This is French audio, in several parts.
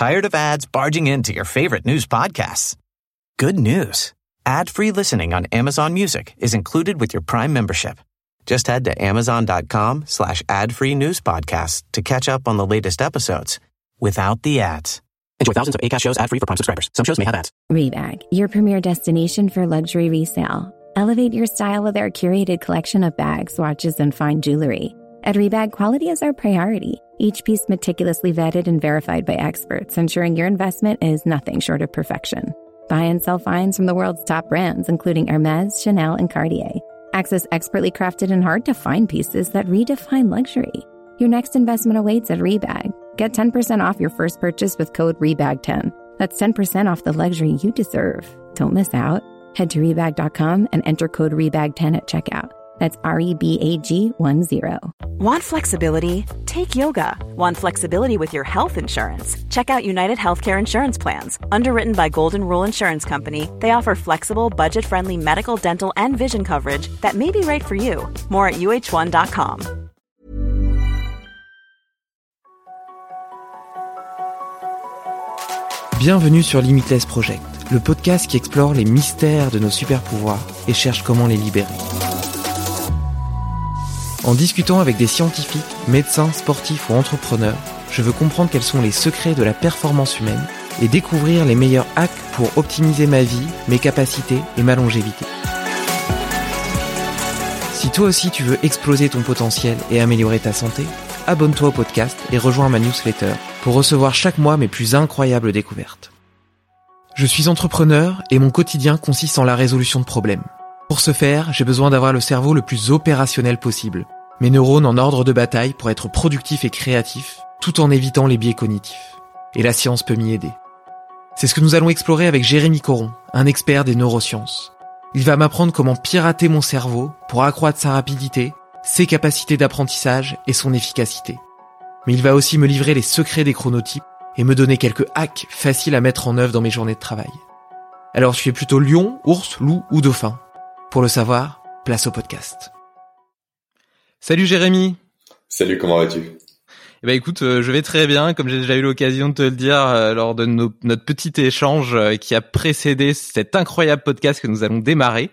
Tired of ads barging into your favorite news podcasts? Good news. Ad-free listening on Amazon Music is included with your Prime membership. Just head to amazon.com slash ad-free news podcasts to catch up on the latest episodes without the ads. Enjoy thousands of ACAST shows ad-free for Prime subscribers. Some shows may have ads. Rebag, your premier destination for luxury resale. Elevate your style with our curated collection of bags, watches, and fine jewelry. At Rebag, quality is our priority. Each piece meticulously vetted and verified by experts, ensuring your investment is nothing short of perfection. Buy and sell finds from the world's top brands, including Hermes, Chanel, and Cartier. Access expertly crafted and hard to find pieces that redefine luxury. Your next investment awaits at Rebag. Get 10% off your first purchase with code REBAG10. That's 10% off the luxury you deserve. Don't miss out. Head to Rebag.com and enter code REBAG10 at checkout. That's R E B A G 1 0. Want flexibility? Take yoga. Want flexibility with your health insurance? Check out United Healthcare Insurance Plans. Underwritten by Golden Rule Insurance Company, they offer flexible, budget friendly medical, dental, and vision coverage that may be right for you. More at uh1.com. Bienvenue sur Limitless Project, le podcast qui explore les mystères de nos super pouvoirs et cherche comment les libérer. En discutant avec des scientifiques, médecins, sportifs ou entrepreneurs, je veux comprendre quels sont les secrets de la performance humaine et découvrir les meilleurs hacks pour optimiser ma vie, mes capacités et ma longévité. Si toi aussi tu veux exploser ton potentiel et améliorer ta santé, abonne-toi au podcast et rejoins ma newsletter pour recevoir chaque mois mes plus incroyables découvertes. Je suis entrepreneur et mon quotidien consiste en la résolution de problèmes. Pour ce faire, j'ai besoin d'avoir le cerveau le plus opérationnel possible, mes neurones en ordre de bataille pour être productif et créatif, tout en évitant les biais cognitifs. Et la science peut m'y aider. C'est ce que nous allons explorer avec Jérémy Coron, un expert des neurosciences. Il va m'apprendre comment pirater mon cerveau pour accroître sa rapidité, ses capacités d'apprentissage et son efficacité. Mais il va aussi me livrer les secrets des chronotypes et me donner quelques hacks faciles à mettre en œuvre dans mes journées de travail. Alors tu es plutôt lion, ours, loup ou dauphin? Pour le savoir, place au podcast. Salut Jérémy Salut, comment vas-tu? Eh ben écoute, euh, je vais très bien, comme j'ai déjà eu l'occasion de te le dire euh, lors de notre petit échange euh, qui a précédé cet incroyable podcast que nous allons démarrer.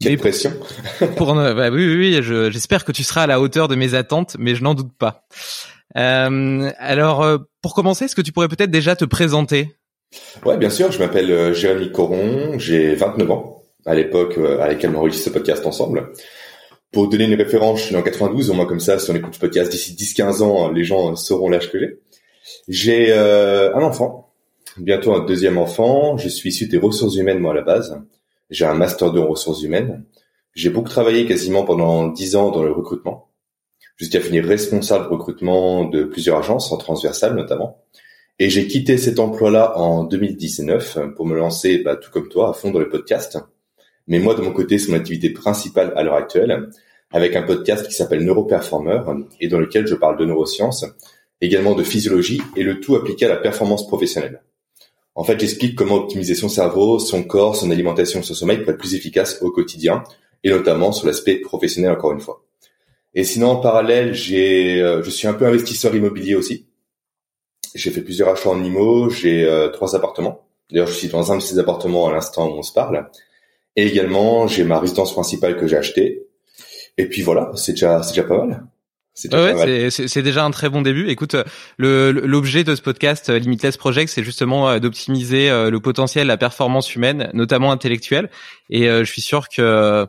Quelle pression pour, bah oui, oui, oui j'espère que tu seras à la hauteur de mes attentes, mais je n'en doute pas. alors, pour commencer, est-ce que tu pourrais peut-être déjà te présenter? Ouais, bien sûr. Je m'appelle Jérémy Coron, j'ai 29 ans à l'époque à laquelle on enregistre ce podcast ensemble. Pour donner une référence, je suis en 92, au moins comme ça, si on écoute ce podcast d'ici 10-15 ans, les gens sauront l'âge que j'ai. J'ai euh, un enfant, bientôt un deuxième enfant. Je suis issu des ressources humaines, moi, à la base. J'ai un master 2 en ressources humaines. J'ai beaucoup travaillé quasiment pendant 10 ans dans le recrutement, jusqu'à finir responsable recrutement de plusieurs agences, en transversal notamment. Et j'ai quitté cet emploi-là en 2019 pour me lancer, bah, tout comme toi, à fond dans le podcast. Mais moi, de mon côté, c'est mon activité principale à l'heure actuelle avec un podcast qui s'appelle Neuroperformer et dans lequel je parle de neurosciences, également de physiologie et le tout appliqué à la performance professionnelle. En fait, j'explique comment optimiser son cerveau, son corps, son alimentation, son sommeil pour être plus efficace au quotidien et notamment sur l'aspect professionnel encore une fois. Et sinon, en parallèle, j'ai, euh, je suis un peu investisseur immobilier aussi. J'ai fait plusieurs achats en IMO, j'ai euh, trois appartements. D'ailleurs, je suis dans un de ces appartements à l'instant où on se parle. Et également, j'ai ma résidence principale que j'ai achetée et puis voilà, c'est déjà, c'est déjà pas mal. C'est ouais, c'est déjà un très bon début. Écoute, l'objet de ce podcast euh, Limitless Project, c'est justement euh, d'optimiser euh, le potentiel, la performance humaine, notamment intellectuelle. Et je suis sûr que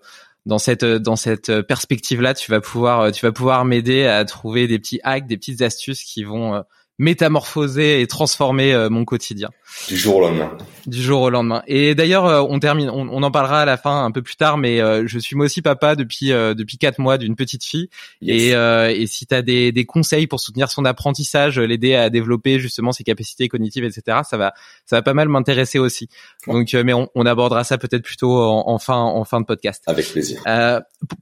dans cette dans cette perspective là, tu vas pouvoir tu vas pouvoir m'aider à trouver des petits hacks, des petites astuces qui vont métamorphoser et transformer mon quotidien. Du jour au lendemain. Du jour au lendemain. Et d'ailleurs, euh, on termine, on, en parlera à la fin un peu plus tard, mais euh, je suis moi aussi papa depuis depuis quatre mois d'une petite fille. Et, et si tu as des, des conseils pour soutenir son apprentissage, l'aider à développer justement ses capacités cognitives, etc., ça va ça va pas mal m'intéresser aussi. Donc, mais on, on, abordera ça peut-être plutôt en, fin en fin de podcast. Avec plaisir.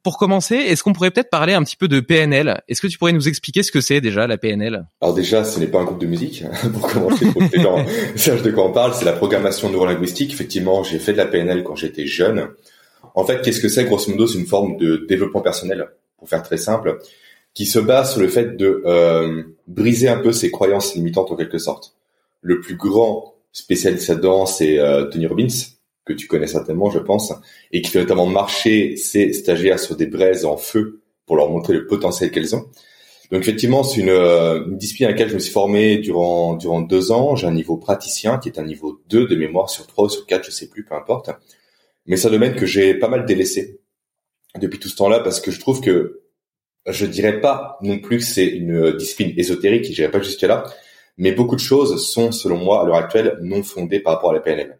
pour commencer, est-ce qu'on pourrait peut-être parler un petit peu de PNL Est-ce que tu pourrais nous expliquer ce que c'est déjà la PNL Alors déjà, c'est n'est pas un groupe de musique, pour commencer, pour que les gens de quoi on parle. C'est la programmation neurolinguistique. Effectivement, j'ai fait de la PNL quand j'étais jeune. En fait, qu'est-ce que c'est? Grosso modo, c'est une forme de développement personnel, pour faire très simple, qui se base sur le fait de euh, briser un peu ses croyances limitantes en quelque sorte. le plus grand spécialiste là-dedans, c'est euh, Tony Robbins, que tu connais certainement, je pense, et qui fait notamment marcher ses stagiaires sur des braises en feu pour leur montrer le potentiel qu'elles ont. Donc effectivement, c'est une, euh, une, discipline à laquelle je me suis formé durant durant deux ans. J'ai un niveau praticien qui est un niveau 2 de mémoire sur 3 ou sur 4, je sais plus, peu importe. Mais c'est un domaine que j'ai pas mal délaissé depuis tout ce temps-là parce que je trouve que je dirais pas non plus que c'est une discipline ésotérique, je dirais pas jusqu'à là, mais beaucoup de choses sont, selon moi, à l'heure actuelle, non fondées par rapport à la PNL.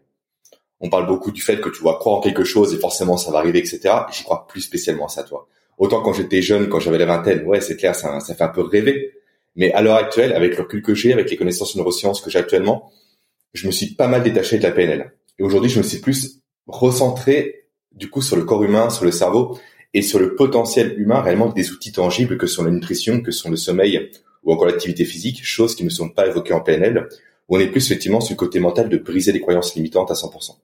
On parle beaucoup du fait que tu dois croire en quelque chose et forcément ça va arriver, etc. J'y crois plus spécialement à ça, toi. Autant quand j'étais jeune, quand j'avais la vingtaine, ouais, c'est clair, ça, ça fait un peu rêver. Mais à l'heure actuelle, avec le recul que j'ai, avec les connaissances neurosciences que j'ai actuellement, je me suis pas mal détaché de la PNL. Et aujourd'hui, je me suis plus recentré, du coup, sur le corps humain, sur le cerveau et sur le potentiel humain réellement des outils tangibles que sont la nutrition, que sont le sommeil ou encore l'activité physique, choses qui ne sont pas évoquées en PNL, où on est plus effectivement sur le côté mental de briser les croyances limitantes à 100%.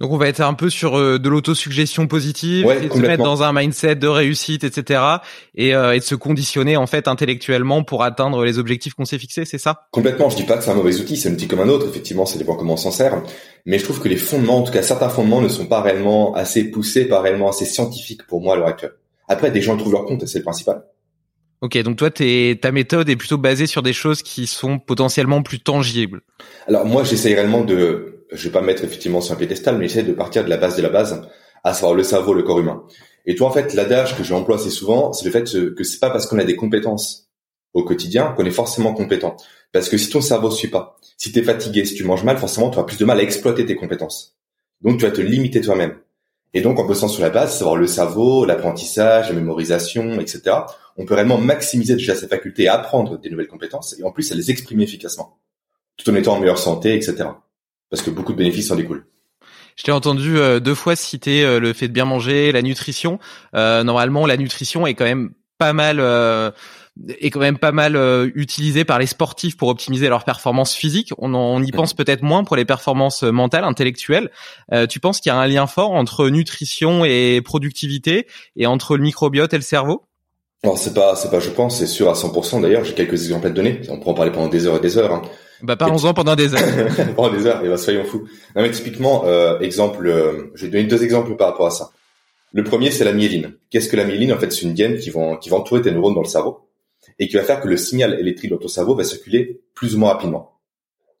Donc on va être un peu sur euh, de l'autosuggestion positive, et de se mettre dans un mindset de réussite, etc. Et, euh, et, de se conditionner en fait intellectuellement pour atteindre les objectifs qu'on s'est fixés, c'est ça? Complètement. Je dis pas que c'est un mauvais outil, c'est un outil comme un autre. Effectivement, ça dépend comment on s'en sert. Mais je trouve que les fondements, en tout cas certains fondements, ne sont pas réellement assez poussés, pas réellement assez scientifiques pour moi à l'heure actuelle. Après, des gens trouvent leur compte, c'est le principal. Ok, donc toi, ta méthode est plutôt basée sur des choses qui sont potentiellement plus tangibles. Alors moi, j'essaye réellement de je vais pas mettre effectivement sur un piédestal, mais j'essaie de partir de la base de la base, à savoir le cerveau, le corps humain. Et toi, en fait, l'adage que j'emploie assez souvent, c'est le fait que c'est pas parce qu'on a des compétences au quotidien qu'on est forcément compétent. Parce que si ton cerveau suit pas, si tu es fatigué, si tu manges mal, forcément, tu auras plus de mal à exploiter tes compétences. Donc, tu vas te limiter toi-même. Et donc, en bossant sur la base, savoir le cerveau, l'apprentissage, la mémorisation, etc., on peut réellement maximiser déjà ses facultés à apprendre des nouvelles compétences et en plus à les exprimer efficacement, tout en étant en meilleure santé, etc parce que beaucoup de bénéfices en découlent. Je t'ai entendu euh, deux fois citer euh, le fait de bien manger, la nutrition. Euh, normalement, la nutrition est quand même pas mal est quand même pas mal utilisée par les sportifs pour optimiser leur performance physique. On, on y pense peut-être moins pour les performances mentales, intellectuelles. tu penses qu'il y a un lien fort entre nutrition et productivité et entre le microbiote et le cerveau? Alors c'est pas c'est pas je pense, c'est sûr à 100%. D'ailleurs, j'ai quelques exemples à te donner. On pourra en parler pendant des heures et des heures. Hein. Bah parlons-en pendant des heures. pendant des heures, et bah soyons fous. Non mais typiquement, euh, exemple, euh, je vais donner deux exemples par rapport à ça. Le premier, c'est la myéline. Qu'est-ce que la myéline? En fait, c'est une gaine qui va, qui va entourer tes neurones dans le cerveau et qui va faire que le signal électrique dans ton cerveau va circuler plus ou moins rapidement.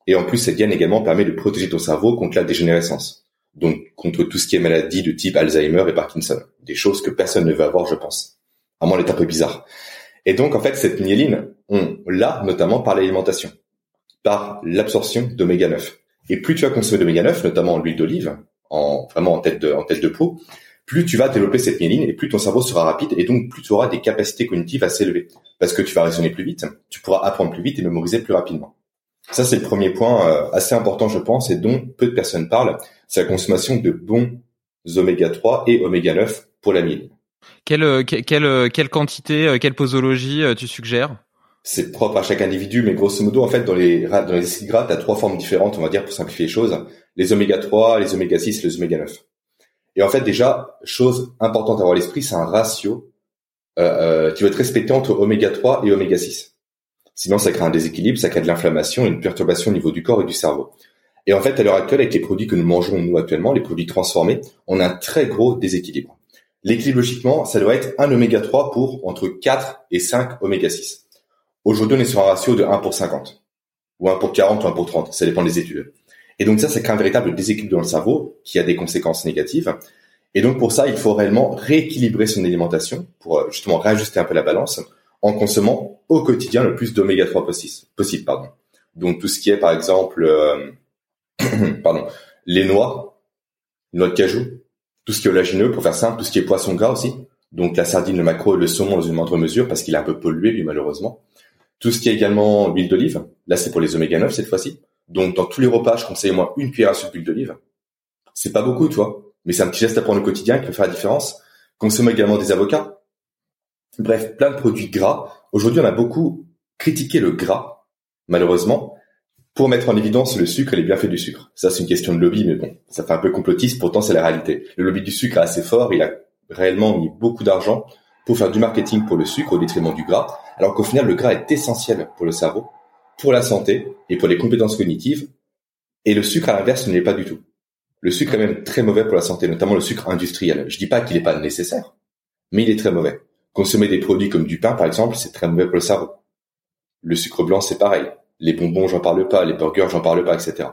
Et en plus, cette gaine également permet de protéger ton cerveau contre la dégénérescence, donc contre tout ce qui est maladie de type Alzheimer et Parkinson, des choses que personne ne veut avoir, je pense. À moins d'être un peu bizarre. Et donc, en fait, cette myéline, on l'a notamment par l'alimentation par l'absorption d'oméga 9. Et plus tu vas consommer d'oméga 9, notamment l'huile d'olive, en vraiment en tête de en tête de peau, plus tu vas développer cette myéline et plus ton cerveau sera rapide et donc plus tu auras des capacités cognitives assez élevées parce que tu vas raisonner plus vite, tu pourras apprendre plus vite et mémoriser plus rapidement. Ça c'est le premier point euh, assez important je pense et dont peu de personnes parlent, c'est la consommation de bons oméga 3 et oméga 9 pour la myéline. Quelle, euh, quelle, euh, quelle quantité, quelle posologie tu suggères? C'est propre à chaque individu, mais grosso modo, en fait, dans les, dans les acides gras, tu trois formes différentes, on va dire, pour simplifier les choses. Les oméga 3, les oméga 6 et les oméga 9. Et en fait, déjà, chose importante à avoir à l'esprit, c'est un ratio euh, euh, qui va être respecté entre oméga 3 et oméga 6. Sinon, ça crée un déséquilibre, ça crée de l'inflammation une perturbation au niveau du corps et du cerveau. Et en fait, à l'heure actuelle, avec les produits que nous mangeons, nous, actuellement, les produits transformés, on a un très gros déséquilibre. L'équilibre, logiquement, ça doit être un oméga 3 pour entre 4 et 5 oméga 6. Aujourd'hui, on est sur un ratio de 1 pour 50, ou 1 pour 40, ou 1 pour 30, ça dépend des études. Et donc ça, c'est qu'un véritable déséquilibre dans le cerveau qui a des conséquences négatives. Et donc pour ça, il faut réellement rééquilibrer son alimentation pour euh, justement réajuster un peu la balance en consommant au quotidien le plus d'oméga 3 possible. Pardon. Donc tout ce qui est par exemple euh, pardon, les noix, noix de cajou, tout ce qui est olagineux pour faire simple, tout ce qui est poisson gras aussi. Donc la sardine, le maquereau et le saumon dans une moindre mesure parce qu'il est un peu pollué lui malheureusement. Tout ce qui est également l'huile d'olive, là c'est pour les oméga 9 cette fois-ci. Donc dans tous les repas, je conseille moi une cuillère à soupe d'huile d'olive. C'est pas beaucoup, tu vois, mais c'est un petit geste à prendre au quotidien qui peut faire la différence. Consomme également des avocats. Bref, plein de produits gras. Aujourd'hui, on a beaucoup critiqué le gras, malheureusement, pour mettre en évidence le sucre et les bienfaits du sucre. Ça, c'est une question de lobby, mais bon, ça fait un peu complotiste, pourtant c'est la réalité. Le lobby du sucre est assez fort, il a réellement mis beaucoup d'argent pour faire du marketing pour le sucre au détriment du gras, alors qu'au final, le gras est essentiel pour le cerveau, pour la santé et pour les compétences cognitives. Et le sucre, à l'inverse, ne l'est pas du tout. Le sucre est même très mauvais pour la santé, notamment le sucre industriel. Je dis pas qu'il n'est pas nécessaire, mais il est très mauvais. Consommer des produits comme du pain, par exemple, c'est très mauvais pour le cerveau. Le sucre blanc, c'est pareil. Les bonbons, j'en parle pas. Les burgers, j'en parle pas, etc.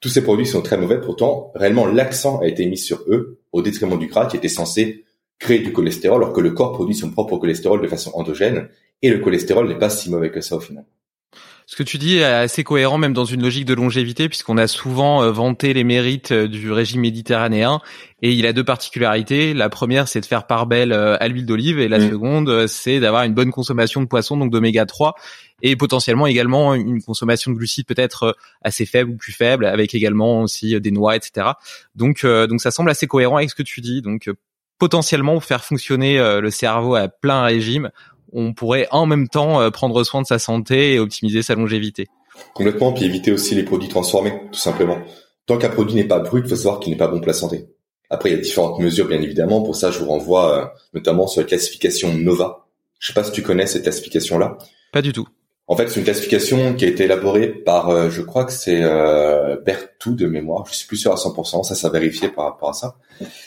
Tous ces produits sont très mauvais. Pourtant, réellement, l'accent a été mis sur eux au détriment du gras qui était censé créer du cholestérol, alors que le corps produit son propre cholestérol de façon endogène et le cholestérol n'est pas si mauvais que ça au final. Ce que tu dis est assez cohérent même dans une logique de longévité puisqu'on a souvent euh, vanté les mérites euh, du régime méditerranéen et il a deux particularités. La première c'est de faire part belle euh, à l'huile d'olive et la mm. seconde c'est d'avoir une bonne consommation de poisson donc d'oméga 3 et potentiellement également une consommation de glucides peut-être assez faible ou plus faible avec également aussi des noix etc. Donc donc ça semble assez cohérent avec ce que tu dis donc potentiellement faire fonctionner le cerveau à plein régime on pourrait en même temps euh, prendre soin de sa santé et optimiser sa longévité. Complètement, puis éviter aussi les produits transformés, tout simplement. Tant qu'un produit n'est pas brut, il faut savoir qu'il n'est pas bon pour la santé. Après, il y a différentes mesures, bien évidemment. Pour ça, je vous renvoie euh, notamment sur la classification Nova. Je sais pas si tu connais cette classification-là. Pas du tout. En fait, c'est une classification qui a été élaborée par, euh, je crois que c'est euh, Bertou de mémoire. Je suis plus sûr à 100%. Ça, ça vérifié par rapport à ça.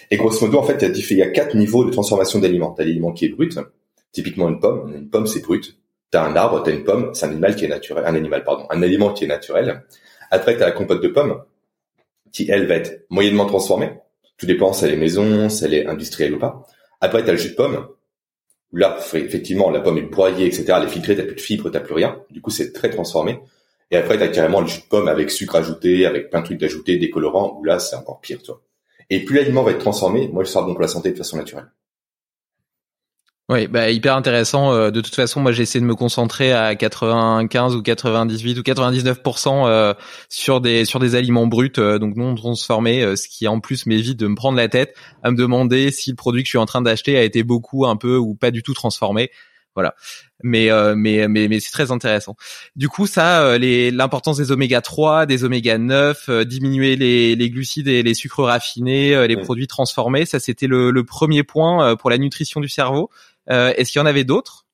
Et grosso modo, en fait, il y a, il y a quatre niveaux de transformation d'aliments. T'as l'aliment qui est brut, Typiquement une pomme, une pomme c'est brut. T'as un arbre, t'as une pomme, c'est un animal qui est naturel, un animal pardon, un aliment qui est naturel. Après t'as la compote de pommes qui elle va être moyennement transformée. Tout dépend si elle est maison, si elle est industrielle ou pas. Après t'as le jus de pomme. Là effectivement la pomme est broyée etc. Elle est filtrée, t'as plus de fibres, t'as plus rien. Du coup c'est très transformé. Et après t'as carrément le jus de pomme avec sucre ajouté, avec plein de trucs ajoutés, des colorants. Où là c'est encore pire toi. Et plus l'aliment va être transformé, moins il sera bon pour la santé de façon naturelle. Oui, bah hyper intéressant. Euh, de toute façon, moi j'essaie de me concentrer à 95 ou 98 ou 99% euh, sur des sur des aliments bruts, euh, donc non transformés, ce qui en plus m'évite de me prendre la tête à me demander si le produit que je suis en train d'acheter a été beaucoup, un peu ou pas du tout transformé. Voilà. Mais mais mais mais c'est très intéressant. Du coup, ça, l'importance des oméga 3, des oméga 9, diminuer les, les glucides et les sucres raffinés, les produits transformés, ça c'était le, le premier point pour la nutrition du cerveau. Euh, est-ce qu'il y en avait d'autres?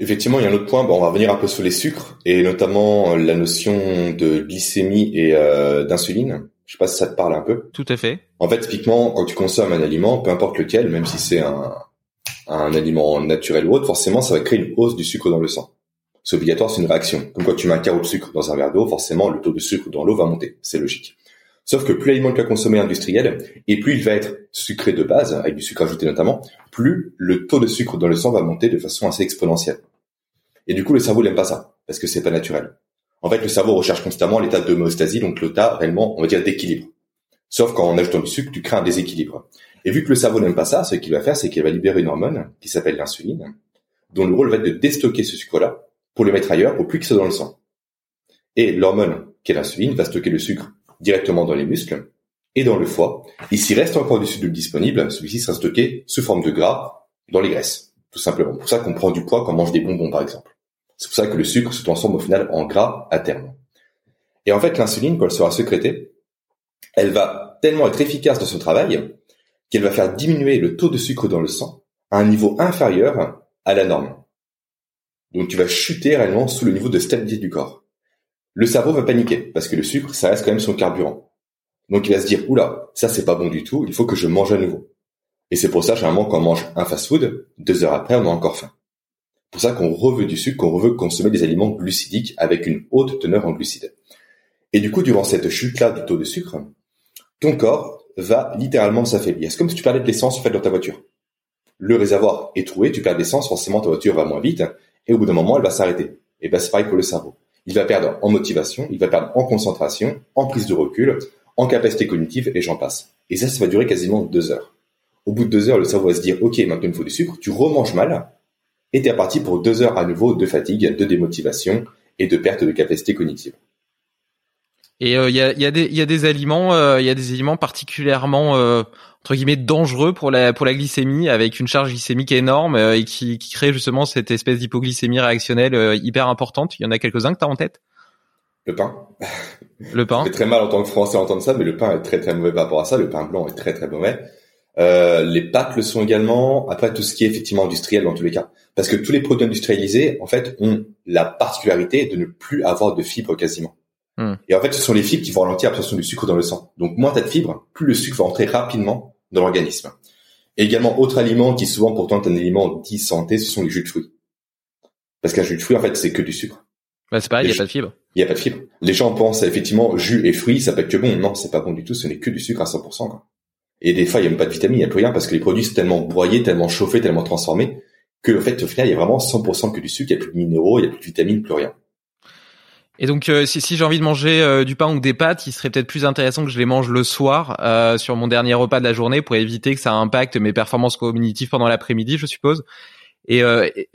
Effectivement, il y a un autre point. Bon, on va revenir un peu sur les sucres et notamment euh, la notion de glycémie et euh, d'insuline. Je sais pas si ça te parle un peu. Tout à fait. En fait, typiquement, quand tu consommes un aliment, peu importe lequel, même si c'est un, un aliment naturel ou autre, forcément, ça va créer une hausse du sucre dans le sang. C'est obligatoire, c'est une réaction. Comme quand tu mets un carreau de sucre dans un verre d'eau, forcément, le taux de sucre dans l'eau va monter. C'est logique. Sauf que plus l'aliment est consommé industriel, et plus il va être sucré de base, avec du sucre ajouté notamment, plus le taux de sucre dans le sang va monter de façon assez exponentielle. Et du coup, le cerveau n'aime pas ça, parce que c'est pas naturel. En fait, le cerveau recherche constamment l'état d'homéostasie, donc l'état réellement, on va dire, d'équilibre. Sauf quand ajoutant du sucre, tu crées un déséquilibre. Et vu que le cerveau n'aime pas ça, ce qu'il va faire, c'est qu'il va libérer une hormone qui s'appelle l'insuline, dont le rôle va être de déstocker ce sucre-là pour le mettre ailleurs, au plus que soit dans le sang. Et l'hormone, qui est l'insuline, va stocker le sucre directement dans les muscles et dans le foie. Et s'il reste encore du sucre disponible, celui-ci sera stocké sous forme de gras dans les graisses, tout simplement. C'est pour ça qu'on prend du poids quand on mange des bonbons, par exemple. C'est pour ça que le sucre se transforme au final en gras à terme. Et en fait, l'insuline, quand elle sera sécrétée, elle va tellement être efficace dans son travail qu'elle va faire diminuer le taux de sucre dans le sang à un niveau inférieur à la norme. Donc tu vas chuter réellement sous le niveau de stabilité du corps le cerveau va paniquer parce que le sucre, ça reste quand même son carburant. Donc il va se dire, oula, ça c'est pas bon du tout, il faut que je mange à nouveau. Et c'est pour ça, généralement, quand on mange un fast-food, deux heures après, on a encore faim. Pour ça qu'on reveut du sucre, qu'on veut consommer des aliments glucidiques avec une haute teneur en glucides. Et du coup, durant cette chute-là du taux de sucre, ton corps va littéralement s'affaiblir. C'est comme si tu perdais de l'essence en fait dans ta voiture. Le réservoir est troué, tu perds d'essence, forcément ta voiture va moins vite, et au bout d'un moment, elle va s'arrêter. Et ben c'est pareil pour le cerveau il va perdre en motivation, il va perdre en concentration, en prise de recul, en capacité cognitive, et j'en passe. Et ça, ça va durer quasiment deux heures. Au bout de deux heures, le cerveau va se dire, OK, maintenant il me faut du sucre, tu remanges mal, et tu es parti pour deux heures à nouveau de fatigue, de démotivation et de perte de capacité cognitive. Et il euh, y, a, y, a des, y a des aliments, il euh, y a des aliments particulièrement euh, entre guillemets dangereux pour la pour la glycémie, avec une charge glycémique énorme et qui, qui crée justement cette espèce d'hypoglycémie réactionnelle hyper importante. Il y en a quelques uns que tu as en tête? Le pain. Le pain. C'est très mal en tant que Français entendre ça, mais le pain est très très mauvais par rapport à ça. Le pain blanc est très très mauvais. Euh, les pâtes le sont également. Après, tout ce qui est effectivement industriel dans tous les cas. Parce que tous les produits industrialisés, en fait, ont la particularité de ne plus avoir de fibres quasiment. Hmm. Et en fait, ce sont les fibres qui vont ralentir l'absorption du sucre dans le sang. Donc, moins t'as de fibres, plus le sucre va entrer rapidement dans l'organisme. Et également, autre aliment qui souvent pourtant est un aliment dit santé, ce sont les jus de fruits. Parce qu'un jus de fruits, en fait, c'est que du sucre. Bah, c'est pareil, il n'y a pas de fibres. Il n'y a pas de fibres. Les gens pensent effectivement jus et fruits, ça peut être que bon. Non, c'est pas bon du tout, ce n'est que du sucre à 100%. Quoi. Et des fois, il n'y a même pas de vitamines, il n'y a plus rien parce que les produits sont tellement broyés, tellement chauffés, tellement transformés que, en fait, au final, il y a vraiment 100% que du sucre, il n'y a plus de minéraux, il n'y a plus de vitamines, plus rien. Et donc, euh, si, si j'ai envie de manger euh, du pain ou des pâtes, il serait peut-être plus intéressant que je les mange le soir euh, sur mon dernier repas de la journée pour éviter que ça impacte mes performances cognitives pendant l'après-midi, je suppose. Et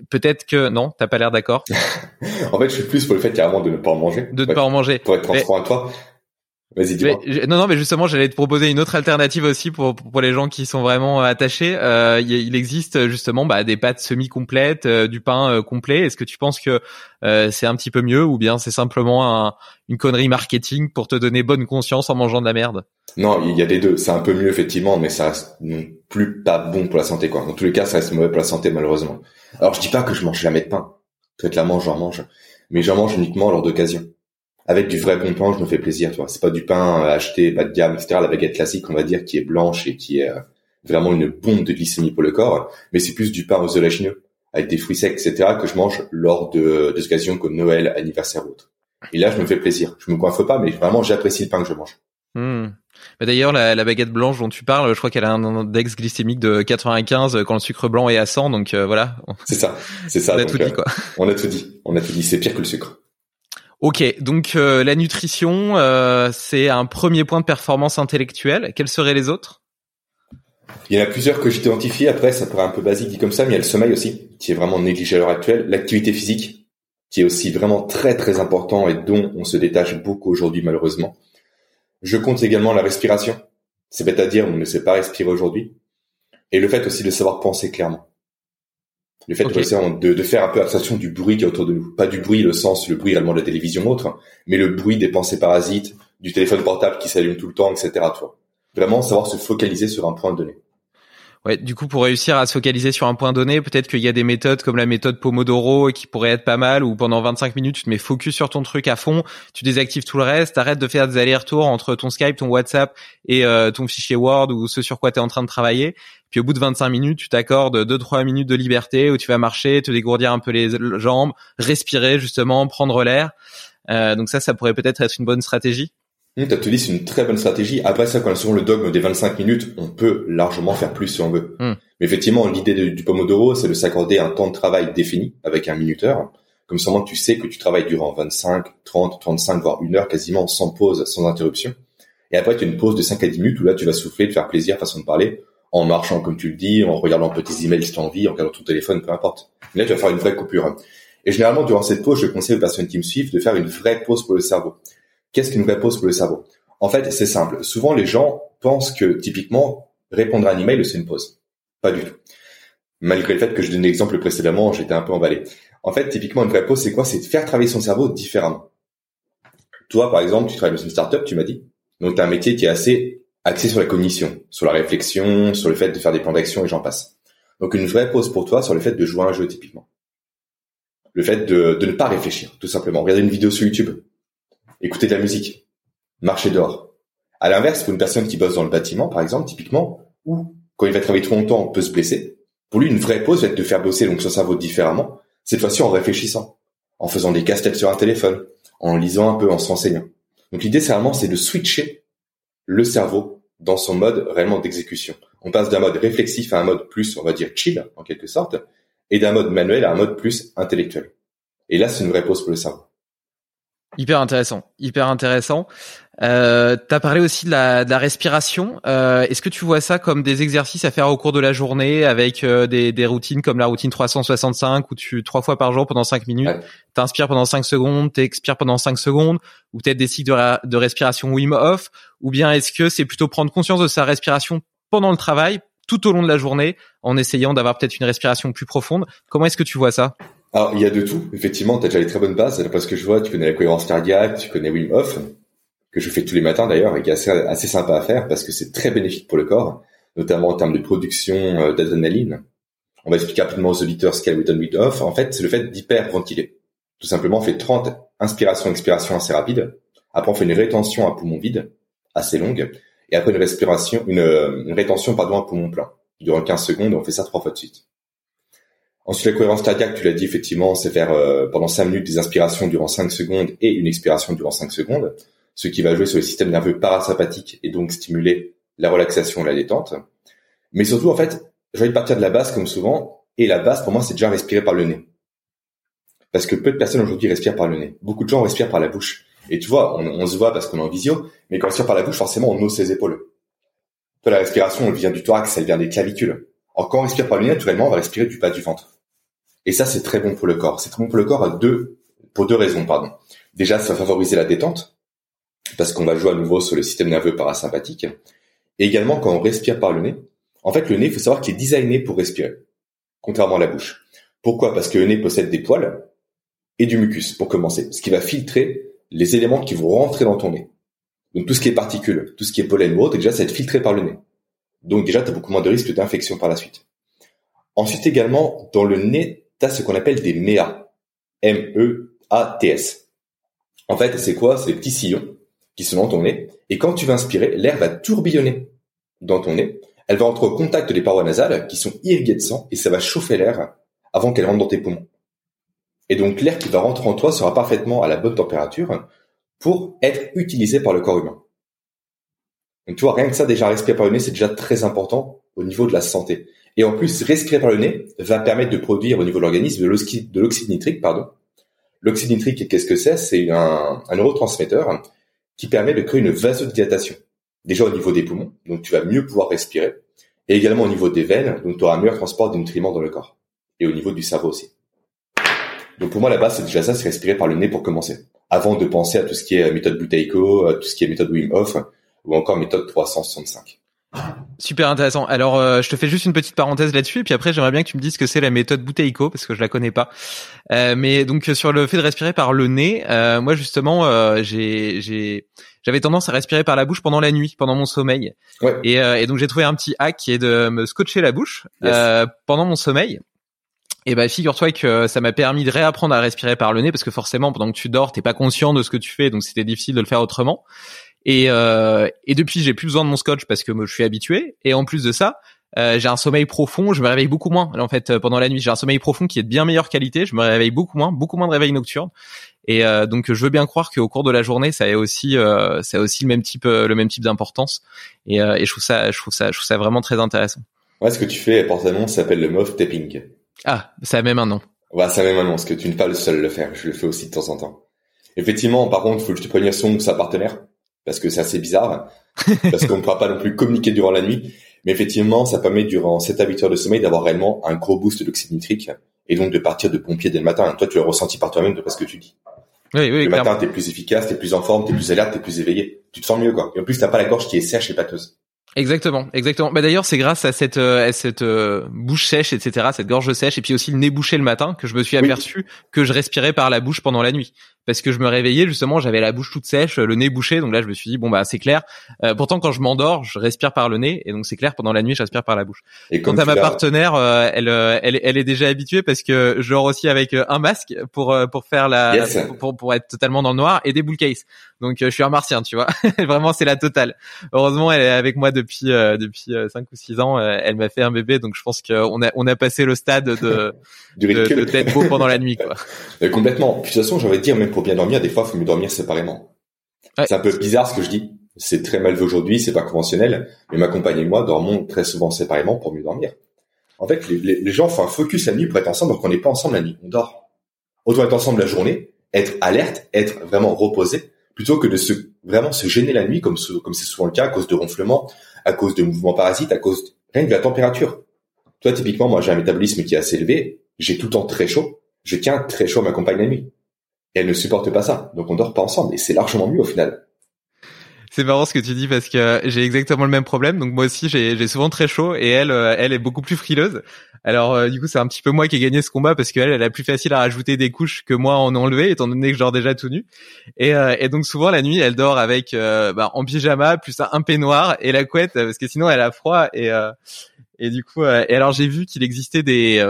peut-être que non, t'as pas l'air d'accord. en fait, je suis plus pour le fait carrément de ne pas en manger. De ne pas en manger. Pour être transparent avec toi. Vas-y, dis-moi. Non, non, mais justement, j'allais te proposer une autre alternative aussi pour pour les gens qui sont vraiment attachés. Euh, il existe justement bah, des pâtes semi-complètes, euh, du pain euh, complet. Est-ce que tu penses que euh, c'est un petit peu mieux ou bien c'est simplement un, une connerie marketing pour te donner bonne conscience en mangeant de la merde? Non, il y a des deux. C'est un peu mieux effectivement, mais ça reste non plus pas bon pour la santé. quoi. Dans tous les cas, ça reste mauvais pour la santé malheureusement. Alors je dis pas que je mange jamais de pain. Très clairement, j'en mange, mais j'en mange uniquement lors d'occasion avec du vrai bon pain, je me fais plaisir, tu vois. C'est pas du pain acheté, pas de gamme, etc. La baguette classique, on va dire, qui est blanche et qui est euh, vraiment une bombe de glycémie pour le corps. Mais c'est plus du pain aux oléagineux, avec des fruits secs, etc. que je mange lors de des occasions comme Noël, anniversaire ou autre. Et là, je me fais plaisir. Je me coiffe pas, mais vraiment, j'apprécie le pain que je mange. Hmm. D'ailleurs, la, la, baguette blanche dont tu parles, je crois qu'elle a un index glycémique de 95 quand le sucre blanc est à 100. Donc euh, voilà. C'est ça, c'est ça. On a tout dit quoi. On a tout dit. On a tout dit. C'est pire que le sucre. Ok, donc euh, la nutrition, euh, c'est un premier point de performance intellectuelle. Quels seraient les autres? Il y en a plusieurs que j'ai identifiés. Après, ça pourrait un peu basique dit comme ça, mais il y a le sommeil aussi, qui est vraiment négligé à l'heure actuelle. L'activité physique, qui est aussi vraiment très très important et dont on se détache beaucoup aujourd'hui malheureusement. Je compte également la respiration. C'est bête à dire, on ne sait pas respirer aujourd'hui. Et le fait aussi de savoir penser clairement. Le fait de, de, faire un peu abstraction du bruit qui est autour de nous. Pas du bruit, le sens, le bruit réellement de la télévision ou autre, mais le bruit des pensées parasites, du téléphone portable qui s'allume tout le temps, etc. Toi. Vraiment savoir se focaliser sur un point donné. Ouais, du coup, pour réussir à se focaliser sur un point donné, peut-être qu'il y a des méthodes comme la méthode Pomodoro qui pourraient être pas mal, où pendant 25 minutes, tu te mets focus sur ton truc à fond, tu désactives tout le reste, arrêtes de faire des allers-retours entre ton Skype, ton WhatsApp et euh, ton fichier Word ou ce sur quoi tu es en train de travailler. Puis au bout de 25 minutes, tu t'accordes 2-3 minutes de liberté où tu vas marcher, te dégourdir un peu les jambes, respirer justement, prendre l'air. Euh, donc ça, ça pourrait peut-être être une bonne stratégie. Mmh, dit, c'est une très bonne stratégie. Après ça, quand souvent le dogme des 25 minutes, on peut largement faire plus si on veut. Mmh. Mais effectivement, l'idée du Pomodoro, c'est de s'accorder un temps de travail défini avec un minuteur. Comme ça, tu sais que tu travailles durant 25, 30, 35, voire une heure quasiment sans pause, sans interruption. Et après, tu as une pause de 5 à 10 minutes où là, tu vas souffler, te faire plaisir, façon de parler, en marchant, comme tu le dis, en regardant petits emails si tu as envie, en regardant ton téléphone, peu importe. Mais là, tu vas faire une vraie coupure. Et généralement, durant cette pause, je conseille aux personnes qui me suivent de faire une vraie pause pour le cerveau. Qu'est-ce qu'une vraie pause pour le cerveau? En fait, c'est simple. Souvent, les gens pensent que typiquement répondre à un email, c'est une pause. Pas du tout. Malgré le fait que je donne l'exemple précédemment, j'étais un peu emballé. En fait, typiquement, une vraie pause, c'est quoi? C'est de faire travailler son cerveau différemment. Toi, par exemple, tu travailles dans une startup, tu m'as dit. Donc, tu as un métier qui est assez axé sur la cognition, sur la réflexion, sur le fait de faire des plans d'action et j'en passe. Donc, une vraie pause pour toi sur le fait de jouer à un jeu, typiquement. Le fait de, de ne pas réfléchir, tout simplement. Regarder une vidéo sur YouTube écouter de la musique, marcher dehors. À l'inverse, pour une personne qui bosse dans le bâtiment, par exemple, typiquement, ou quand il va travailler trop longtemps, on peut se blesser. Pour lui, une vraie pause va être de faire bosser donc son cerveau différemment, cette fois-ci en réfléchissant, en faisant des casse-têtes sur un téléphone, en lisant un peu, en se renseignant. Donc l'idée, c'est vraiment, c'est de switcher le cerveau dans son mode réellement d'exécution. On passe d'un mode réflexif à un mode plus, on va dire, chill, en quelque sorte, et d'un mode manuel à un mode plus intellectuel. Et là, c'est une vraie pause pour le cerveau. Hyper intéressant, hyper intéressant. Euh, tu as parlé aussi de la, de la respiration. Euh, Est-ce que tu vois ça comme des exercices à faire au cours de la journée avec euh, des, des, routines comme la routine 365 où tu trois fois par jour pendant cinq minutes, ouais. t'inspires pendant cinq secondes, t'expires pendant cinq secondes, ou peut-être des cycles de, de respiration Wim Hof, ou bien est-ce que c'est plutôt prendre conscience de sa respiration pendant le travail, tout au long de la journée, en essayant d'avoir peut-être une respiration plus profonde? Comment est-ce que tu vois ça? Alors, il y a de tout. Effectivement, tu as déjà les très bonnes bases. Parce que je vois, tu connais la cohérence cardiaque, tu connais Wim Hof, que je fais tous les matins d'ailleurs, et qui est assez, sympa à faire parce que c'est très bénéfique pour le corps. notamment en termes de production euh, d'adrénaline. On va expliquer rapidement aux auditeurs ce qu'est le with on off. En fait, c'est le fait d'hyperventiler. Tout simplement, on fait 30 inspirations, expirations assez rapides. Après, on fait une rétention à poumon vide, assez longue. Et après, une respiration, une, une rétention, pardon, à poumon plein. Dure 15 secondes on fait ça trois fois de suite. Ensuite, la cohérence cardiaque, tu l'as dit effectivement, c'est faire euh, pendant 5 minutes des inspirations durant 5 secondes et une expiration durant 5 secondes, ce qui va jouer sur le système nerveux parasympathique et donc stimuler la relaxation et la détente. Mais surtout, en fait, j'ai envie de partir de la base comme souvent, et la base pour moi, c'est déjà respirer par le nez. Parce que peu de personnes aujourd'hui respirent par le nez. Beaucoup de gens respirent par la bouche. Et tu vois, on, se voit parce qu'on est en visio, mais quand on respire par la bouche, forcément, on ose ses épaules. Toi, la respiration, elle vient du thorax, elle vient des clavicules. Or, quand on respire par le nez, naturellement, on va respirer du bas du ventre. Et ça, c'est très bon pour le corps. C'est très bon pour le corps pour deux raisons, pardon. Déjà, ça va favoriser la détente, parce qu'on va jouer à nouveau sur le système nerveux parasympathique. Et également, quand on respire par le nez, en fait, le nez, il faut savoir qu'il est designé pour respirer, contrairement à la bouche. Pourquoi? Parce que le nez possède des poils et du mucus, pour commencer, ce qui va filtrer les éléments qui vont rentrer dans ton nez. Donc tout ce qui est particules, tout ce qui est pollen ou autre, déjà, ça va être filtré par le nez. Donc déjà, tu as beaucoup moins de risques d'infection par la suite. Ensuite également, dans le nez, tu as ce qu'on appelle des MEA. M-E-A-T-S. En fait, c'est quoi? C'est des petits sillons qui sont dans ton nez. Et quand tu vas inspirer, l'air va tourbillonner dans ton nez. Elle va entrer au contact des parois nasales qui sont irriguées de sang et ça va chauffer l'air avant qu'elle rentre dans tes poumons. Et donc l'air qui va rentrer en toi sera parfaitement à la bonne température pour être utilisé par le corps humain. Donc tu vois, rien que ça, déjà respirer par le nez, c'est déjà très important au niveau de la santé. Et en plus, respirer par le nez va permettre de produire au niveau de l'organisme de l'oxyde nitrique, pardon. L'oxyde nitrique, qu'est-ce que c'est? C'est un, neurotransmetteur qui permet de créer une vasodilatation. Déjà au niveau des poumons, donc tu vas mieux pouvoir respirer, et également au niveau des veines, donc tu auras un meilleur transport des nutriments dans le corps, et au niveau du cerveau aussi. Donc pour moi, la base, c'est déjà ça, c'est respirer par le nez pour commencer, avant de penser à tout ce qui est méthode Buteyko, tout ce qui est méthode Wim Hof, ou encore méthode 365. Super intéressant. Alors, euh, je te fais juste une petite parenthèse là-dessus, et puis après, j'aimerais bien que tu me dises que c'est la méthode Bouteiko, parce que je la connais pas. Euh, mais donc sur le fait de respirer par le nez, euh, moi justement, euh, j'ai, j'ai, j'avais tendance à respirer par la bouche pendant la nuit, pendant mon sommeil. Ouais. Et, euh, et donc j'ai trouvé un petit hack qui est de me scotcher la bouche Yes. euh, pendant mon sommeil. Et bah figure-toi que ça m'a permis de réapprendre à respirer par le nez parce que forcément pendant que tu dors t'es pas conscient de ce que tu fais donc c'était difficile de le faire autrement. Et, euh, et depuis j'ai plus besoin de mon scotch parce que je suis habitué et en plus de ça euh, j'ai un sommeil profond, je me réveille beaucoup moins en fait euh, pendant la nuit. J'ai un sommeil profond qui est de bien meilleure qualité, je me réveille beaucoup moins, beaucoup moins de réveil nocturne. Et euh, donc je veux bien croire qu'au cours de la journée ça a aussi euh, ça a aussi le même type euh, le même type d'importance. Et, euh, et je trouve ça je trouve ça je trouve ça vraiment très intéressant. Ouais, ce que tu fais, ça s'appelle le Moth Tapping. Ah ça a même un nom. Ouais, ça même un nom, parce que tu n'es pas le seul à le faire. Je le fais aussi de temps en temps. Effectivement, par contre, il faut que je te prévienne son ou sa partenaire, parce que c'est assez bizarre, parce qu'on ne pourra pas non plus communiquer durant la nuit. Mais effectivement, ça permet durant 7 à 8 heures de sommeil d'avoir réellement un gros boost d'oxyde nitrique, et donc de partir de pompier dès le matin. Toi, tu l'as ressenti par toi-même de ce que tu dis. Oui oui le clairement. matin, t'es plus efficace, t'es plus en forme, t'es plus alerte, t'es plus éveillé. Tu te sens mieux, quoi. Et en plus, t'as pas la gorge qui est sèche et pâteuse. Exactement, exactement. Bah d'ailleurs, c'est grâce à cette euh, à cette euh, bouche sèche, etc., cette gorge sèche, et puis aussi le nez bouché le matin, que je me suis Oui. aperçu que je respirais par la bouche pendant la nuit, parce que je me réveillais justement, j'avais la bouche toute sèche, le nez bouché, donc là je me suis dit bon bah c'est clair. Euh, pourtant quand je m'endors, je respire par le nez, et donc c'est clair pendant la nuit, je respire par la bouche. Et Quant à ma partenaire, euh, elle, euh, elle elle est déjà habituée parce que je dors aussi avec euh, un masque pour euh, pour faire la Yes. pour, pour pour être totalement dans le noir et des bull case. Donc je suis un martien, tu vois. Vraiment c'est la totale. Heureusement, elle est avec moi depuis euh, depuis cinq ou six ans. Elle m'a fait un bébé, donc je pense qu'on a on a passé le stade de de, de d'être beau pendant la nuit, quoi. Complètement. Puis de toute façon, j'aurais dire, même pour bien dormir, des fois, il faut mieux dormir séparément. Ouais. C'est un peu bizarre ce que je dis. C'est très mal vu aujourd'hui, c'est pas conventionnel. Mais ma compagne et moi dormons très souvent séparément pour mieux dormir. En fait, les, gens font un focus la nuit pour être ensemble, donc on n'est pas ensemble la nuit, on dort. Autant être ensemble la journée, être alerte, être vraiment reposé, plutôt que de se vraiment se gêner la nuit, comme c'est souvent le cas à cause de ronflements, à cause de mouvements parasites, à cause de, rien que de la température. Toi, typiquement, moi, j'ai un métabolisme qui est assez élevé, j'ai tout le temps très chaud, je tiens très chaud à ma compagne la nuit. Elle ne supporte pas ça, donc on dort pas ensemble, et c'est largement mieux au final. C'est marrant ce que tu dis parce que j'ai exactement le même problème. Donc moi aussi j'ai souvent très chaud et elle euh, elle est beaucoup plus frileuse. Alors euh, du coup c'est un petit peu moi qui ai gagné ce combat parce qu'elle elle a plus facile à rajouter des couches que moi en enlever étant donné que je déjà tout nu. Et, euh, et donc souvent la nuit elle dort avec bah, en pyjama plus un peignoir et la couette parce que sinon elle a froid et et du coup et alors j'ai vu qu'il existait des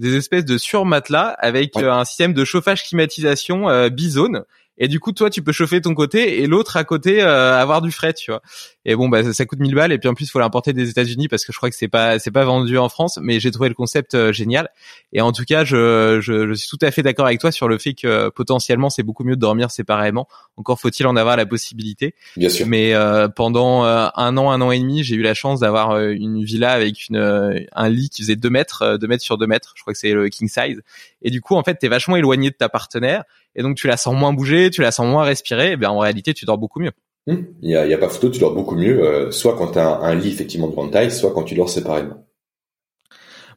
des espèces de surmatelas avec un système de chauffage climatisation bizone. Et du coup toi tu peux chauffer ton côté et l'autre à côté euh, avoir du frais tu vois et bon bah ça, coûte 1000 balles. Et puis en plus il faut l'importer des États-Unis parce que je crois que c'est pas c'est pas vendu en France. Mais j'ai trouvé le concept euh, génial. Et en tout cas je, je, je suis tout à fait d'accord avec toi sur le fait que potentiellement c'est beaucoup mieux de dormir séparément. Encore faut-il en avoir la possibilité. Bien sûr. Mais euh, pendant un an un an et demi j'ai eu la chance d'avoir une villa avec une un lit qui faisait 2 mètres 2 mètres sur 2 mètres. Je crois que c'est le king size. Et du coup en fait t'es vachement éloigné de ta partenaire. Et donc tu la sens moins bouger, tu la sens moins respirer, et bien en réalité tu dors beaucoup mieux. Hum, il y, a, pas photo, tu dors beaucoup mieux, euh, soit quand tu as un, lit effectivement de grande taille, soit quand tu dors séparément.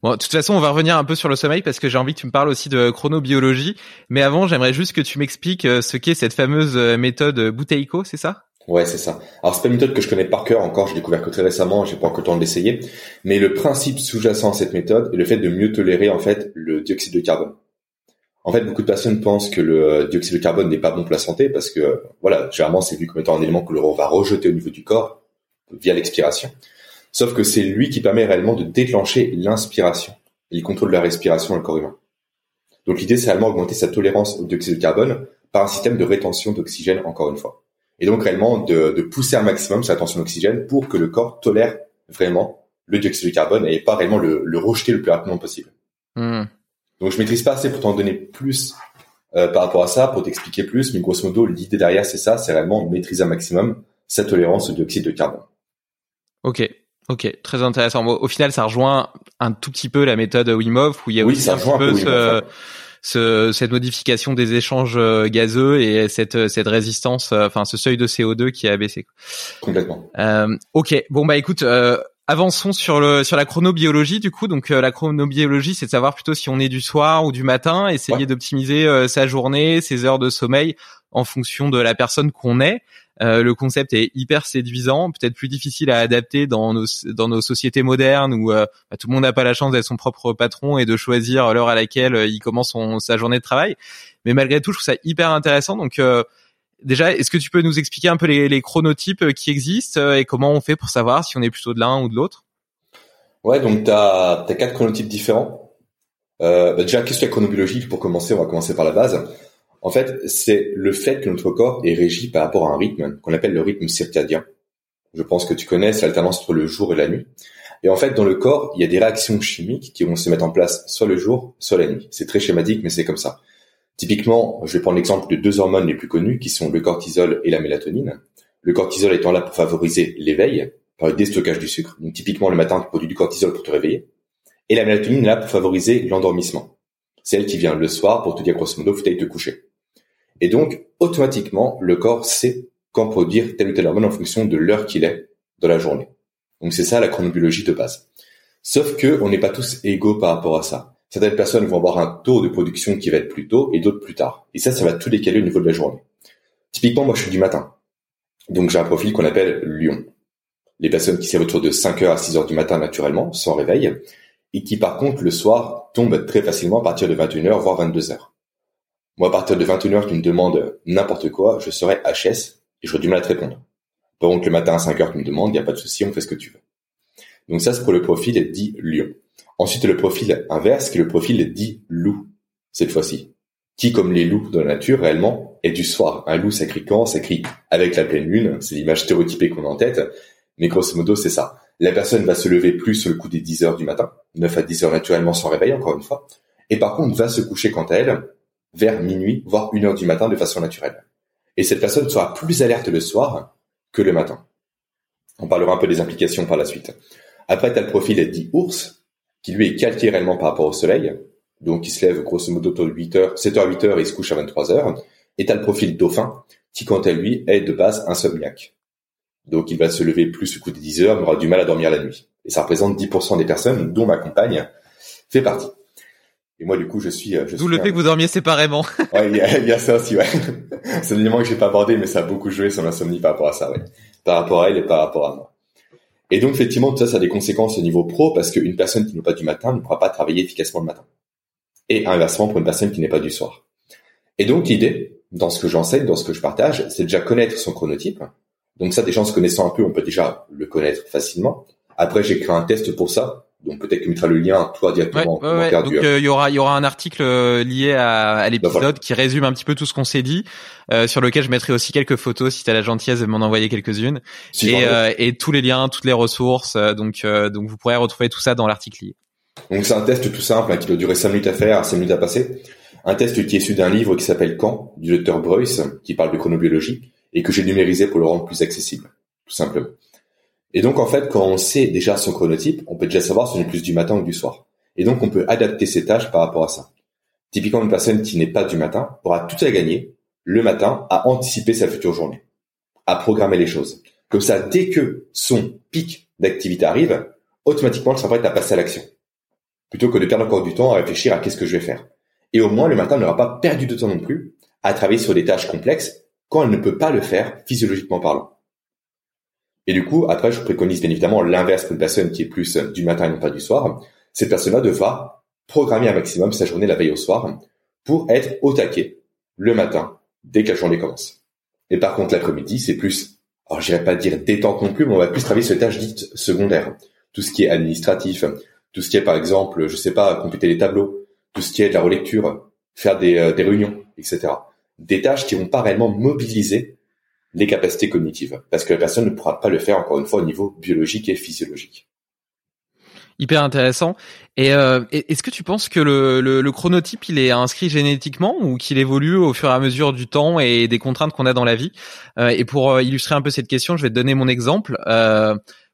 Bon, de toute façon, on va revenir un peu sur le sommeil parce que j'ai envie que tu me parles aussi de chronobiologie. Mais avant, j'aimerais juste que tu m'expliques euh, ce qu'est cette fameuse euh, méthode Bouteiko, c'est ça? Ouais, c'est ça. Alors c'est pas une méthode que je connais par cœur encore, j'ai découvert que très récemment, j'ai pas encore le temps de l'essayer. Mais le principe sous-jacent à cette méthode est le fait de mieux tolérer en fait le dioxyde de carbone. En fait, beaucoup de personnes pensent que le euh, dioxyde de carbone n'est pas bon pour la santé parce que, voilà, généralement, c'est vu comme étant un élément que l'on va rejeter au niveau du corps via l'expiration. Sauf que c'est lui qui permet réellement de déclencher l'inspiration. Il contrôle la respiration dans le corps humain. Donc l'idée, c'est réellement augmenter sa tolérance au dioxyde de carbone par un système de rétention d'oxygène, encore une fois. Et donc réellement de, de pousser un maximum sa tension d'oxygène pour que le corps tolère vraiment le dioxyde de carbone et pas réellement le, le rejeter le plus rapidement possible. Mmh. Donc je maîtrise pas assez pour t'en donner plus euh, par rapport à ça, pour t'expliquer plus, mais grosso modo, l'idée derrière, c'est ça, c'est vraiment maîtriser un maximum sa tolérance au dioxyde de carbone. Ok, ok, très intéressant. au final, ça rejoint un tout petit peu la méthode Wim Hof, où il y a aussi un petit peu ce, cette modification des échanges euh, gazeux et cette, cette résistance, euh, enfin ce seuil de CO2 qui a baissé. Complètement. Euh, ok, bon bah écoute, euh, Avançons sur le sur la chronobiologie du coup. Donc euh, la chronobiologie, c'est de savoir plutôt si on est du soir ou du matin, essayer d'optimiser euh, sa journée, ses heures de sommeil en fonction de la personne qu'on est. Euh, le concept est hyper séduisant, peut-être plus difficile à adapter dans nos dans nos sociétés modernes où bah, tout le monde n'a pas la chance d'être son propre patron et de choisir l'heure à laquelle il commence son, sa journée de travail. Mais malgré tout, je trouve ça hyper intéressant. Donc déjà, est-ce que tu peux nous expliquer un peu les, chronotypes euh, qui existent euh, et comment on fait pour savoir si on est plutôt de l'un ou de l'autre? Ouais, donc tu as, quatre chronotypes différents. Euh, bah déjà, qu'est-ce que la chronobiologie? Pour commencer, on va commencer par la base. En fait, c'est le fait que notre corps est régi par rapport à un rythme qu'on appelle le rythme circadien. Je pense que tu connais, l'alternance entre le jour et la nuit. Et en fait, dans le corps, il y a des réactions chimiques qui vont se mettre en place soit le jour, soit la nuit. C'est très schématique, mais c'est comme ça. Typiquement, je vais prendre l'exemple de deux hormones les plus connues qui sont le cortisol et la mélatonine. Le cortisol étant là pour favoriser l'éveil par le déstockage du sucre. Donc typiquement le matin tu produis du cortisol pour te réveiller. Et la mélatonine là pour favoriser l'endormissement. C'est elle qui vient le soir pour te dire grosso modo faut aller te coucher. Et donc automatiquement le corps sait quand produire telle ou telle hormone en fonction de l'heure qu'il est dans la journée. Donc c'est ça la chronobiologie de base. Sauf que on n'est pas tous égaux par rapport à ça certaines personnes vont avoir un taux de production qui va être plus tôt et d'autres plus tard. Et ça, ça va tout décaler au niveau de la journée. Typiquement, moi, je suis du matin. Donc, j'ai un profil qu'on appelle lion. Les personnes qui servent autour de 5h à 6h du matin naturellement, sans réveil, et qui, par contre, le soir, tombent très facilement à partir de 21h, voire 22h. Moi, à partir de 21h, tu me demandes n'importe quoi, je serai HS et j'aurai du mal à te répondre. Par contre, le matin à 5h, tu me demandes, il n'y a pas de souci, on fait ce que tu veux. Donc ça, c'est pour le profil dit lion. Ensuite, le profil inverse, qui est le profil dit loup, cette fois-ci. Qui, comme les loups de la nature, réellement, est du soir. Un loup, ça crie quand? Ça crie avec la pleine lune. C'est l'image stéréotypée qu'on a en tête. Mais grosso modo, c'est ça. La personne va se lever plus sur le coup des 10 heures du matin. 9 à 10 heures naturellement sans réveil, encore une fois. Et par contre, va se coucher quant à elle vers minuit, voire 1 heure du matin de façon naturelle. Et cette personne sera plus alerte le soir que le matin. On parlera un peu des implications par la suite. Après, tu as le profil dit ours, qui lui est calqué réellement par rapport au soleil. Donc, il se lève grosso modo autour de 8 heures, 7 h 8 heures et il se couche à 23 heures. Et t'as le profil dauphin, qui quant à lui est de base insomniaque. Donc, il va se lever plus au coup de 10 heures, mais aura du mal à dormir la nuit. Et ça représente 10% des personnes, dont ma compagne fait partie. Et moi, du coup, je suis. Je D'où le fait que vous dormiez séparément. ouais, il y, a, ça aussi, ouais. C'est un élément que j'ai pas abordé, mais ça a beaucoup joué sur l'insomnie par rapport à ça, ouais. Par rapport à elle et par rapport à moi. Et donc, effectivement, tout ça, ça a des conséquences au niveau pro parce qu'une personne qui n'est pas du matin ne pourra pas travailler efficacement le matin. Et inversement pour une personne qui n'est pas du soir. Et donc, l'idée, dans ce que j'enseigne, dans ce que je partage, c'est déjà connaître son chronotype. Donc ça, déjà, en se connaissant un peu, on peut déjà le connaître facilement. Après, j'ai créé un test pour ça. Donc peut-être que tu mettras le lien toi directement. Ouais, ouais, Donc euh, il y aura il y aura un article euh, lié à, à l'épisode bah, qui résume un petit peu tout ce qu'on s'est dit, euh, sur lequel je mettrai aussi quelques photos si tu as la gentillesse de m'en envoyer quelques-unes et, euh, et tous les liens, toutes les ressources. donc donc vous pourrez retrouver tout ça dans l'article lié. Donc c'est un test tout simple hein, qui doit durer 5 minutes à faire, 5 minutes à passer. Un test qui est issu d'un livre qui s'appelle Quand du docteur Bruce qui parle de chronobiologie et que j'ai numérisé pour le rendre plus accessible, tout simplement. Et donc en fait, quand on sait déjà son chronotype, on peut déjà savoir si on est plus du matin ou du soir. Et donc on peut adapter ses tâches par rapport à ça. Typiquement, une personne qui n'est pas du matin aura tout à gagner le matin à anticiper sa future journée, à programmer les choses. Comme ça, dès que son pic d'activité arrive, automatiquement, elle sera prête à passer à l'action. Plutôt que de perdre encore du temps à réfléchir à qu'est-ce que je vais faire. Et au moins, le matin n'aura pas perdu de temps non plus à travailler sur des tâches complexes quand elle ne peut pas le faire physiologiquement parlant. Et du coup, après, je préconise bien évidemment l'inverse pour une personne qui est plus du matin et non pas du soir. Cette personne-là devra programmer un maximum sa journée la veille au soir pour être au taquet le matin dès que la journée commence. Et par contre, l'après-midi, c'est plus, alors j'irais pas dire détente non plus, mais on va plus travailler sur les tâches dites secondaires. Tout ce qui est administratif, tout ce qui est par exemple, je sais pas, compléter les tableaux, tout ce qui est de la relecture, faire des, euh, des réunions, etc. Des tâches qui vont pas réellement mobiliser les capacités cognitives, parce que la personne ne pourra pas le faire encore une fois au niveau biologique et physiologique. Hyper intéressant. Et euh, est-ce que tu penses que le, le, chronotype il est inscrit génétiquement ou qu'il évolue au fur et à mesure du temps et des contraintes qu'on a dans la vie? Euh, Et pour euh, illustrer un peu cette question, je vais te donner mon exemple.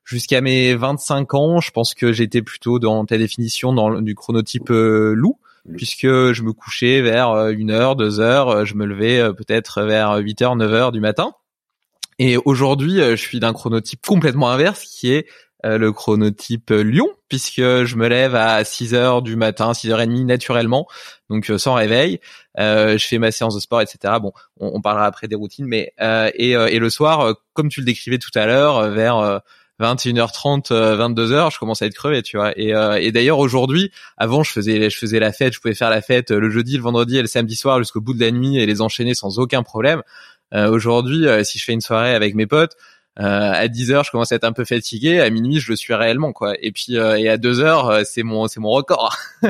Jusqu'à mes 25 ans, je pense que j'étais plutôt dans ta définition dans du chronotype loup puisque je me couchais vers 1 heure, 2 heures, je me levais peut-être vers 8 heures, 9 heures du matin. Et aujourd'hui, euh, je suis d'un chronotype complètement inverse qui est euh, le chronotype Lion, puisque je me lève à 6 heures du matin, 6 h 30 naturellement, donc euh, sans réveil. je fais ma séance de sport, etc. Bon, on, parlera après des routines, mais et, et, le soir, comme tu le décrivais tout à l'heure, vers 21h30, 22h, je commence à être crevé, tu vois. Et, et d'ailleurs aujourd'hui, avant je faisais je faisais la fête, je pouvais faire la fête le jeudi, le vendredi et le samedi soir jusqu'au bout de la nuit et les enchaîner sans aucun problème. Euh, aujourd'hui, euh, si je fais une soirée avec mes potes, euh, à 10 heures, je commence à être un peu fatigué. À minuit, je le suis réellement, quoi. Et puis, et à 2 heures, c'est mon, c'est mon record.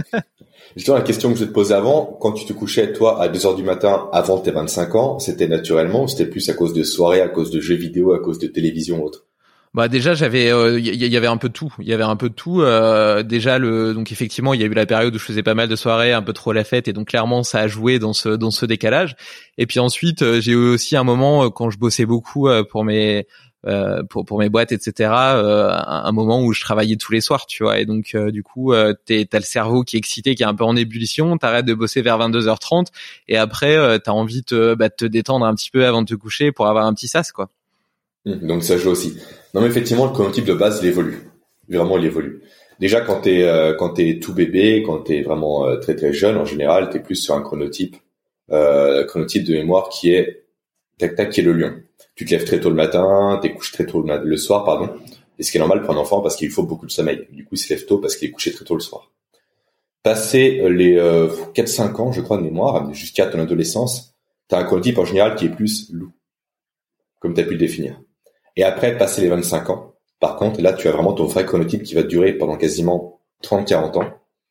Justement, la question que je te posais avant, quand tu te couchais, toi, à 2 heures du matin, avant tes 25 ans, c'était naturellement, c'était plus à cause de soirées, à cause de jeux vidéo, à cause de télévision ou autre? Bah déjà j'avais il euh, y, avait un peu de tout, il y avait un peu de tout euh, déjà le donc effectivement, il y a eu la période où je faisais pas mal de soirées, un peu trop la fête et donc clairement ça a joué dans ce dans ce décalage. Et puis ensuite, euh, j'ai eu aussi un moment quand je bossais beaucoup pour mes pour pour mes boîtes etc un, moment où je travaillais tous les soirs tu vois et donc du coup t'es t'as le cerveau qui est excité qui est un peu en ébullition t'arrêtes de bosser vers 22h30 et après t'as envie de, bah, de te détendre un petit peu avant de te coucher pour avoir un petit sas quoi Mmh, donc ça joue aussi. Non mais effectivement le chronotype de base il évolue. Vraiment il évolue. Déjà quand t'es euh, quand t'es tout bébé, quand t'es vraiment euh, très très jeune en général, t'es plus sur un chronotype euh, chronotype de mémoire qui est tac tac qui est le lion. Tu te lèves très tôt le matin, t'es couché très tôt le, soir pardon. Et ce qui est normal pour un enfant parce qu'il faut beaucoup de sommeil. Du coup il se lève tôt parce qu'il est couché très tôt le soir. Passé les euh, 4-5 ans je crois de mémoire, jusqu'à ton adolescence, t'as un chronotype en général qui est plus loup, comme t'as pu le définir. Et après, passer les 25 ans, par contre, là, tu as vraiment ton vrai chronotype qui va durer pendant quasiment 30-40 ans.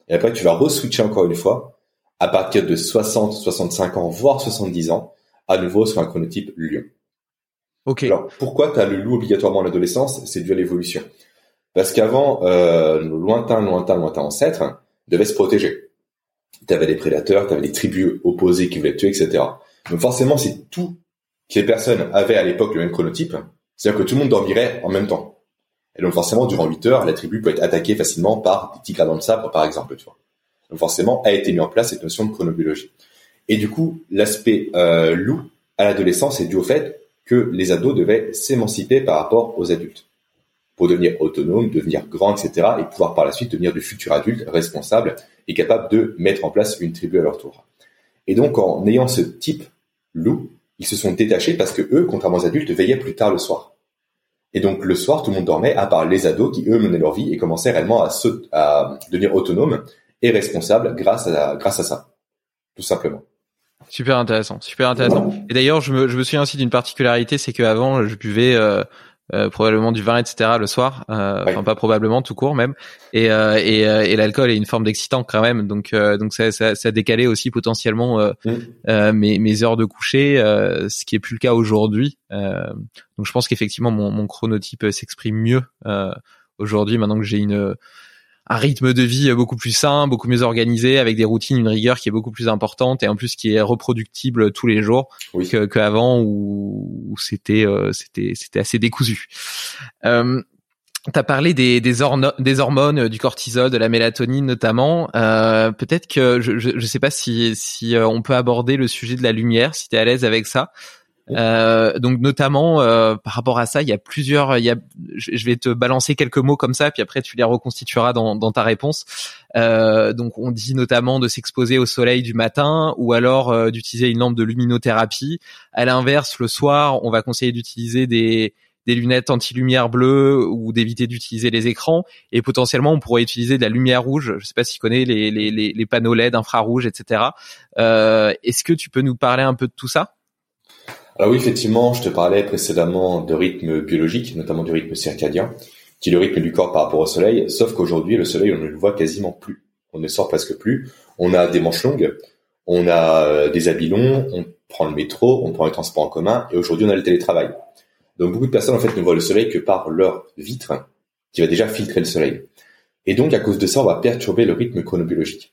Et après, tu vas re-switcher encore une fois, à partir de 60, 65 ans, voire 70 ans, à nouveau sur un chronotype lion. Ok. Alors, pourquoi tu as le loup obligatoirement en adolescence C'est dû à l'évolution. Parce qu'avant, euh, nos lointains, lointains, lointains ancêtres devaient se protéger. Tu avais des prédateurs, tu avais des tribus opposées qui voulaient te tuer, etc. Donc forcément, si toutes les personnes avaient à l'époque le même chronotype, c'est-à-dire que tout le monde dormirait en même temps. Et donc forcément, durant 8 heures, la tribu peut être attaquée facilement par des tigres dans le sabre, par exemple. Tu vois. Donc forcément, a été mis en place cette notion de chronobiologie. Et du coup, l'aspect euh, loup à l'adolescence est dû au fait que les ados devaient s'émanciper par rapport aux adultes pour devenir autonomes, devenir grands, etc. et pouvoir par la suite devenir de futurs adultes responsables et capables de mettre en place une tribu à leur tour. Et donc, en ayant ce type loup, ils se sont détachés parce que eux, contrairement aux adultes, veillaient plus tard le soir. Et donc le soir, tout le monde dormait, à part les ados qui eux menaient leur vie et commençaient réellement à, se, à devenir autonomes et responsables grâce à grâce à ça, tout simplement. Super intéressant, super intéressant. Et d'ailleurs, je me, je me souviens aussi d'une particularité, c'est qu'avant, je buvais euh, euh, probablement du vin, etc. le soir, euh, enfin pas probablement, tout court même. Et, euh, et, euh, et l'alcool est une forme d'excitant quand même, donc donc ça, ça, ça décalait aussi potentiellement mmh. mes, mes heures de coucher, ce qui est plus le cas aujourd'hui. donc je pense qu'effectivement mon, mon chronotype s'exprime mieux aujourd'hui maintenant que j'ai une un rythme de vie beaucoup plus sain, beaucoup mieux organisé, avec des routines, une rigueur qui est beaucoup plus importante et en plus qui est reproductible tous les jours oui. qu'avant où, c'était euh, c'était c'était assez décousu. Euh, T'as parlé des, des, des, hormones, euh, du cortisol, de la mélatonine notamment. Euh, Peut-être que je, je, je sais pas si, si euh, on peut aborder le sujet de la lumière, si tu es à l'aise avec ça. Euh, donc notamment euh, par rapport à ça, il y a plusieurs. Il y a, je vais te balancer quelques mots comme ça, puis après tu les reconstitueras dans, dans ta réponse. Euh, donc on dit notamment de s'exposer au soleil du matin, ou alors euh, d'utiliser une lampe de luminothérapie. À l'inverse, le soir, on va conseiller d'utiliser des des lunettes anti-lumière bleue ou d'éviter d'utiliser les écrans et potentiellement on pourrait utiliser de la lumière rouge. Je sais pas si tu connais les, les, les, panneaux LED infrarouges, etc. Euh, Est-ce que tu peux nous parler un peu de tout ça? Alors oui, effectivement, je te parlais précédemment de rythme biologique, notamment du rythme circadien, qui est le rythme du corps par rapport au soleil, sauf qu'aujourd'hui, le soleil, on ne le voit quasiment plus. On ne sort presque plus. On a des manches longues, on a euh, des habits longs, on prend le métro, on prend les transports en commun, et aujourd'hui, on a le télétravail. Donc beaucoup de personnes, en fait, ne voient le soleil que par leur vitre, qui va déjà filtrer le soleil. Et donc, à cause de ça, on va perturber le rythme chronobiologique.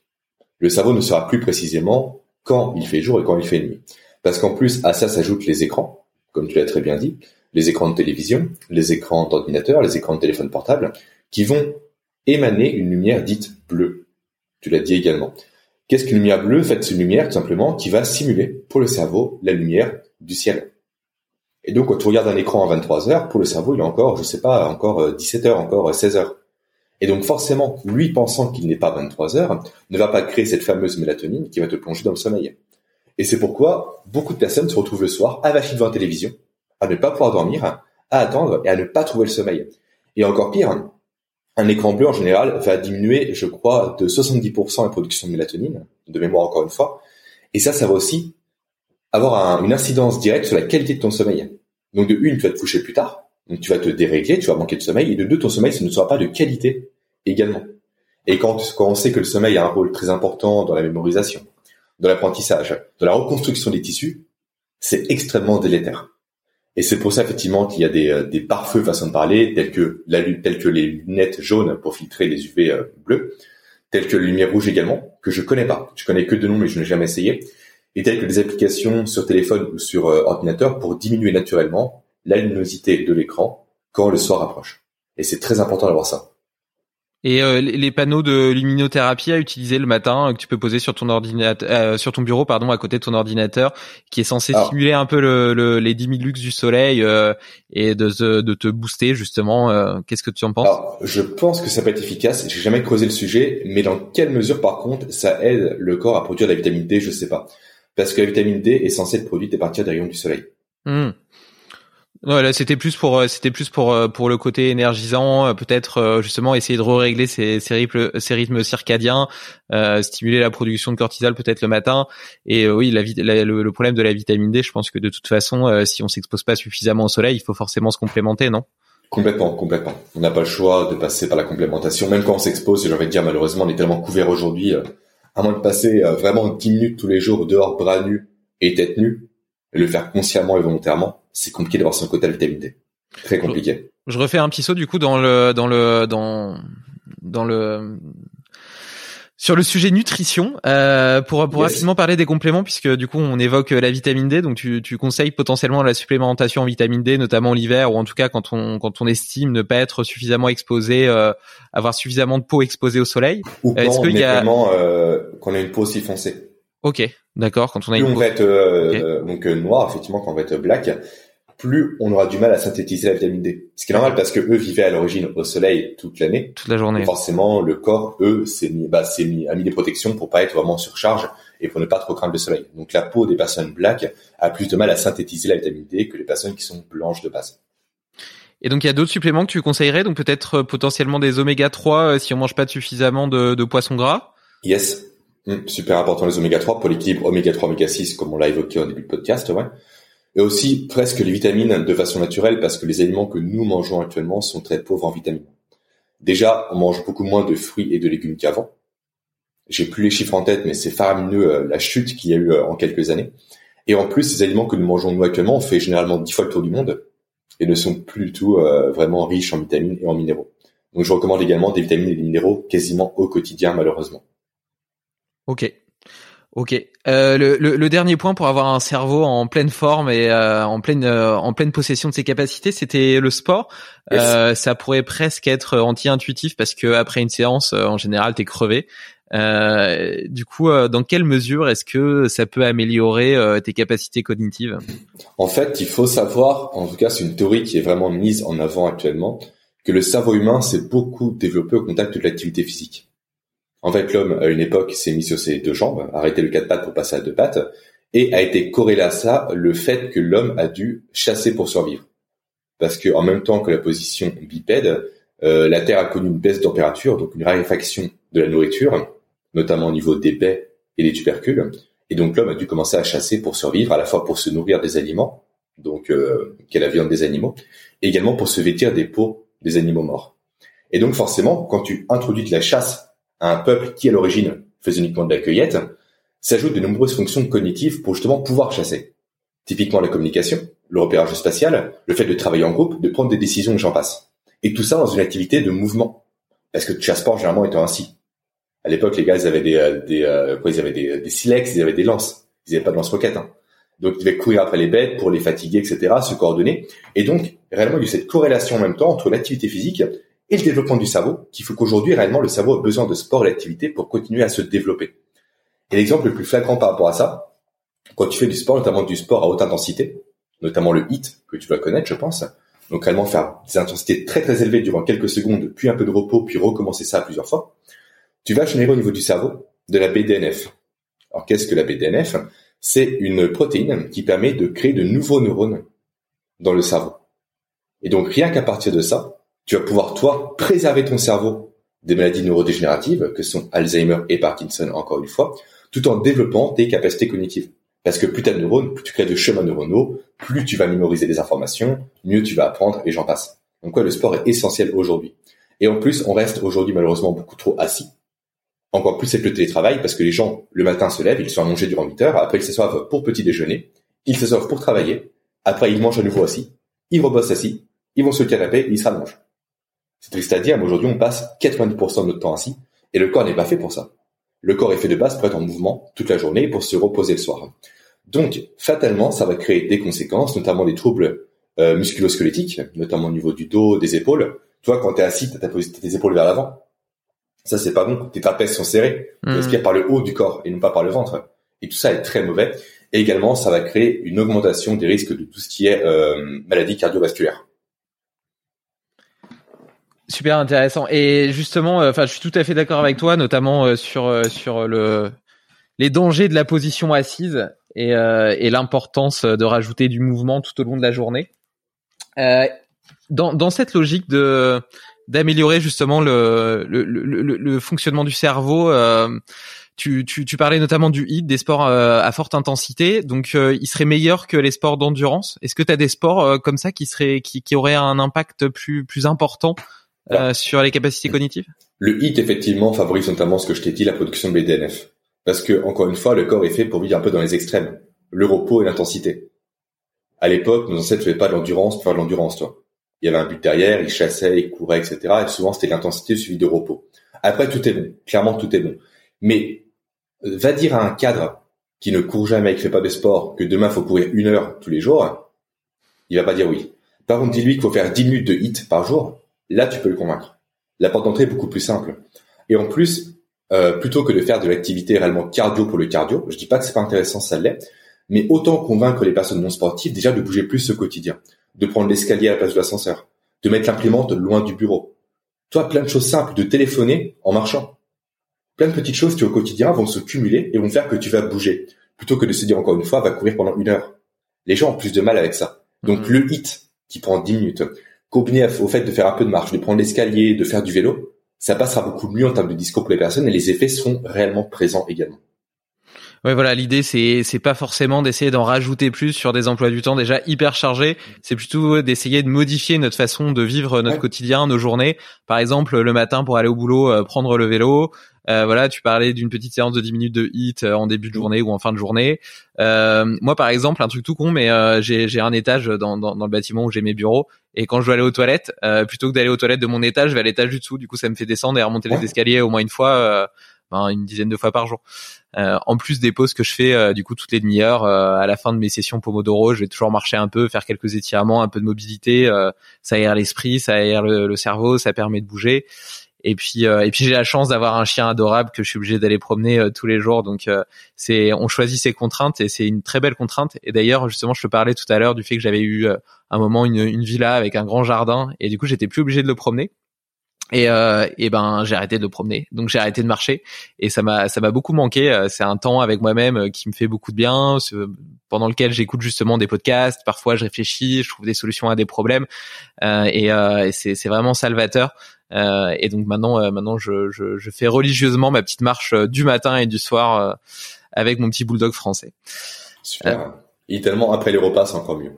Le cerveau ne saura plus précisément quand il fait jour et quand il fait nuit. Parce qu'en plus, à ça s'ajoutent les écrans, comme tu l'as très bien dit, les écrans de télévision, les écrans d'ordinateur, les écrans de téléphone portable, qui vont émaner une lumière dite bleue. Tu l'as dit également. Qu'est-ce qu'une lumière bleue? Fait, c'est une lumière tout simplement qui va simuler pour le cerveau la lumière du ciel. Et donc, quand tu regardes un écran à 23 heures, pour le cerveau, il est encore, je sais pas, encore 17 heures, encore 16 heures. Et donc, forcément, lui pensant qu'il n'est pas 23 heures, ne va pas créer cette fameuse mélatonine qui va te plonger dans le sommeil. Et c'est pourquoi beaucoup de personnes se retrouvent le soir avachis devant la télévision, à ne pas pouvoir dormir, à attendre et à ne pas trouver le sommeil. Et encore pire, un écran bleu en général va diminuer, je crois, de 70% la production de mélatonine, de mémoire encore une fois. Et ça, ça va aussi avoir une incidence directe sur la qualité de ton sommeil. Donc de une, tu vas te coucher plus tard, donc tu vas te dérégler, tu vas manquer de sommeil, et de deux, ton sommeil, ce ne sera pas de qualité également. Et quand, quand on sait que le sommeil a un rôle très important dans la mémorisation, de l'apprentissage, de la reconstruction des tissus, c'est extrêmement délétère. Et c'est pour ça effectivement qu'il y a des, euh, des pare-feux façon de parler, tels que la tels que les lunettes jaunes pour filtrer les UV euh, bleus, tels que les lumières rouges également, que je connais pas. Je connais que de nom mais je n'ai jamais essayé. Et tels que des applications sur téléphone ou sur euh, ordinateur pour diminuer naturellement la luminosité de l'écran quand le soir approche. Et c'est très important d'avoir ça. Et euh, les panneaux de luminothérapie à utiliser le matin euh, que tu peux poser sur ton ordinateur, euh, sur ton bureau, pardon, à côté de ton ordinateur, qui est censé simuler un peu le, les 10 000 lux du soleil et de, de te booster justement. Qu'est-ce que tu en penses? Alors, Je pense que ça peut être efficace. J'ai jamais creusé le sujet, mais dans quelle mesure, par contre, ça aide le corps à produire de la vitamine D Je sais pas, parce que la vitamine D est censée être produite à partir des rayons du soleil. Mmh. Là c'était plus pour euh, c'était plus pour euh, pour le côté énergisant, euh, peut-être justement essayer de régler ces, ces, rythmes, rythmes circadiens, euh, stimuler la production de cortisol peut-être le matin. Et oui, la, la le, problème de la vitamine D, je pense que de toute façon, si on s'expose pas suffisamment au soleil, il faut forcément se complémenter, non? Complètement, complètement. On n'a pas le choix de passer par la complémentation, même quand on s'expose. J'ai envie de dire, malheureusement, on est tellement couvert aujourd'hui, à moins de passer vraiment 10 minutes tous les jours dehors, bras nus et tête nue, et le faire consciemment et volontairement c'est compliqué d'avoir son quota de vitamine D. Très compliqué. Je refais un petit saut du coup dans le dans le dans dans le sur le sujet nutrition, euh, pour pour rapidement parler des compléments, puisque du coup on évoque la vitamine D, donc tu, tu conseilles potentiellement la supplémentation en vitamine D, notamment l'hiver, ou en tout cas quand on quand on estime ne pas être suffisamment exposé, euh, avoir suffisamment de peau exposée au soleil. Ou quand Est-ce qu'il y a euh, qu'on a une peau si foncée. Ok, d'accord. Quand on a une peau... on va être euh, donc euh, noir, effectivement, quand on va être black, plus on aura du mal à synthétiser la vitamine D. Ce qui est normal parce que eux vivaient à l'origine au soleil toute l'année. Toute la journée. forcément, le corps, eux, s'est mis, bah, s'est mis, a mis des protections pour pas être vraiment surcharge et pour ne pas trop craindre le soleil. Donc la peau des personnes black a plus de mal à synthétiser la vitamine D que les personnes qui sont blanches de base. Et donc il y a d'autres suppléments que tu conseillerais, donc peut-être potentiellement des oméga 3 si on mange pas suffisamment de, de poissons gras? Yes, hmm, super important les oméga 3 pour l'équilibre oméga 3 oméga 6 comme on l'a évoqué au début du podcast, ouais. Et aussi presque les vitamines de façon naturelle parce que les aliments que nous mangeons actuellement sont très pauvres en vitamines. Déjà, on mange beaucoup moins de fruits et de légumes qu'avant. J'ai plus les chiffres en tête, mais c'est faramineux euh, la chute qu'il y a eu euh, en quelques années. Et en plus, ces aliments que nous mangeons nous actuellement, on fait généralement dix fois le tour du monde et ne sont plus du tout euh, vraiment riches en vitamines et en minéraux. Donc je recommande également des vitamines et des minéraux quasiment au quotidien malheureusement. Ok. Ok. Euh, le, le, dernier point pour avoir un cerveau en pleine forme et euh, en pleine euh, en pleine possession de ses capacités, c'était le sport. Euh, ça pourrait presque être anti-intuitif parce que après une séance, en général, t'es crevé. du coup, dans quelle mesure est-ce que ça peut améliorer tes capacités cognitives? En fait, il faut savoir, en tout cas, c'est une théorie qui est vraiment mise en avant actuellement, que le cerveau humain s'est beaucoup développé au contact de l'activité physique. En fait, l'homme, à une époque, s'est mis sur ses deux jambes, arrêté le quatre pattes pour passer à deux pattes, et a été corrélé à ça le fait que l'homme a dû chasser pour survivre. Parce que en même temps que la position bipède, euh, la Terre a connu une baisse de température, donc une raréfaction de la nourriture, notamment au niveau des baies et des tubercules. Et donc l'homme a dû commencer à chasser pour survivre, à la fois pour se nourrir des aliments, donc euh, la viande des animaux, et également pour se vêtir des peaux des animaux morts. Et donc forcément, quand tu introduis la chasse à un peuple qui à l'origine faisait uniquement de la cueillette, s'ajoutent de nombreuses fonctions cognitives pour justement pouvoir chasser. Typiquement la communication, le repérage spatial, le fait de travailler en groupe, de prendre des décisions et j'en passe. Et tout ça dans une activité de mouvement. Parce que tu chasses pas généralement étant ainsi. À l'époque, les gars, ils avaient des, euh, des euh, quoi, ils avaient des, des silex, ils avaient des lances. Ils n'avaient pas de lance-roquettes. Hein. Donc, ils devaient courir après les bêtes pour les fatiguer, etc., se coordonner. Et donc, réellement, il y a eu cette corrélation en même temps entre l'activité physique et le développement du cerveau, qui fait qu'aujourd'hui, réellement, le cerveau a besoin de sport et d'activité pour continuer à se développer. Et l'exemple le plus flagrant par rapport à ça, quand tu fais du sport, notamment du sport à haute intensité, notamment le HIT, que tu vas connaître, je pense, donc réellement faire des intensités très très élevées durant quelques secondes, puis un peu de repos, puis recommencer ça plusieurs fois, tu vas générer au niveau du cerveau de la BDNF. Alors qu'est-ce que la BDNF C'est une protéine qui permet de créer de nouveaux neurones dans le cerveau. Et donc rien qu'à partir de ça, tu vas pouvoir, toi, préserver ton cerveau des maladies neurodégénératives, que sont Alzheimer et Parkinson, encore une fois, tout en développant tes capacités cognitives. Parce que plus tu as de neurones, plus tu crées de chemins neuronaux, plus tu vas mémoriser des informations, mieux tu vas apprendre, et j'en passe. Donc quoi, le sport est essentiel aujourd'hui. Et en plus, on reste aujourd'hui malheureusement beaucoup trop assis. Encore plus c'est le télétravail, parce que les gens, le matin, se lèvent, ils sont allongés durant 8 heures, après ils s'assoivent pour petit déjeuner, ils s'assoivent pour travailler, après ils mangent à nouveau assis, ils rebossent assis, ils vont sur le canapé, ils s'allongent. C'est triste à dire, mais aujourd'hui, on passe 90% de notre temps assis, et le corps n'est pas fait pour ça. Le corps est fait de base pour être en mouvement toute la journée et pour se reposer le soir. Donc, fatalement, ça va créer des conséquences, notamment des troubles euh, musculosquelettiques, notamment au niveau du dos, des épaules. Toi, quand t'es assis, t'as tes épaules vers l'avant. Ça, c'est pas bon. Tes trapèzes sont serrés. Tu mmh. respires par le haut du corps et non pas par le ventre. Et tout ça est très mauvais. Et également, ça va créer une augmentation des risques de tout ce qui est euh, maladie cardiovasculaire. Super intéressant. Et justement, euh, enfin, je suis tout à fait d'accord avec toi, notamment euh, sur euh, sur le les dangers de la position assise et, et l'importance de rajouter du mouvement tout au long de la journée. dans dans cette logique de d'améliorer justement le le, le, le, fonctionnement du cerveau. Tu, tu, tu, parlais notamment du HIIT, des sports à forte intensité. Donc, il serait meilleur que les sports d'endurance. Est-ce que tu as des sports comme ça qui seraient qui, qui auraient un impact plus plus important euh, sur les capacités cognitives Le HIT effectivement favorise notamment ce que je t'ai dit, la production de BDNF. Parce que encore une fois, le corps est fait pour vivre un peu dans les extrêmes, le repos et l'intensité. À l'époque, nos ancêtres ne faisaient pas de l'endurance pour faire de l'endurance, toi. Il y avait un but derrière, ils chassaient, ils couraient, etc. Et souvent, c'était l'intensité suivie de repos. Après, tout est bon. Clairement, tout est bon. Mais euh, va dire à un cadre qui ne court jamais, qui fait pas de sport, que demain faut courir une heure tous les jours, il va pas dire oui. Par contre, dis-lui qu'il faut faire 10 minutes de hit par jour, là tu peux le convaincre. La porte d'entrée est beaucoup plus simple. Et en plus, euh, plutôt que de faire de l'activité réellement cardio pour le cardio, je dis pas que c'est pas intéressant, ça l'est, mais autant convaincre les personnes non sportives déjà de bouger plus au quotidien, de prendre l'escalier à la place de l'ascenseur, de mettre l'imprimante loin du bureau. Toi, plein de choses simples, de téléphoner en marchant. Plein de petites choses qui au quotidien vont se cumuler et vont faire que tu vas bouger, plutôt que de se dire encore une fois, va courir pendant une heure. Les gens ont plus de mal avec ça. Donc mmh. le hit qui prend 10 minutes, combiné au fait de faire un peu de marche, de prendre l'escalier, de faire du vélo, ça passera beaucoup mieux en termes de discours pour les personnes et les effets seront réellement présents également. Ouais, voilà, l'idée c'est c'est pas forcément d'essayer d'en rajouter plus sur des emplois du temps déjà hyper chargés, c'est plutôt d'essayer de modifier notre façon de vivre notre quotidien, nos journées. Par exemple, le matin pour aller au boulot, euh, prendre le vélo, voilà, tu parlais d'une petite séance de 10 minutes de hit euh, en début de journée ou en fin de journée. Euh, moi, par exemple, un truc tout con, mais j'ai un étage dans, dans, le bâtiment où j'ai mes bureaux. Et quand je dois aller aux toilettes, plutôt que d'aller aux toilettes de mon étage, je vais à l'étage du dessous. Du coup, ça me fait descendre et remonter les escaliers au moins une fois, ben, une dizaine de fois par jour. en plus des pauses que je fais du coup toutes les demi-heures à la fin de mes sessions Pomodoro, je vais toujours marcher un peu, faire quelques étirements, un peu de mobilité. ça aère l'esprit, ça aère le, le, cerveau, ça permet de bouger. Et puis euh, et puis j'ai la chance d'avoir un chien adorable que je suis obligé d'aller promener euh, tous les jours. Donc euh, c'est on choisit ses contraintes et c'est une très belle contrainte. Et d'ailleurs justement je te parlais tout à l'heure du fait que j'avais eu un moment une, une villa avec un grand jardin et du coup j'étais plus obligé de le promener. Et, euh, et ben j'ai arrêté de le promener, donc j'ai arrêté de marcher et ça m'a ça m'a beaucoup manqué. C'est un temps avec moi-même qui me fait beaucoup de bien, pendant lequel j'écoute justement des podcasts. Parfois je réfléchis, je trouve des solutions à des problèmes euh, et, euh, et c'est c'est vraiment salvateur. Euh, et donc maintenant, euh, maintenant, je, je, je, fais religieusement ma petite marche euh, du matin et du soir avec mon petit bulldog français. Super. Idéalement après les repas, c'est encore mieux.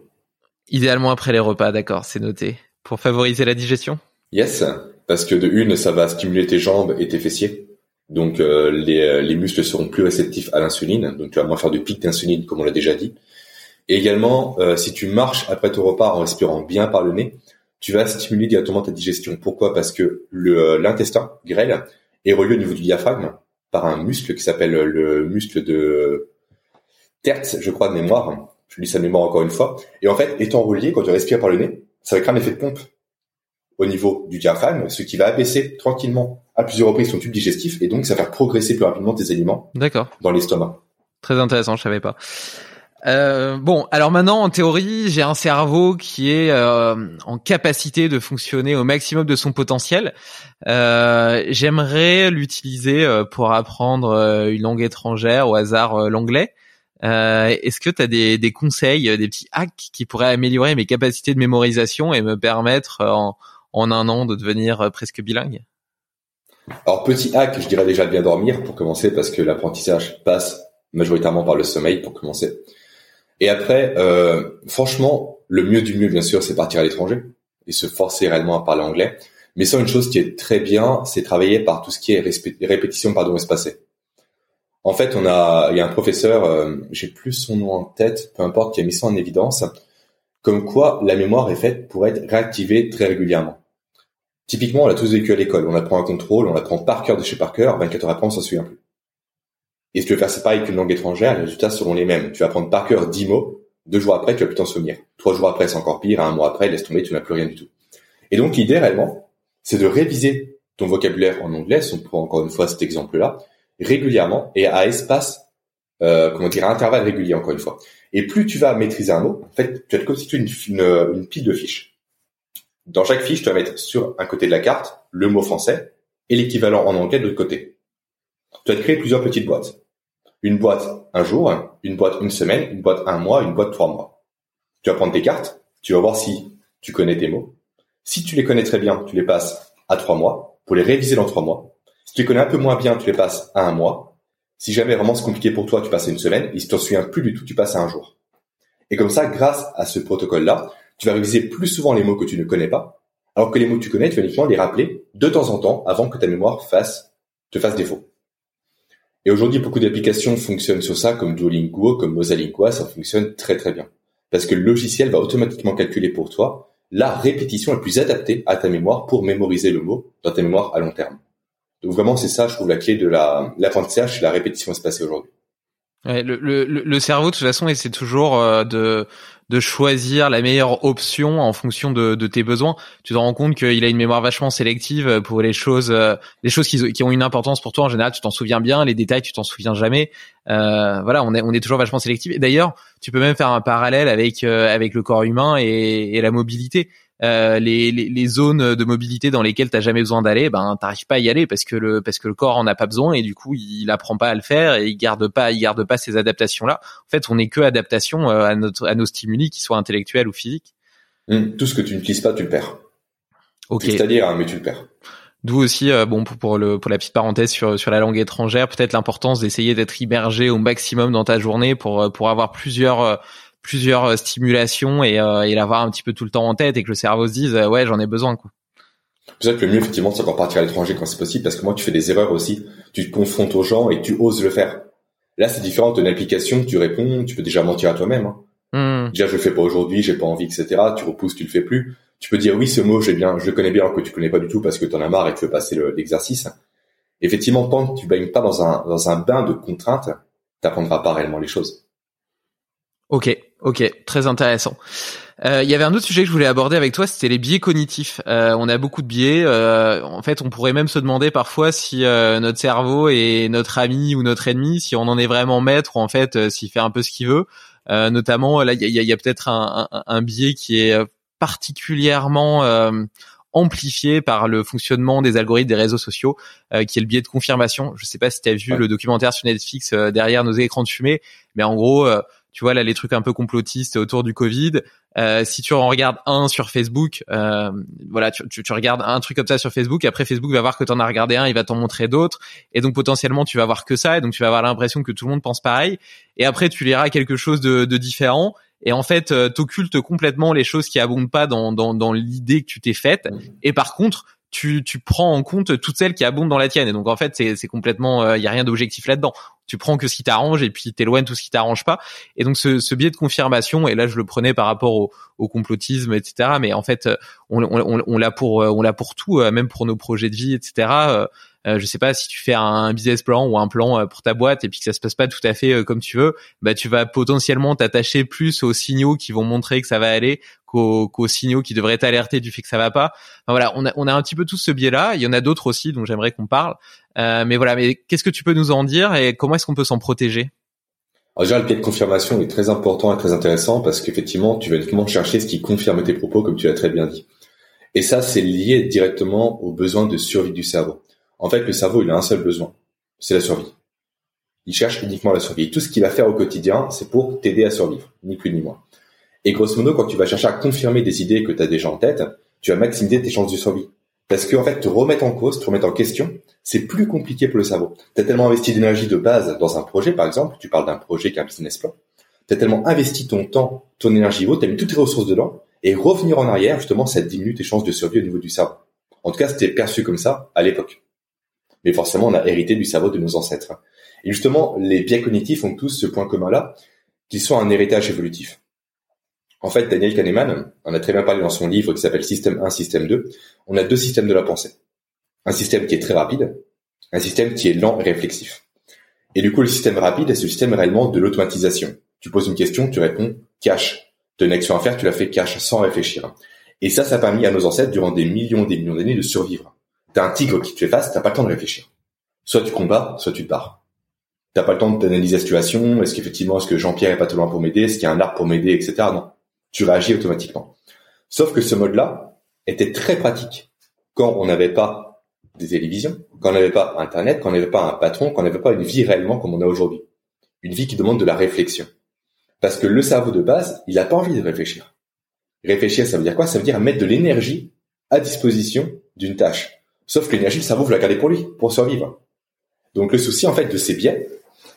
Idéalement après les repas, d'accord, c'est noté. Pour favoriser la digestion? Yes, parce que de une, ça va stimuler tes jambes et tes fessiers. Donc les, les muscles seront plus réceptifs à l'insuline, donc tu vas moins faire de pics d'insuline comme on l'a déjà dit. Et également, si tu marches après ton repas en respirant bien par le nez, tu vas stimuler directement ta digestion. Pourquoi? Parce que euh, l'intestin grêle est relié au niveau du diaphragme par un muscle qui s'appelle le muscle de Tertz, je crois de mémoire. Je lis sa mémoire encore une fois. Et en fait, étant relié, quand tu respires par le nez, ça va créer un effet de pompe au niveau du diaphragme, ce qui va abaisser tranquillement à plusieurs reprises ton tube digestif et donc ça va faire progresser plus rapidement tes aliments dans l'estomac. Très intéressant, je savais pas. Euh, bon, alors maintenant, en théorie, j'ai un cerveau qui est euh, en capacité de fonctionner au maximum de son potentiel. Euh, J'aimerais l'utiliser euh, pour apprendre euh, une langue étrangère, au hasard l'anglais. Est-ce que tu as des, des, conseils, des petits hacks qui pourraient améliorer mes capacités de mémorisation et me permettre en, en un an de devenir presque bilingue? Alors, petit hack, je dirais déjà bien dormir pour commencer, parce que l'apprentissage passe majoritairement par le sommeil pour commencer. Et après, euh, franchement, le mieux du mieux, bien sûr, c'est partir à l'étranger et se forcer réellement à parler anglais. Mais ça, une chose qui est très bien, c'est travailler par tout ce qui est répétition pardon espacée. En fait, on a, il y a un professeur, euh, j'ai plus son nom en tête, peu importe, qui a mis ça en évidence, comme quoi la mémoire est faite pour être réactivée très régulièrement. Typiquement, on l'a tous vécu à l'école. On apprend un contrôle, on apprend par cœur de chez par cœur, 24 heures après, on s'en souvient plus. Et si tu veux faire ça pareil qu'une langue étrangère, les résultats seront les mêmes. Tu vas apprendre par cœur 10 mots, deux jours après, tu vas plus t'en souvenir. Trois jours après, c'est encore pire, un mois après, laisse tomber, tu n'as plus rien du tout. Et donc, l'idée réellement, c'est de réviser ton vocabulaire en anglais, si on prend encore une fois cet exemple-là, régulièrement et à espace, euh, comment dire, à intervalles réguliers, encore une fois. Et plus tu vas maîtriser un mot, en fait, tu vas te constituer une, une pile de fiches. Dans chaque fiche, tu vas mettre sur un côté de la carte le mot français et l'équivalent en anglais de l'autre côté. Tu vas te créer plusieurs petites boîtes. Une boîte un jour, une boîte une semaine, une boîte un mois, une boîte trois mois. Tu vas prendre tes cartes, tu vas voir si tu connais tes mots. Si tu les connais très bien, tu les passes à trois mois pour les réviser dans trois mois. Si tu les connais un peu moins bien, tu les passes à un mois. Si jamais vraiment c'est compliqué pour toi, tu passes à une semaine. Et si tu t'en souviens plus du tout, tu passes à un jour. Et comme ça, grâce à ce protocole-là, tu vas réviser plus souvent les mots que tu ne connais pas, alors que les mots que tu connais, tu vas uniquement les rappeler de temps en temps avant que ta mémoire fasse, te fasse défaut. Et aujourd'hui, beaucoup d'applications fonctionnent sur ça, comme Duolingo, comme Mosalingua, ça fonctionne très très bien. Parce que le logiciel va automatiquement calculer pour toi la répétition la plus adaptée à ta mémoire pour mémoriser le mot dans ta mémoire à long terme. Donc vraiment, c'est ça, je trouve, la clé de l'apprentissage, c'est la répétition espacée aujourd'hui. Ouais, le, le, le, cerveau, de toute façon, essaie toujours euh, de de choisir la meilleure option en fonction de, tes besoins. Tu te rends compte qu'il a une mémoire vachement sélective pour les choses, euh, les choses qui, ont une importance pour toi en général. Tu t'en souviens bien, les détails tu t'en souviens jamais. Euh, voilà, on est on est toujours vachement sélectif. D'ailleurs, tu peux même faire un parallèle avec euh, avec le corps humain et, et la mobilité. Euh, les, les, les, zones de mobilité dans lesquelles t'as jamais besoin d'aller, ben t'arrives pas à y aller parce que le parce que le corps en a pas besoin et du coup il apprend pas à le faire et il garde pas il garde pas ces adaptations là. En fait, on n'est que adaptation euh, à notre à nos stimuli, qu'ils soient intellectuels ou physiques. Hum, tout ce que tu n'utilises pas, tu le perds. Ok. C'est-à-dire, hein, mais tu le perds. D'où aussi, euh, bon, pour, pour, le, pour la petite parenthèse sur, sur la langue étrangère, peut-être l'importance d'essayer d'être immergé au maximum dans ta journée pour, euh, pour avoir plusieurs, euh, plusieurs stimulations et, et l'avoir un petit peu tout le temps en tête et que le cerveau se dise, ouais, j'en ai besoin, quoi. C'est que le mieux, effectivement, c'est encore partir à l'étranger quand c'est possible, parce que moi, tu fais des erreurs aussi. Tu te confrontes aux gens et tu oses le faire. Là, c'est différent d'une application, tu réponds, tu peux déjà mentir à toi-même. Hein. Hmm. Déjà, je le fais pas aujourd'hui, j'ai pas envie, etc. Tu repousses, tu le fais plus tu peux dire oui, ce mot, j'ai bien, je le connais bien, que tu connais pas du tout parce que tu en as marre et que tu veux passer l'exercice. Effectivement, tant que tu baignes pas dans un, dans un bain de contraintes, t'apprendras pas réellement les choses. Ok, ok, très intéressant. Euh, il y avait un autre sujet que je voulais aborder avec toi, c'était les biais cognitifs. Euh, on a beaucoup de biais. Euh, en fait, on pourrait même se demander parfois si notre cerveau est notre ami ou notre ennemi, si on en est vraiment maître ou en fait s'il fait un peu ce qu'il veut. notamment, là, il y a, y a peut-être un, un, un, biais qui est particulièrement euh, amplifié par le fonctionnement des algorithmes des réseaux sociaux, euh, qui est le biais de confirmation. Je sais pas si tu as vu le documentaire sur Netflix euh, derrière nos écrans de fumée, mais en gros, tu vois là les trucs un peu complotistes autour du Covid. si tu en regardes un sur Facebook, voilà, tu, tu, tu, regardes un truc comme ça sur Facebook, après Facebook va voir que tu en as regardé un, il va t'en montrer d'autres, et donc potentiellement tu vas voir que ça, et donc tu vas avoir l'impression que tout le monde pense pareil. Et après tu liras quelque chose de, de différent, et en fait euh, t'occultes complètement les choses qui abondent pas dans, dans, dans l'idée que tu t'es faite et par contre tu, tu prends en compte toutes celles qui abondent dans la tienne et donc en fait c'est complètement il euh, y a rien d'objectif là-dedans tu prends que ce qui t'arrange et puis t'éloignes tout ce qui t'arrange pas. Et donc ce, ce biais de confirmation et là je le prenais par rapport au, au complotisme etc mais en fait on, on, on l'a pour on l'a pour tout euh, même pour nos projets de vie etc euh, je sais pas si tu fais un business plan ou un plan euh, pour ta boîte et puis que ça se passe pas tout à fait euh, comme tu veux, bah tu vas potentiellement t'attacher plus aux signaux qui vont montrer que ça va aller qu'aux, signaux qui devraient t'alerter du fait que ça va pas. voilà, on a, un petit peu tout ce biais-là. Il y en a d'autres aussi dont j'aimerais qu'on parle. mais voilà, mais qu'est-ce que tu peux nous en dire et comment est-ce qu'on peut s'en protéger? Alors déjà, le biais de confirmation est très important et très intéressant parce qu'effectivement, tu vas uniquement chercher ce qui confirme tes propos, comme tu l'as très bien dit. Et ça, c'est lié directement aux besoins de survie du cerveau. En fait, le cerveau, il a un seul besoin, c'est la survie. Il cherche uniquement la survie. tout ce qu'il va faire au quotidien, c'est pour t'aider à survivre, ni plus ni moins. Et grosso modo, quand tu vas chercher à confirmer des idées que tu as déjà en tête, tu vas maximiser tes chances de survie. Parce qu'en fait, te remettre en cause, te remettre en question, c'est plus compliqué pour le cerveau. Tu as tellement investi d'énergie de base dans un projet, par exemple, tu parles d'un projet qui est un business plan, tu as tellement investi ton temps, ton énergie tu as mis toutes tes ressources dedans, et revenir en arrière, justement, ça diminue tes chances de survie au niveau du cerveau. En tout cas, c'était perçu comme ça à l'époque mais forcément on a hérité du cerveau de nos ancêtres. Et justement, les biais cognitifs ont tous ce point commun-là, qu'ils sont un héritage évolutif. En fait, Daniel Kahneman en a très bien parlé dans son livre qui s'appelle Système 1, Système 2. On a deux systèmes de la pensée. Un système qui est très rapide, un système qui est lent et réflexif. Et du coup, le système rapide est ce système réellement de l'automatisation. Tu poses une question, tu réponds cash. Tu as une action à faire, tu la fais cash sans réfléchir. Et ça, ça a permis à nos ancêtres, durant des millions et des millions d'années, de survivre. T'as un tigre qui te fait face, t'as pas le temps de réfléchir. Soit tu combats, soit tu pars. T'as pas le temps d'analyser la situation. Est-ce qu'effectivement, est-ce que Jean-Pierre est pas trop loin pour m'aider Est-ce qu'il y a un arbre pour m'aider, etc. Non. Tu réagis automatiquement. Sauf que ce mode-là était très pratique quand on n'avait pas des télévisions, quand on n'avait pas Internet, quand on n'avait pas un patron, quand on n'avait pas une vie réellement comme on a aujourd'hui. Une vie qui demande de la réflexion. Parce que le cerveau de base, il a pas envie de réfléchir. Réfléchir, ça veut dire quoi? Ça veut dire mettre de l'énergie à disposition d'une tâche. Sauf que l'énergie, le cerveau veut la garder pour lui, pour survivre. Donc le souci en fait de ces biais,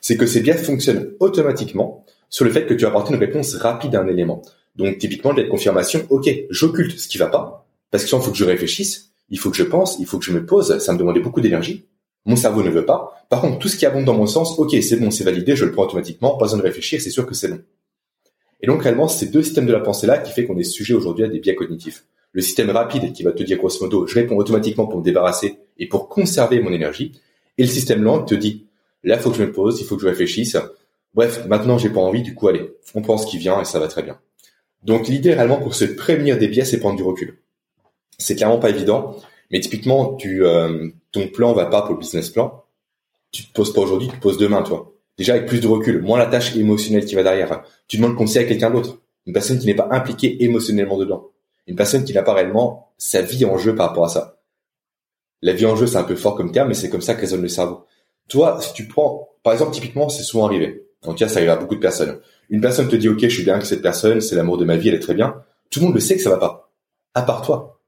c'est que ces biais fonctionnent automatiquement sur le fait que tu vas apporter une réponse rapide à un élément. Donc typiquement de confirmation, ok, j'occulte ce qui va pas, parce que il faut que je réfléchisse, il faut que je pense, il faut que je me pose, ça me demandait beaucoup d'énergie. Mon cerveau ne veut pas. Par contre, tout ce qui abonde dans mon sens, ok, c'est bon, c'est validé, je le prends automatiquement, pas besoin de réfléchir, c'est sûr que c'est bon. Et donc réellement, c'est deux systèmes de la pensée là qui fait qu'on est sujet aujourd'hui à des biais cognitifs le système rapide qui va te dire grosso modo, je réponds automatiquement pour me débarrasser et pour conserver mon énergie, et le système lent te dit, là, faut que je me pose, il faut que je réfléchisse. Bref, maintenant, j'ai pas envie, du coup, allez, on prend ce qui vient et ça va très bien. Donc, l'idée réellement pour se prévenir des biais, c'est prendre du recul. C'est clairement pas évident, mais typiquement, tu, euh, ton plan va pas pour le business plan. Tu te poses pas aujourd'hui, tu te poses demain, toi. Déjà avec plus de recul, moins la tâche émotionnelle qui va derrière. Tu demandes conseil à quelqu'un d'autre, une personne qui n'est pas impliquée émotionnellement dedans une personne qui n'a pas réellement sa vie en jeu par rapport à ça. La vie en jeu, c'est un peu fort comme terme, mais c'est comme ça que résonne le cerveau. Toi, si tu prends, par exemple, typiquement, c'est souvent arrivé. En tout cas, ça arrive à beaucoup de personnes. Une personne te dit, OK, je suis bien avec cette personne, c'est l'amour de ma vie, elle est très bien. Tout le monde le sait que ça va pas. À part toi.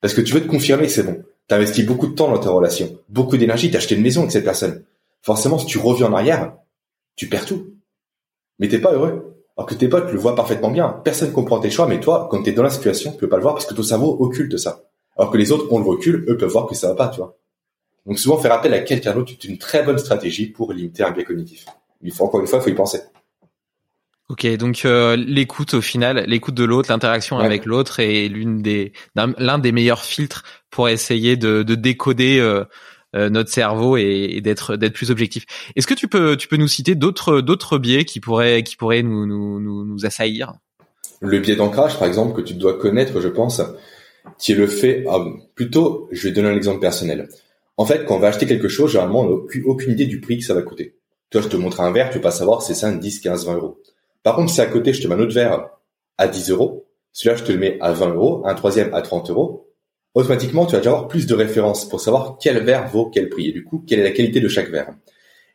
Parce que tu veux te confirmer que c'est bon. T'as investi beaucoup de temps dans ta relation, beaucoup d'énergie, t'as acheté une maison avec cette personne. Forcément, si tu reviens en arrière, tu perds tout. Mais t'es pas heureux. Alors que tes potes le voient parfaitement bien. Personne comprend tes choix, mais toi, quand t'es dans la situation, tu peux pas le voir parce que ton cerveau occulte ça. Alors que les autres ont le recul, eux peuvent voir que ça va pas, tu vois. Donc souvent, faire appel à quelqu'un d'autre est une très bonne stratégie pour limiter un biais cognitif. Il faut encore une fois, il faut y penser. Ok, donc euh, l'écoute au final, l'écoute de l'autre, l'interaction avec l'autre est l'une des l'un des meilleurs filtres pour essayer de, de décoder euh, notre cerveau et, d'être d'être plus objectif. Est-ce que tu peux tu peux nous citer d'autres d'autres biais qui pourraient qui pourraient nous nous nous, assaillir? Le biais d'ancrage, par exemple, que tu dois connaître, je pense, qui est le fait. Ah, plutôt, je vais donner un exemple personnel. En fait, quand on va acheter quelque chose, généralement, on n'a aucune, idée du prix que ça va coûter. Toi, je te montre un verre, tu peux pas savoir si c'est 5, 10, 15, 20 euros. Par contre, si à côté, je te mets un autre verre à 10 euros, celui-là, je te le mets à 20 euros, un troisième à 30 euros, automatiquement, tu vas déjà avoir plus de références pour savoir quel verre vaut quel prix et du coup, quelle est la qualité de chaque verre.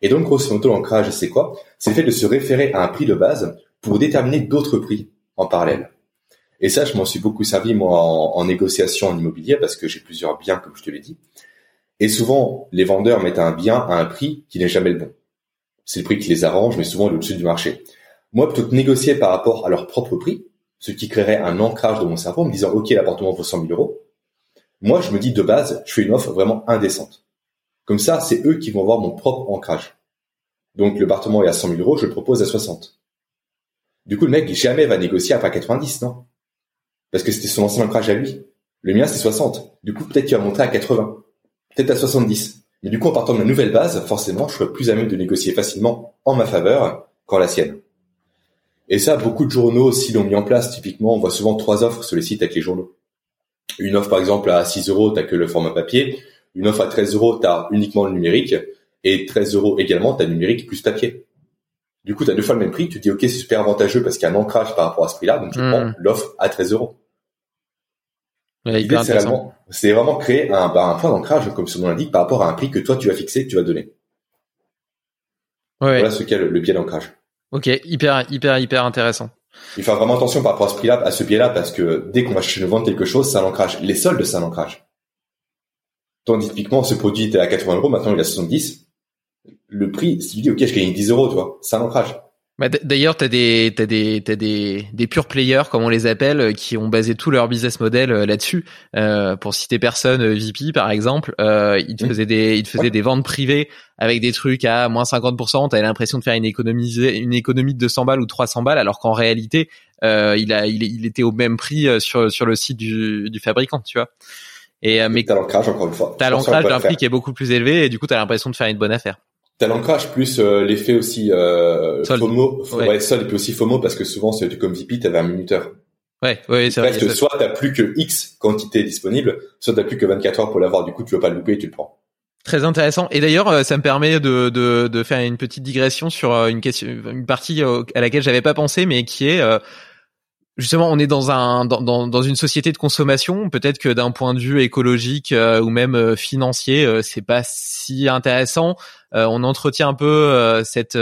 Et donc, grosso modo, l'ancrage, c'est quoi? C'est le fait de se référer à un prix de base pour déterminer d'autres prix en parallèle. Et ça, je m'en suis beaucoup servi, moi, en, négociation en immobilier, parce que j'ai plusieurs biens, comme je te l'ai dit. Et souvent, les vendeurs mettent un bien à un prix qui n'est jamais le bon. C'est le prix qui les arrange, mais souvent il est au-dessus du marché. Moi, plutôt que négocier par rapport à leur propre prix, ce qui créerait un ancrage dans mon cerveau en me disant, OK, l'appartement vaut 100 000 euros. Moi, je me dis de base, je fais une offre vraiment indécente. Comme ça, c'est eux qui vont avoir mon propre ancrage. Donc, l'appartement est à 100 000 euros, je le propose à 60. Du coup, le mec, jamais va négocier à 90, non? Parce que c'était son ancien ancrage à lui. Le mien, c'est 60. Du coup, peut-être qu'il va monter à 80. Peut-être à 70. Mais du coup, en partant de la nouvelle base, forcément, je serai plus à même de négocier facilement en ma faveur qu'en la sienne. Et ça, beaucoup de journaux aussi l'ont mis en place. Typiquement, on voit souvent trois offres sur les sites avec les journaux. Une offre, par exemple, à 6 euros, t'as que le format papier. Une offre à 13 euros, t'as uniquement le numérique. Et 13 euros également, t'as numérique plus papier. Du coup, t'as deux fois le même prix. Tu te dis, OK, c'est super avantageux parce qu'il y a un ancrage par rapport à ce prix-là. Donc, je hmm. prends l'offre à 13 euros. c'est vraiment, créer un, bah, un point d'ancrage, comme son nom l'indique, par rapport à un prix que toi, tu vas fixer, que tu vas donner. Voilà ce qu'est le, le biais d'ancrage. Ok, hyper, hyper, hyper intéressant. Il faut vraiment attention par rapport à ce prix-là, à ce biais-là, parce que dès qu'on va chercher de vendre quelque chose, c'est un. Les soldes, c'est un ancrage. Tandis typiquement, ce produit était à 80 euros, maintenant il est à 70. Le prix, si tu dis, ok, je gagne 10 euros, tu vois, c'est. Bah, D'ailleurs, t'as des t'as des t'as des des pure players comme on les appelle euh, qui ont basé tout leur business model euh, là-dessus. Euh, pour citer personne, euh, VP par exemple, euh, ils te faisaient des ils te faisaient des ventes privées avec des trucs à moins 50%. T'avais l'impression de faire une économie une économie de 200 balles ou 300 balles, alors qu'en réalité, euh, il a il, il, était au même prix sur sur le site du du fabricant, tu vois. Et mais t'as l'ancrage encore une fois. T'as l'ancrage d'un prix qui est beaucoup plus élevé et du coup t'as l'impression de faire une bonne affaire. T'as l'ancrage plus euh, l'effet aussi euh, FOMO, ouais. sol et puis aussi FOMO parce que souvent c'est comme VP t'avais un minuteur. Ouais, ouais, c'est vrai. que soit t'as plus que X quantité disponible, soit t'as plus que 24 heures pour l'avoir. Du coup, tu veux pas le louper, et tu le prends. Très intéressant. Et d'ailleurs, euh, ça me permet de, de, de, faire une petite digression sur euh, une question, une partie à laquelle j'avais pas pensé, mais qui est justement, on est dans un dans, dans, une société de consommation. Peut-être que d'un point de vue écologique euh, ou même euh, financier, euh, c'est pas si intéressant. on entretient un peu cette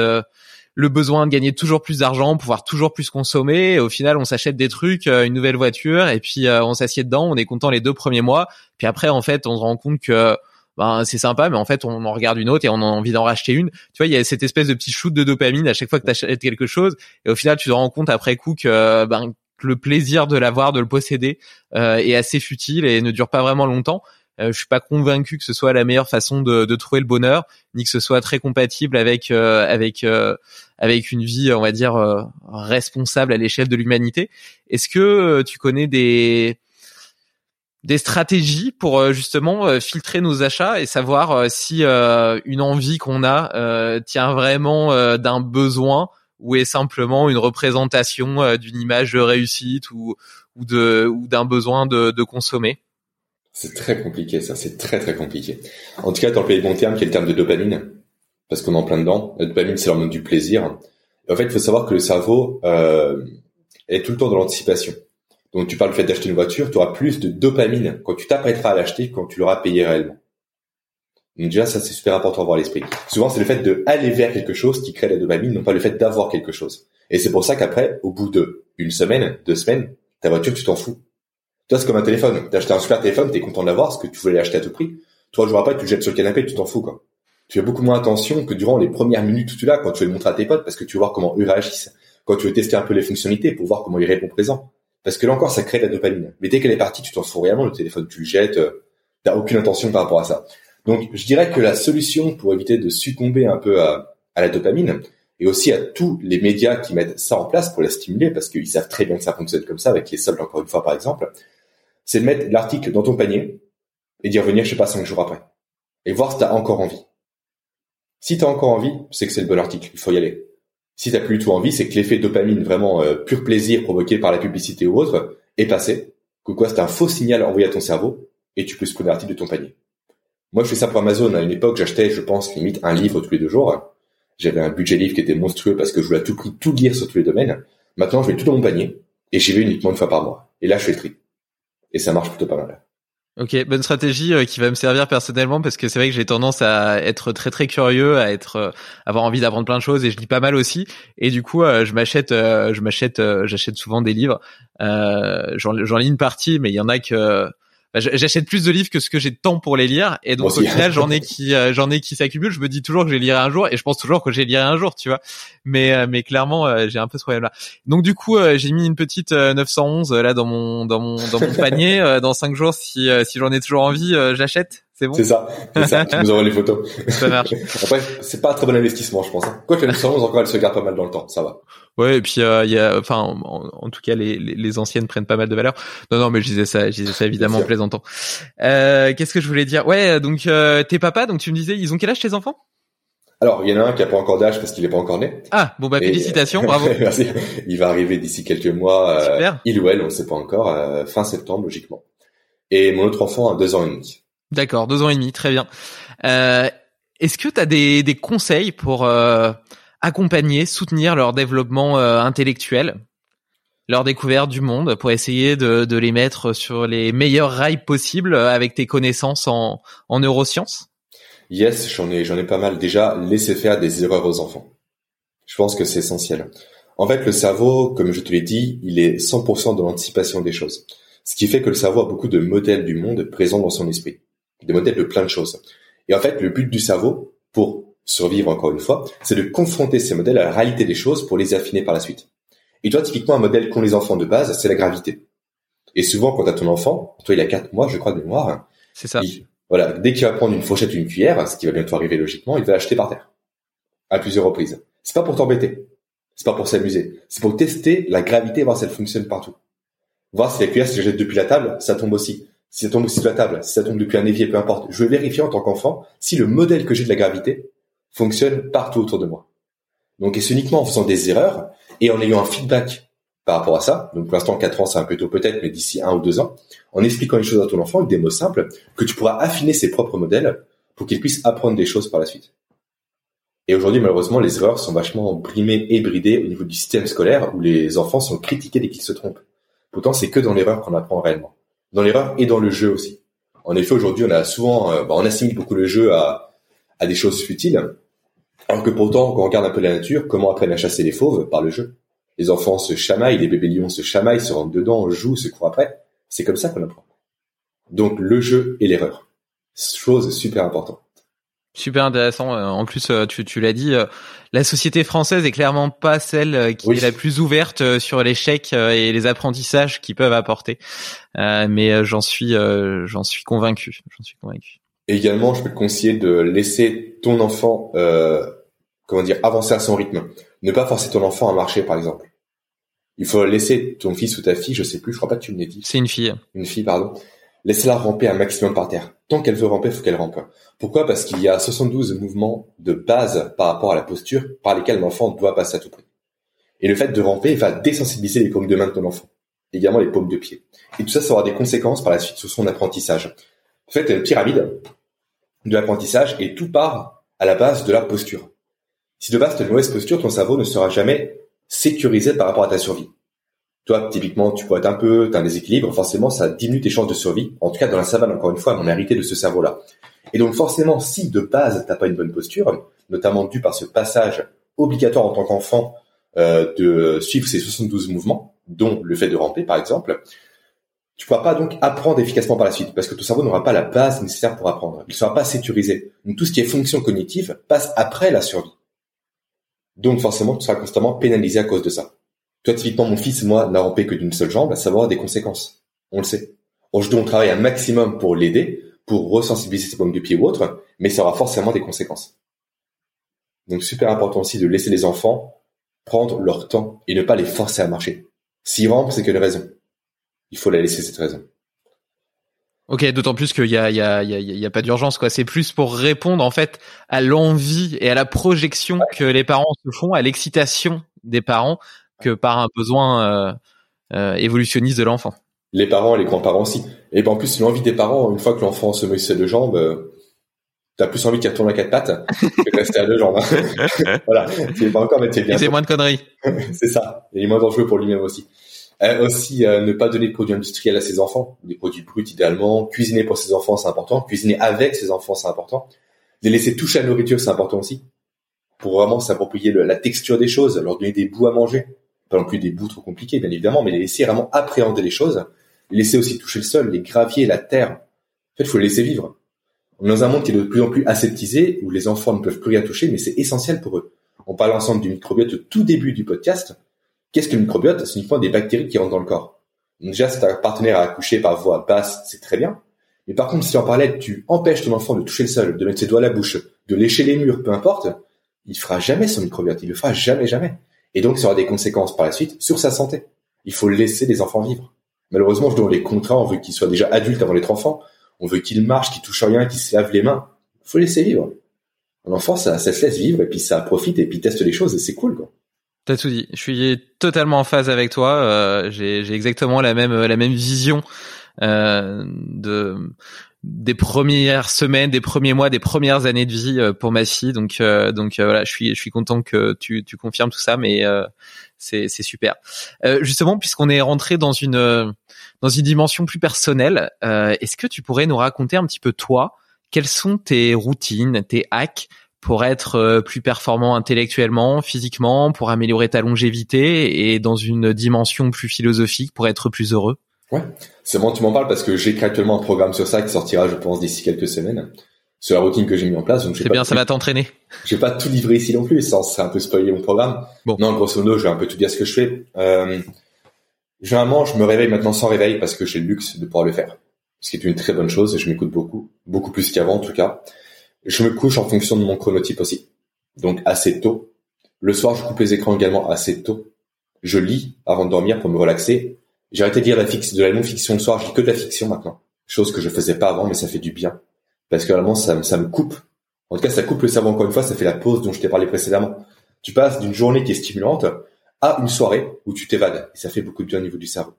le besoin de gagner toujours plus d'argent, pouvoir toujours plus consommer. Et au final, on s'achète des trucs, une nouvelle voiture, et puis on s'assied dedans. On est content les deux premiers mois. Puis après, en fait, on se rend compte que ben c'est sympa, mais en fait on en regarde une autre et on a envie d'en racheter une. Tu vois, il y a cette espèce de petit shoot de dopamine à chaque fois que tu achètes quelque chose, et au final tu te rends compte après coup que ben le plaisir de l'avoir, de le posséder euh, est assez futile et ne dure pas vraiment longtemps. Euh, je suis pas convaincu que ce soit la meilleure façon de, de, trouver le bonheur, ni que ce soit très compatible avec euh, avec euh, avec une vie, on va dire responsable à l'échelle de l'humanité. Est-ce que tu connais des des stratégies pour justement filtrer nos achats et savoir si une envie qu'on a tient vraiment d'un besoin ou est simplement une représentation euh, d'une image de réussite ou ou de ou d'un besoin de, de consommer? C'est très compliqué ça, c'est très très compliqué. En tout cas, dans le bon terme, qui est le terme de dopamine, parce qu'on est en plein dedans. La dopamine, c'est l'hormone du plaisir. en fait, il faut savoir que le cerveau euh, est tout le temps dans l'anticipation. Donc, tu parles du fait d'acheter une voiture, tu auras plus de dopamine quand tu t'apprêteras à l'acheter quand tu l'auras payé réellement. Donc déjà, ça c'est super important à voir l'esprit. Souvent, c'est le fait de aller vers quelque chose qui crée la dopamine, non pas le fait d'avoir quelque chose. Et c'est pour ça qu'après, au bout de une semaine, deux semaines, ta voiture, tu t'en fous. Toi, c'est comme un téléphone. T'as acheté un super téléphone, t'es content de l'avoir, parce que tu voulais l'acheter à tout prix. Trois jours après, tu le jettes sur le canapé, tu t'en fous, quoi. Tu fais beaucoup moins attention que durant les premières minutes où tu l'as, quand tu veux le montrer à tes potes, parce que tu veux voir comment eux réagissent. Quand tu veux tester un peu les fonctionnalités pour voir comment ils répondent présent. Parce que là encore, ça crée de la dopamine. Mais dès qu'elle est partie, tu t'en fous réellement, le téléphone, tu le jettes, euh, t'as aucune intention par rapport à ça. Donc, je dirais que la solution pour éviter de succomber un peu à, la dopamine, et aussi à tous les médias qui mettent ça en place pour la stimuler, parce qu'ils savent très bien que ça fonctionne comme ça, avec les soldes encore une fois par exemple, c'est de mettre l'article dans ton panier et d'y revenir, je sais pas, cinq jours après. Et voir si t'as encore envie. Si t'as encore envie, c'est que c'est le bon article, il faut y aller. Si t'as plus du tout envie, c'est que l'effet dopamine, vraiment euh, pur plaisir provoqué par la publicité ou autre, est passé. Que quoi, c'est un faux signal envoyé à ton cerveau et tu peux supprimer l'article de ton panier. Moi, je fais ça pour Amazon. À une époque, j'achetais, je pense, limite un livre tous les deux jours. J'avais un budget livre qui était monstrueux parce que je voulais à tout prix tout lire sur tous les domaines. Maintenant, je mets tout dans mon panier et j'y vais uniquement une fois par mois. Et là, je fais le. Et ça marche plutôt pas mal. Ok, bonne stratégie euh, qui va me servir personnellement parce que c'est vrai que j'ai tendance à être très très curieux, à être euh, avoir envie d'apprendre plein de choses et je lis pas mal aussi. Et du coup, euh, je m'achète, je m'achète, j'achète souvent des livres. J'en lis une partie, mais il y en a que j'achète plus de livres que ce que j'ai de temps pour les lire. Et donc au final j'en ai qui euh, j'en ai qui s'accumulent. Je me dis toujours que je les lirai un jour et je pense toujours que lirai un jour tu vois. Mais euh, mais clairement euh, j'ai un peu ce problème là donc du coup j'ai mis une petite 911 là dans mon dans mon dans mon panier dans cinq jours. Si si j'en ai toujours envie j'achète c'est bon C'est ça, c'est ça. tu nous envoies les photos. Ça marche. Après, c'est pas un très bon investissement, je pense. Hein. Quoi que la 911, encore, elle se garde pas mal dans le temps, ça va. Ouais, et puis il y a, enfin, en, tout cas, les, les, anciennes prennent pas mal de valeur. Non, non, mais je disais ça, je disais ça évidemment en plaisantant. Euh, Qu'est-ce que je voulais dire? Ouais, donc euh, tes papas, donc tu me disais, ils ont quel âge tes enfants? Alors, il y en a un qui a pas encore d'âge parce qu'il est pas encore né. Ah, bon bah félicitations, bravo. Merci. Il va arriver d'ici quelques mois. Euh, il ou elle, on ne sait pas encore, euh, fin septembre logiquement. Et mon autre enfant a deux ans et demi. D'accord, deux ans et demi, très bien. Euh, Est-ce que tu as des, des conseils pour euh, accompagner, soutenir leur développement euh, intellectuel, leur découverte du monde, pour essayer de, de, les mettre sur les meilleurs rails possibles avec tes connaissances en, en neurosciences? Yes, j'en ai, j'en ai pas mal. Déjà, laisser faire des erreurs aux enfants. Je pense que c'est essentiel. En fait, le cerveau, comme je te l'ai dit, il est 100% dans l'anticipation des choses. Ce qui fait que le cerveau a beaucoup de modèles du monde présents dans son esprit. Des modèles de plein de choses. Et en fait, le but du cerveau, pour survivre encore une fois, c'est de confronter ces modèles à la réalité des choses pour les affiner par la suite. Et toi, typiquement, un modèle qu'ont les enfants de base, c'est la gravité. Et souvent, quand tu as ton enfant, toi, il a 4 mois, je crois, de mémoire. C'est ça. voilà, dès qu'il va prendre une fourchette ou une cuillère, ce qui va bientôt arriver logiquement, il va l'acheter par terre. À plusieurs reprises. C'est pas pour t'embêter. C'est pas pour s'amuser. C'est pour tester la gravité, voir si elle fonctionne partout. Voir si la cuillère, si je jette depuis la table, ça tombe aussi. Si ça tombe aussi de la table, si ça tombe depuis un évier, peu importe. Je veux vérifier en tant qu'enfant si le modèle que j'ai de la gravité fonctionne partout autour de moi. Donc, c'est uniquement en faisant des erreurs et en ayant un feedback par rapport à ça. Donc, pour l'instant, 4 ans, c'est un peu tôt peut-être, mais d'ici un ou deux ans, en expliquant les choses à ton enfant avec des mots simples, que tu pourras affiner ses propres modèles pour qu'il puisse apprendre des choses par la suite. Et aujourd'hui, malheureusement, les erreurs sont vachement brimées et bridées au niveau du système scolaire où les enfants sont critiqués dès qu'ils se trompent. Pourtant, c'est que dans l'erreur qu'on apprend réellement. Dans l'erreur et dans le jeu aussi. En effet, aujourd'hui, on a souvent, euh, bah, on assimile beaucoup le jeu à, à des choses futiles, alors que pourtant, quand on regarde un peu la nature, comment apprennent à chasser les fauves Par le jeu? Les enfants se chamaillent, les bébés lions se chamaillent, se rentrent dedans, jouent, se courent après. C'est comme ça qu'on apprend. Donc le jeu et l'erreur. Chose super importante. Super intéressant. Euh, en plus, euh, tu, tu l'as dit, la société française est clairement pas celle qui est la plus ouverte sur l'échec et les apprentissages qu'ils peuvent apporter. mais j'en suis, j'en suis convaincu. J'en suis convaincu également, je peux te conseiller de laisser ton enfant, euh, comment dire, avancer à son rythme. Ne pas forcer ton enfant à marcher, par exemple. Il faut laisser ton fils ou ta fille, je sais plus, je crois pas que tu me l'as dit. C'est une fille. Une fille, pardon. Laissez-la ramper un maximum par terre. Tant qu'elle veut ramper, faut qu'elle rampe. Pourquoi? Parce qu'il y a 72 mouvements de base par rapport à la posture par lesquels l'enfant doit passer à tout prix. Et le fait de ramper va désensibiliser les paumes de main de ton enfant. Également les paumes de pied. Et tout ça, ça aura des conséquences par la suite sur son apprentissage. En fait, une pyramide, de l'apprentissage et tout part à la base de la posture. Si de base tu as une mauvaise posture, ton cerveau ne sera jamais sécurisé par rapport à ta survie. Toi, typiquement, tu pourrais être un peu, tu as un déséquilibre, forcément, ça diminue tes chances de survie. En tout cas, dans la savane, encore une fois, on a hérité de ce cerveau-là. Et donc, forcément, si de base, t'as pas une bonne posture, notamment dû par ce passage obligatoire en tant qu'enfant euh, de suivre ces 72 mouvements, dont le fait de ramper, par exemple, tu pourras pas donc apprendre efficacement par la suite parce que ton cerveau n'aura pas la base nécessaire pour apprendre. Il ne sera pas sécurisé. Donc tout ce qui est fonction cognitive passe après la survie. Donc forcément, tu seras constamment pénalisé à cause de ça. Toi, typiquement, mon fils, moi, n'a rampé que d'une seule jambe, ça va avoir des conséquences. On le sait. je dois travailler un maximum pour l'aider, pour resensibiliser ses problèmes de pied ou autre, mais ça aura forcément des conséquences. Donc super important aussi de laisser les enfants prendre leur temps et ne pas les forcer à marcher. S'ils rampent, c'est que raison il faut la laisser cette raison. Ok, d'autant plus qu'il y a, il y a, il y a, pas d'urgence quoi. C'est plus pour répondre en fait à l'envie et à la projection que les parents se font, à l'excitation des parents, que par un besoin euh, euh, évolutionniste de l'enfant. Les parents et les grands-parents aussi. Et ben en plus l'envie des parents, une fois que l'enfant se met sur deux jambes, euh, t'as plus envie qu'il retourne à quatre pattes que de rester à deux jambes. voilà, c'est pas encore mais bien. C'est moins de conneries. c'est ça. Et moins dangereux pour lui-même aussi. Euh, aussi, euh, ne pas donner de produits industriels à ses enfants, des produits bruts idéalement. Cuisiner pour ses enfants, c'est important. Cuisiner avec ses enfants, c'est important. Les laisser toucher à la nourriture, c'est important aussi. Pour vraiment s'approprier la texture des choses, leur donner des bouts à manger. Pas non plus des bouts trop compliqués, bien évidemment, mais les laisser vraiment appréhender les choses. Laisser aussi toucher le sol, les graviers, la terre. En fait, il faut les laisser vivre. On est dans un monde qui est de plus en plus aseptisé, où les enfants ne peuvent plus rien toucher, mais c'est essentiel pour eux. On parle ensemble du microbiote au tout début du podcast. Qu'est-ce que le microbiote? C'est uniquement des bactéries qui rentrent dans le corps. Donc déjà, si ta partenaire a accouché par voie basse, c'est très bien. Mais par contre, si en parallèle, tu empêches ton enfant de toucher le sol, de mettre ses doigts à la bouche, de lécher les murs, peu importe, il fera jamais son microbiote. Il le fera jamais, jamais. Et donc, ça aura des conséquences par la suite sur sa santé. Il faut laisser les enfants vivre. Malheureusement, je les contrats, on veut qu'ils soient déjà adultes avant d'être enfants. On veut qu'ils marchent, qu'ils touchent rien, qu'ils se lavent les mains. Il faut laisser vivre. Un enfant, ça, ça se laisse vivre, et puis ça profite, et puis teste les choses, et c'est cool, quoi. T'as tout dit. Je suis totalement en phase avec toi. Euh, j'ai, exactement la même la même vision euh, de des premières semaines, des premiers mois, des premières années de vie euh, pour ma fille. Donc euh, donc euh, voilà, je suis je suis content que tu tu confirmes tout ça, mais c'est c'est super. justement, puisqu'on est rentré dans une dans une dimension plus personnelle, est-ce que tu pourrais nous raconter un petit peu toi, quelles sont tes routines, tes hacks pour être euh, plus performant intellectuellement, physiquement, pour améliorer ta longévité et dans une dimension plus philosophique pour être plus heureux? Ouais, c'est bon, tu m'en parles parce que j'écris actuellement un programme sur ça qui sortira, je pense, d'ici quelques semaines sur la routine que j'ai mis en place. C'est bien, ça va t'entraîner. Je vais pas tout livrer ici non plus, sans c'est un peu spoiler mon programme. Bon. Non, grosso modo, je vais un peu tout dire ce que je fais. Euh, généralement, je me réveille maintenant sans réveil parce que j'ai le luxe de pouvoir le faire, ce qui est une très bonne chose. Je m'écoute beaucoup, beaucoup plus qu'avant en tout cas. Je me couche en fonction de mon chronotype aussi. Donc assez tôt. Le soir, je coupe les écrans également assez tôt. Je lis avant de dormir pour me relaxer. J'ai arrêté de lire la de la non-fiction le soir. Je lis que de la fiction maintenant. Chose que je faisais pas avant, mais ça fait du bien. Parce que vraiment, ça, me coupe. En tout cas, ça coupe le cerveau encore une fois. Ça fait la pause dont je t'ai parlé précédemment. Tu passes d'une journée qui est stimulante à une soirée où tu t'évades. Et ça fait beaucoup de bien au niveau du cerveau.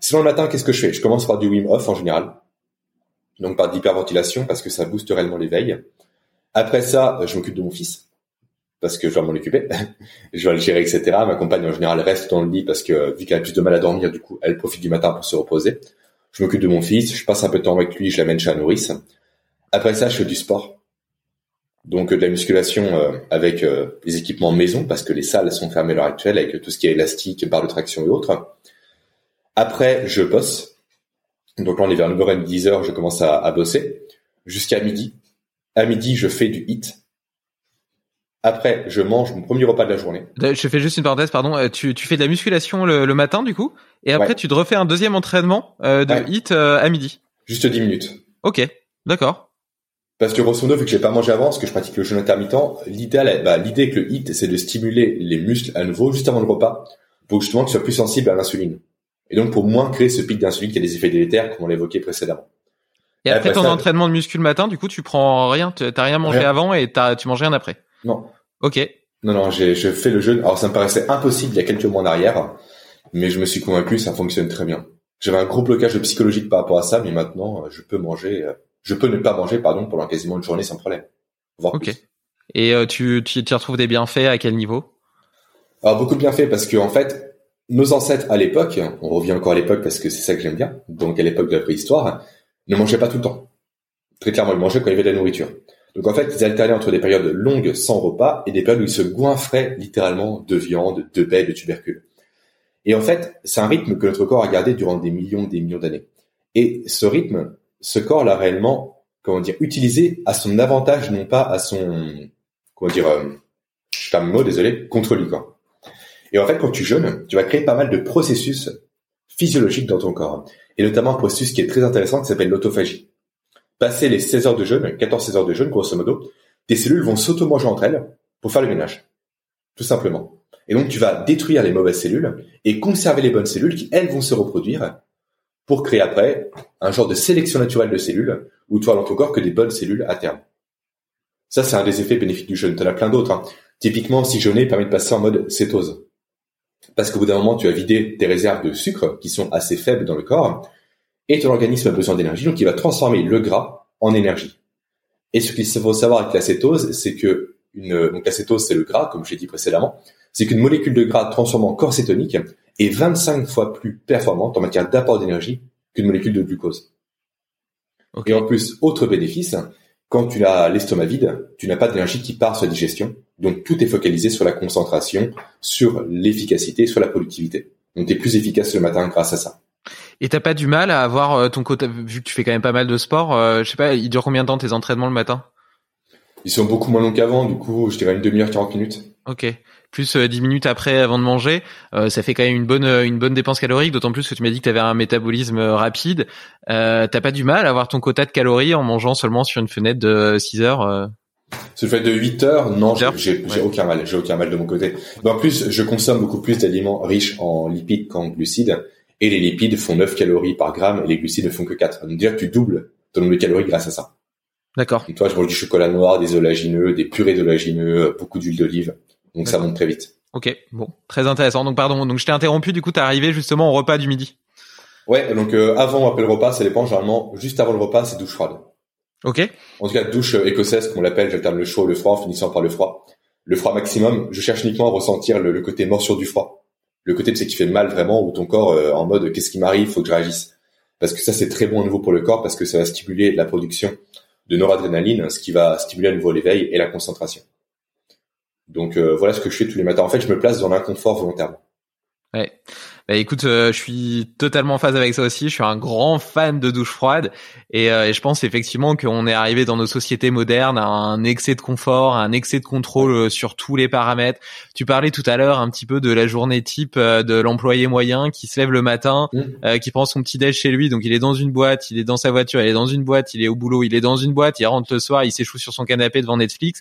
Sinon, le matin, qu'est-ce que je fais? Je commence par du Wim Hof en général donc par d'hyperventilation parce que ça booste réellement l'éveil. Après ça, je m'occupe de mon fils parce que je dois m'en occuper, je dois le gérer, etc. Ma compagne en général reste dans le lit parce que vu qu'elle a plus de mal à dormir, du coup, elle profite du matin pour se reposer. Je m'occupe de mon fils, je passe un peu de temps avec lui, je l'amène chez la nourrice. Après ça, je fais du sport. Donc de la musculation euh, avec euh, les équipements maison parce que les salles sont fermées à l'heure actuelle avec tout ce qui est élastique, barre de traction et autres. Après, je bosse donc là, on est vers 9h 10h, je commence à, bosser jusqu'à midi. À midi, je fais du hit. Après, je mange mon premier repas de la journée. Je fais juste une parenthèse, pardon. Euh, tu, fais de la musculation le, matin, du coup, et après, tu te refais un deuxième entraînement euh, de hit euh, à midi. Juste 10 minutes. Ok, d'accord. Parce que grosso modo, vu que j'ai pas mangé avant, parce que je pratique le jeûne intermittent, l'idée, bah, l'idée avec le hit, c'est de stimuler les muscles à nouveau juste avant le repas, pour justement que tu sois plus sensible à l'insuline. Et donc pour moins créer ce pic d'insuline qui a des effets délétères comme on l'évoquait précédemment. Et, après, ton entraînement de muscu le matin, du coup, tu prends rien, t'as rien mangé avant et t'as, tu manges rien après. Non. Ok. Non, non, j'ai, je fais le jeûne. Alors ça me paraissait impossible il y a quelques mois en arrière, mais je me suis convaincu, ça fonctionne très bien. J'avais un gros blocage psychologique par rapport à ça, mais maintenant, je peux manger, je peux ne pas manger, pardon, pendant quasiment une journée sans problème. ok. Et euh, tu, tu, tu retrouves des bienfaits à quel niveau? Alors beaucoup de bienfaits parce que en fait, nos ancêtres à l'époque, on revient encore à l'époque parce que c'est ça que j'aime bien, donc à l'époque de la préhistoire, ne mangeaient pas tout le temps. Très clairement, ils mangeaient quand il y avait de la nourriture. Donc en fait, ils alternaient entre des périodes longues sans repas et des périodes où ils se goinfraient littéralement de viande, de baies, de tubercules. Et en fait, c'est un rythme que notre corps a gardé durant des millions, des millions d'années. Et ce rythme, ce corps l'a réellement, comment dire, utilisé à son avantage, non pas à son, comment dire, euh, je un mot, désolé, contre lui, quoi. Et en fait, quand tu jeûnes, tu vas créer pas mal de processus physiologiques dans ton corps. Et notamment un processus qui est très intéressant qui s'appelle l'autophagie. Passer les 16 heures de jeûne, 14-16 heures de jeûne, grosso modo, tes cellules vont s'auto-manger entre elles pour faire le ménage. Tout simplement. Et donc, tu vas détruire les mauvaises cellules et conserver les bonnes cellules qui, elles, vont se reproduire pour créer après un genre de sélection naturelle de cellules où tu as dans ton corps que des bonnes cellules à terme. Ça, c'est un des effets bénéfiques du jeûne. Tu en as plein d'autres. Hein. Typiquement, si jeûner permet de passer en mode cétose. Parce qu'au bout d'un moment, tu as vidé tes réserves de sucre qui sont assez faibles dans le corps et ton organisme a besoin d'énergie, donc il va transformer le gras en énergie. Et ce qu'il faut savoir avec la cétose, c'est que une, donc la cétose, c'est le gras, comme j'ai dit précédemment, c'est qu'une molécule de gras transformée en corps cétonique est 25 fois plus performante en matière d'apport d'énergie qu'une molécule de glucose. Et en plus, autre bénéfice, quand tu as l'estomac vide, tu n'as pas d'énergie qui part sur la digestion. Donc tout est focalisé sur la concentration, sur l'efficacité, sur la productivité. Donc tu es plus efficace le matin grâce à ça. Et t'as pas du mal à avoir euh, ton côté, vu que tu fais quand même pas mal de sport, euh, je sais pas, il dure combien de temps tes entraînements le matin? Ils sont beaucoup moins longs qu'avant, du coup je dirais une demi-heure, 40 minutes. Ok plus 10 euh, minutes après avant de manger, ça fait quand même une bonne une bonne dépense calorique. D'autant plus que tu m'as dit que tu avais un métabolisme rapide. Euh, T'as pas du mal à avoir ton quota de calories en mangeant seulement sur une fenêtre de 6 heures Sur une fenêtre de 8 heures, non, j'ai aucun mal. J'ai aucun mal de mon côté. Mais en plus, je consomme beaucoup plus d'aliments riches en lipides qu'en glucides. Et les lipides font 9 calories par gramme et les glucides ne font que 4. Donc déjà, tu doubles ton nombre de calories grâce à ça. D'accord. Toi, je mange du chocolat noir, des oléagineux, des purées d'oléagineux, beaucoup d'huile d'olive. Donc ça monte très vite. Ok, bon, très intéressant. Donc pardon, donc je t'ai interrompu. Du coup, t'es arrivé justement au repas du midi. Ouais, donc euh, avant après le repas, ça dépend. Généralement, juste avant le repas, c'est douche froide. Ok. En tout cas, douche euh, écossaise, comme on l'appelle, j'alterne le chaud, le froid, en finissant par le froid. Le froid maximum, je cherche uniquement à ressentir le, côté morsure du froid. Le côté c'est qui fait mal vraiment, ou ton corps euh, en mode qu'est-ce qui m'arrive, faut que je réagisse. Parce que ça c'est très bon à nouveau pour le corps parce que ça va stimuler la production de noradrénaline, ce qui va stimuler à nouveau l'éveil et la concentration. Donc euh, voilà ce que je fais tous les matins. En fait, je me place dans l'inconfort volontairement. Bah écoute, euh, je suis totalement en phase avec ça aussi. Je suis un grand fan de douche froide et, euh, et je pense effectivement qu'on est arrivé dans nos sociétés modernes à un excès de confort, à un excès de contrôle euh, sur tous les paramètres. Tu parlais tout à l'heure un petit peu de la journée type de l'employé moyen qui se lève le matin, mmh. qui prend son petit déj chez lui. Donc il est dans une boîte, il est dans sa voiture, il est dans une boîte, il est au boulot, il est dans une boîte, il rentre le soir, il s'échoue sur son canapé devant Netflix.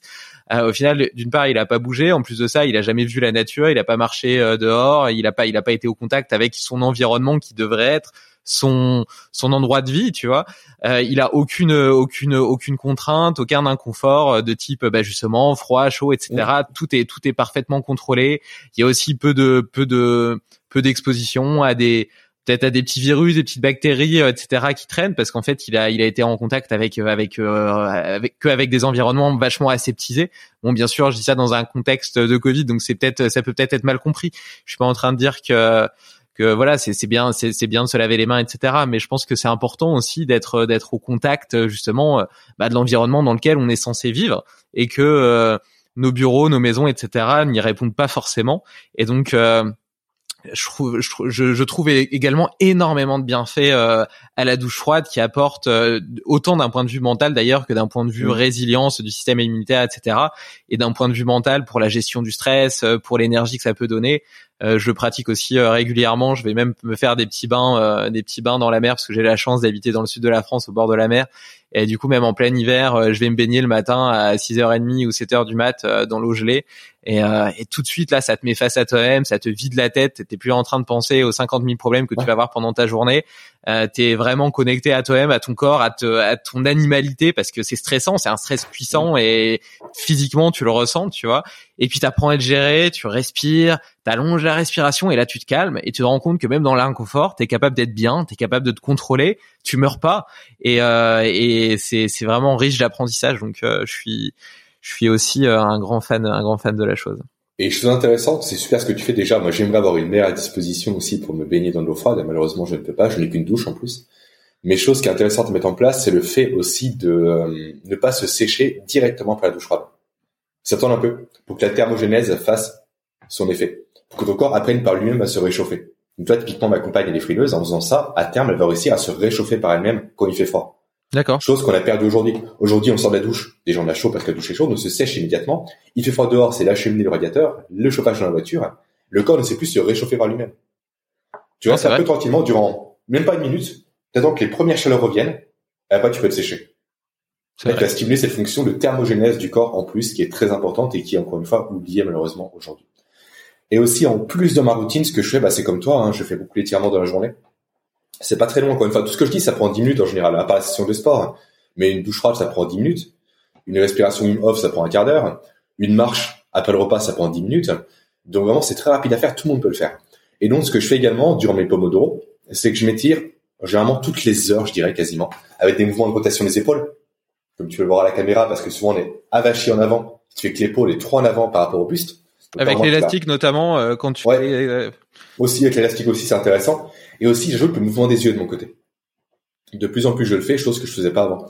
Au final, d'une part, il a pas bougé. En plus de ça, il a jamais vu la nature, il a pas marché dehors, il a pas, il a pas été au contact avec son environnement qui devrait être son son endroit de vie, tu vois. Euh, il a aucune aucune aucune contrainte, aucun inconfort euh, de type bah justement froid, chaud, etc. Tout est tout est parfaitement contrôlé. Il y a aussi peu de peu de peu d'exposition à des peut-être à des petits virus, des petites bactéries, euh, etc. qui traînent parce qu'en fait il a il a été en contact avec avec avec que avec des environnements vachement aseptisés. Bon bien sûr je dis ça dans un contexte de Covid donc c'est peut-être ça peut peut-être être mal compris. Je suis pas en train de dire que que voilà c'est bien c'est bien de se laver les mains etc mais je pense que c'est important aussi d'être d'être au contact justement euh, bah, de l'environnement dans lequel on est censé vivre et que euh, nos bureaux nos maisons etc n'y répondent pas forcément et donc euh, je trouve, je, je, trouve également énormément de bienfaits euh, à la douche froide qui apporte euh, autant d'un point de vue mental d'ailleurs que d'un point de vue mmh. résilience du système immunitaire, etc. Et d'un point de vue mental pour la gestion du stress, euh, pour l'énergie que ça peut donner. Je le pratique aussi régulièrement. Je vais même me faire des petits bains, des petits bains dans la mer parce que j'ai la chance d'habiter dans le sud de la France, au bord de la mer. Et du coup, même en plein hiver, je vais me baigner le matin à 6h30 ou 7h du mat dans l'eau gelée. Et, euh, et, tout de suite là, ça te met face à toi-même, ça te vide la tête. T'es plus en train de penser aux 50 000 problèmes que tu vas avoir pendant ta journée. Euh, T'es vraiment connecté à toi-même, à ton corps, à, te, à ton animalité, parce que c'est stressant, c'est un stress puissant et physiquement tu le ressens, tu vois. Et puis t'apprends à le gérer, tu respires, t'allonges la respiration et là tu te calmes et tu te rends compte que même dans l'inconfort, t'es capable d'être bien, t'es capable de te contrôler, tu meurs pas. Et, euh, et c'est vraiment riche d'apprentissage. Donc euh, je suis je suis aussi euh, un grand fan, un grand fan de la chose. Et chose intéressante, c'est super ce que tu fais déjà. Moi, j'aimerais avoir une mer à disposition aussi pour me baigner dans l'eau froide. Malheureusement, je ne peux pas. Je n'ai qu'une douche en plus. Mais chose qui est intéressante à mettre en place, c'est le fait aussi de ne pas se sécher directement par la douche froide. S'attendre un peu pour que la thermogénèse fasse son effet, pour que ton corps apprenne par lui-même à se réchauffer. Donc, toi, typiquement, ma compagne, elle est frileuse. En faisant ça, à terme, elle va réussir à se réchauffer par elle-même quand il fait froid. D'accord. Chose qu'on a perdu aujourd'hui. Aujourd'hui, on sort de la douche. Déjà, on a chaud parce que la douche est chaude. On se sèche immédiatement. Il fait froid dehors, c'est la cheminée, le radiateur, le chauffage dans la voiture. Le corps ne sait plus se réchauffer par lui-même. Tu restes un peu tranquillement durant même pas une minute. T'attends que les premières chaleurs reviennent. Et après, tu peux te sécher. Tu vas stimuler cette fonction de thermogénèse du corps en plus, qui est très importante et qui est encore une fois oubliée malheureusement aujourd'hui. Et aussi, en plus de ma routine, ce que je fais, bah, c'est comme toi, hein, je fais beaucoup d'étirements dans la journée. C'est pas très long, encore une fois. Tout ce que je dis, ça prend 10 minutes en général, à part la session de sport. Mais une douche froide, ça prend 10 minutes. Une respiration off, ça prend un quart d'heure. Une marche après le repas, ça prend 10 minutes. Donc vraiment, c'est très rapide à faire, tout le monde peut le faire. Et donc, ce que je fais également durant mes pomodoro, c'est que je m'étire généralement toutes les heures, je dirais quasiment, avec des mouvements de rotation des épaules, comme tu peux le voir à la caméra, parce que souvent on est avachi en avant, qui fait que l'épaule est trop en avant par rapport au buste. Avec l'élastique notamment, euh, quand tu ouais. Euh, aussi avec l'élastique aussi, c'est intéressant. Et aussi, j'ajoute le mouvement des yeux de mon côté. De plus en plus, je le fais, chose que je faisais pas avant.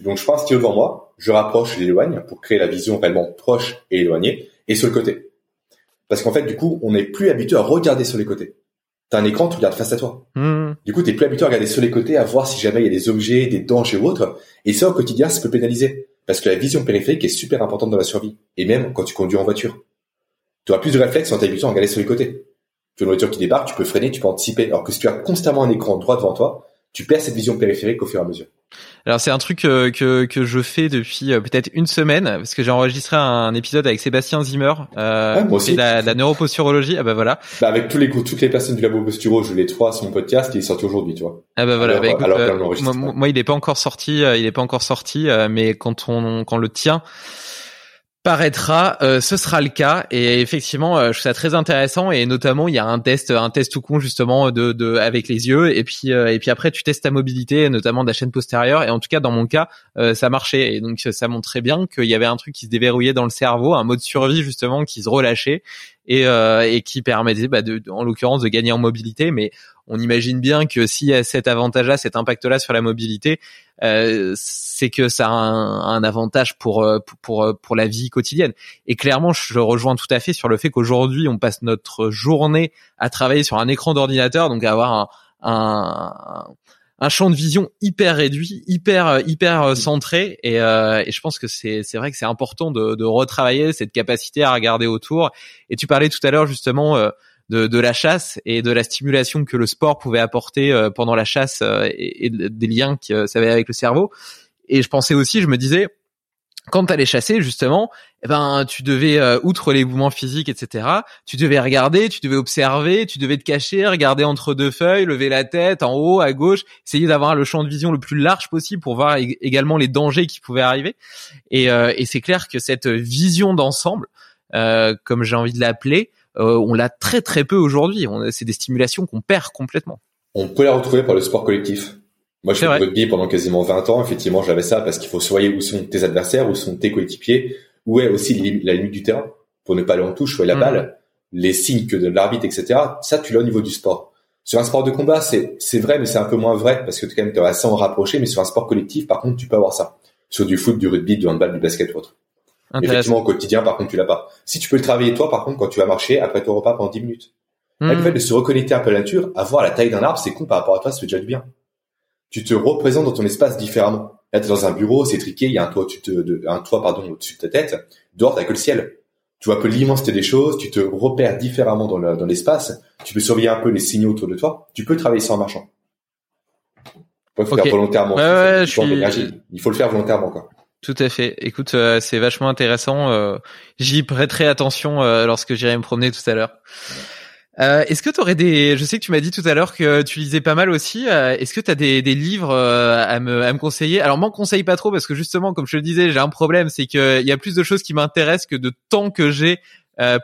Donc, je prends un stylo devant moi, je rapproche, je l'éloigne pour créer la vision réellement proche et éloignée, et sur le côté. Parce qu'en fait, du coup, on n'est plus habitué à regarder sur les côtés. T'as un écran, tu regardes face à toi. Mmh. Du coup, t'es plus habitué à regarder sur les côtés, à voir si jamais il y a des objets, des dangers ou autres. Et ça, au quotidien, ça peut pénaliser. Parce que la vision périphérique est super importante dans la survie. Et même quand tu conduis en voiture. Tu auras plus de réflexes quand t'es habitué à regarder sur les côtés. Tu as une voiture qui débarque, tu peux freiner, tu peux anticiper. Alors que si tu as constamment un écran droit devant toi, tu perds cette vision périphérique au fur et à mesure. Alors c'est un truc euh, que, que je fais depuis euh, peut-être une semaine parce que j'ai enregistré un épisode avec Sébastien Zimmer, euh, ah, moi aussi. La, la neuroposturologie. Ah bah voilà. Bah avec tous les toutes les personnes du labo posturo, je les trois sur mon podcast qui est sorti aujourd'hui, tu vois. Ah bah voilà. bah, écoute, euh, moi, moi, il est pas encore sorti, il est pas encore sorti, mais quand on quand le tient paraîtra, euh, ce sera le cas. Et effectivement, euh, je trouve ça très intéressant. Et notamment il y a un test, un test tout con justement de, de avec les yeux. Et puis euh, et puis après tu testes ta mobilité, notamment de la chaîne postérieure. Et en tout cas dans mon cas ça marchait. Et donc ça montrait bien qu'il y avait un truc qui se déverrouillait dans le cerveau, un mode survie justement qui se relâchait et, et qui permettait, bah, de, en l'occurrence, de gagner en mobilité. Mais on imagine bien que s'il y a cet avantage-là, cet impact-là sur la mobilité, euh, c'est que ça a un, avantage pour, euh, pour, pour euh, pour la vie quotidienne. Et clairement, je rejoins tout à fait sur le fait qu'aujourd'hui, on passe notre journée à travailler sur un écran d'ordinateur, donc à avoir un, un, un champ de vision hyper réduit, hyper hyper centré et, euh, et je pense que c'est c'est vrai que c'est important de, de retravailler cette capacité à regarder autour. Et tu parlais tout à l'heure justement de, de, la chasse et de la stimulation que le sport pouvait apporter euh, pendant la chasse euh, et, des liens que ça avait avec le cerveau. Et je pensais aussi, je me disais, quand tu allais chasser justement, eh ben tu devais euh, outre les mouvements physiques, etc. Tu devais regarder, tu devais observer, tu devais te cacher, regarder entre deux feuilles, lever la tête en haut, à gauche, essayer d'avoir le champ de vision le plus large possible pour voir également les dangers qui pouvaient arriver. Et, et c'est clair que cette vision d'ensemble, comme j'ai envie de l'appeler, euh, on l'a très très peu aujourd'hui. C'est des stimulations qu'on perd complètement. On peut la retrouver par le sport collectif. Moi, je fais du rugby pendant quasiment 20 ans. Effectivement, j'avais ça parce qu'il faut soigner où sont tes adversaires, où sont tes coéquipiers, où est aussi la limite du terrain pour ne pas aller en touche, où est la mm. balle, les signes que de l'arbitre, etc. Ça, tu l'as au niveau du sport. Sur un sport de combat, c'est c'est vrai, mais c'est un peu moins vrai parce que tu quand même assez en rapprocher. Mais sur un sport collectif, par contre, tu peux avoir ça. Sur du foot, du rugby, du handball, du basket ou autre. Effectivement, au quotidien, par contre, tu l'as pas. Si tu peux le travailler toi, par contre, quand tu vas marcher après ton repas pendant 10 minutes. Hmm. Le fait de se reconnecter un peu à la nature, avoir la taille d'un arbre, c'est con par rapport à toi, ça fait déjà du bien. Tu te représentes dans ton espace différemment. Là, t'es dans un bureau, c'est triqué, il y a un toit, au-dessus de, un toit, pardon, au-dessus de ta tête. Dehors, t'as que le ciel. Tu vois un peu l'immensité des choses, tu te repères différemment dans, dans l'espace, tu peux surveiller un peu les signaux autour de toi, tu peux travailler ça en marchant. Il faut le faire volontairement. Il faut le faire volontairement, quoi. Tout à fait. Écoute, euh, c'est vachement intéressant. Euh, j'y prêterai attention euh, lorsque j'irai me promener tout à l'heure. Est-ce que tu aurais des... Je sais que tu m'as dit tout à l'heure que tu lisais pas mal aussi. Est-ce que tu as des, des livres à, me, à me conseiller? Alors, m'en conseille pas trop parce que justement, comme je le disais, j'ai un problème, c'est qu'il y a plus de choses qui m'intéressent que de temps que j'ai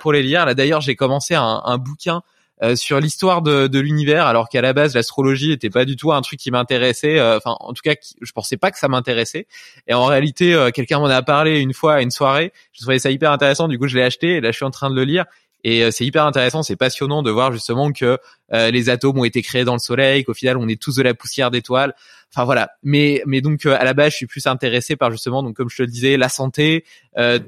pour les lire. Là, d'ailleurs, j'ai commencé un, un bouquin euh, sur l'histoire de, de l'univers, alors qu'à la base l'astrologie n'était pas du tout un truc qui m'intéressait. Euh, enfin, en tout cas, je pensais pas que ça m'intéressait. Et en réalité, euh, quelqu'un m'en a parlé une fois à une soirée. Je trouvais ça hyper intéressant. Du coup, je l'ai acheté. Et là, je suis en train de le lire. Et c'est hyper intéressant, c'est passionnant de voir justement que les atomes ont été créés dans le Soleil, qu'au final on est tous de la poussière d'étoiles. Enfin voilà. Mais mais donc à la base, je suis plus intéressé par justement donc comme je te le disais, la santé,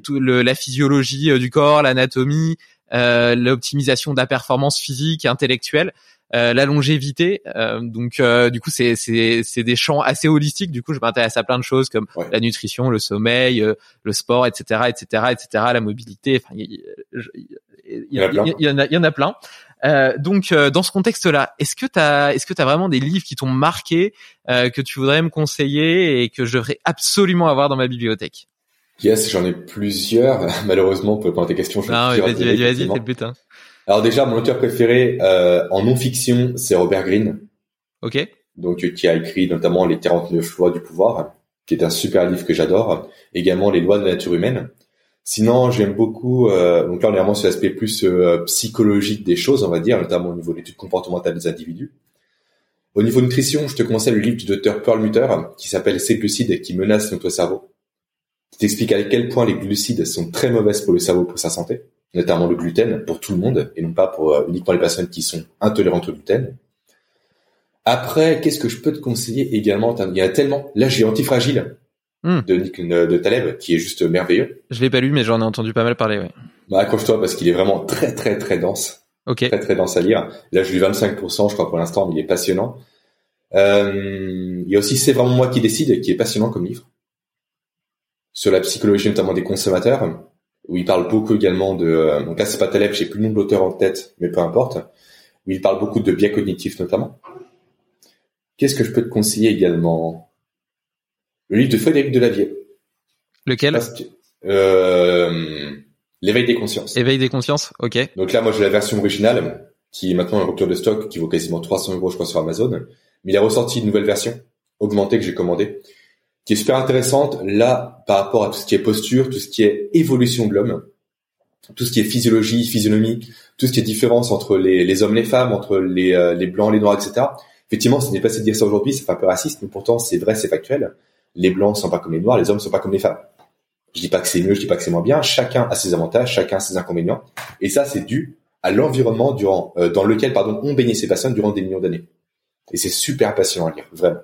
tout le, la physiologie du corps, l'anatomie, euh, l'optimisation de la performance physique et intellectuelle. la longévité. donc du coup c'est c'est c'est des champs assez holistiques. Du coup je m'intéresse à plein de choses comme la nutrition, le sommeil, le sport, etc., etc., etc., la mobilité. Enfin il y, en a il y en a plein. Euh, donc euh, dans ce contexte-là, est-ce que tu as est-ce que tu as vraiment des livres qui t'ont marqué euh, que tu voudrais me conseiller et que je devrais absolument avoir dans ma bibliothèque? Yes, j'en ai plusieurs. Malheureusement, pour répondre à tes questions, je Non, vas-y, vas-y, vas-y, c'est le but. Hein. Alors déjà, mon auteur préféré en non-fiction, c'est Robert Greene. Ok. Donc qui a écrit notamment les 49 lois du pouvoir, qui est un super livre que j'adore. Également les lois de la nature humaine. Sinon, j'aime beaucoup. Euh, donc là, on est vraiment sur l'aspect plus euh, psychologique des choses, on va dire, notamment au niveau de l'étude comportementale des individus. Au niveau nutrition, je te conseille le livre du docteur Perlmutter qui s'appelle Ces glucides qui menacent notre cerveau, qui t'explique à quel point les glucides sont très mauvaises pour le cerveau, pour sa santé, notamment le gluten pour tout le monde et non pas pour euh, uniquement les personnes qui sont intolérantes au gluten. Après, qu'est-ce que je peux te conseiller également? Il y a tellement. Là, j'ai Antifragile Hmm. de Nick de Taleb, qui est juste merveilleux. Je l'ai pas lu, mais j'en ai entendu pas mal parler. Ouais. Bah accroche-toi parce qu'il est vraiment très très très dense. Ok. Très très dense à lire. Là, je lis 25%, je crois pour l'instant, mais il est passionnant. Euh, il y a aussi C'est vraiment moi qui décide, qui est passionnant comme livre sur la psychologie notamment des consommateurs, où il parle beaucoup également de. Euh, donc là, c'est pas Taleb, j'ai plus le nom de l'auteur en tête, mais peu importe. Où il parle beaucoup de biais cognitifs notamment. Qu'est-ce que je peux te conseiller également? Le livre de Frédéric Delavier. Lequel? Euh, L'éveil des consciences. Éveil des consciences, ok. Donc là, moi, j'ai la version originale, qui est maintenant un rupture de stock, qui vaut quasiment 300 euros, je crois, sur Amazon. Mais il a ressorti une nouvelle version, augmentée, que j'ai commandée, qui est super intéressante, là, par rapport à tout ce qui est posture, tout ce qui est évolution de l'homme, tout ce qui est physiologie, physionomie, tout ce qui est différence entre les, les hommes, les femmes, entre les, euh, les blancs, les noirs, etc. Effectivement, ce n'est pas assez de dire ça aujourd'hui, fait un peu raciste, mais pourtant, c'est vrai, c'est factuel les blancs sont pas comme les noirs, les hommes sont pas comme les femmes. Je dis pas que c'est mieux, je dis pas que c'est moins bien. Chacun a ses avantages, chacun a ses inconvénients. Et ça, c'est dû à l'environnement durant, euh, dans lequel, pardon, ont baigné ces personnes durant des millions d'années. Et c'est super passionnant à lire, vraiment.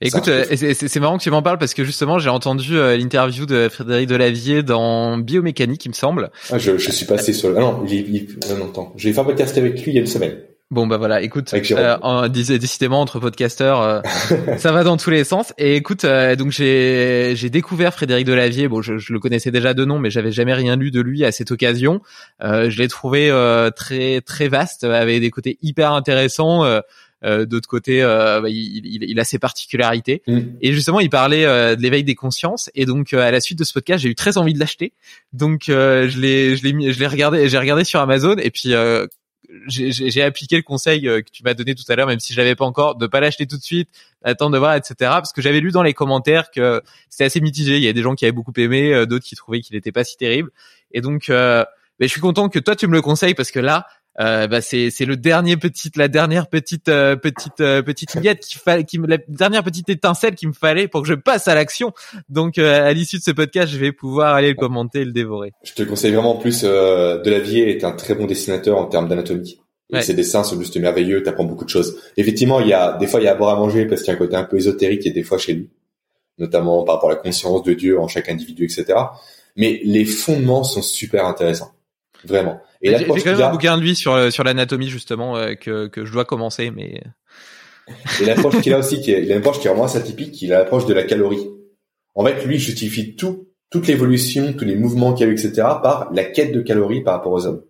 Écoute, euh, c'est marrant que tu m'en parles parce que justement, j'ai entendu euh, l'interview de Frédéric Delavier dans Biomécanique, il me semble. Ah, je, je suis passé sur. Ah non, il, il, non, non, J'ai fait un podcast avec lui il y a une semaine. Bon bah voilà, écoute, euh, décidément entre podcasteurs, euh, ça va dans tous les sens. Et écoute, euh, donc j'ai j'ai découvert Frédéric Delavier. Bon, je, je, le connaissais déjà de nom, mais j'avais jamais rien lu de lui à cette occasion. Euh, je l'ai trouvé euh, très très vaste, avec des côtés hyper intéressants. D'autre côté, bah, il, il, il, a ses particularités. Mm. Et justement, il parlait de l'éveil des consciences. Et donc, à la suite de ce podcast, j'ai eu très envie de l'acheter. Donc, je l'ai, je l'ai, je l'ai regardé, j'ai regardé sur Amazon. Et puis, j'ai appliqué le conseil euh, que tu m'as donné tout à l'heure, même si je l'avais pas encore, de pas l'acheter tout de suite, attendre de voir, etc. Parce que j'avais lu dans les commentaires que c'était assez mitigé. Il y a des gens qui avaient beaucoup aimé, euh, d'autres qui trouvaient qu'il était pas si terrible. Et donc, euh, ben, je suis content que toi tu me le conseilles parce que là, euh, bah c'est c'est le dernier petit la dernière petite euh, petite euh, petite miette qui fallait qui la dernière petite étincelle qu'il me fallait pour que je passe à l'action. Donc à l'issue de ce podcast je vais pouvoir aller le commenter et le dévorer. Je te conseille vraiment plus de la vie est un très bon dessinateur en termes d'anatomie et ses dessins sont juste merveilleux t'apprends beaucoup de choses. Effectivement il y a des fois il y a à boire à manger parce qu'il y a un côté un peu ésotérique et des fois chez lui. Notamment par rapport à la conscience de Dieu en chaque individu etc mais les fondements sont super intéressants vraiment et j'ai quand même un bouquin de lui sur euh, sur l'anatomie justement euh, que que je dois commencer, mais. Et l'approche qu'il a aussi, qui est, il a une approche qui est vraiment assez atypique, il a l'approche de la calorie. En fait, lui, il justifie tout, toute l'évolution, tous les mouvements qu'il y a eu, etc., par la quête de calories par rapport aux hommes.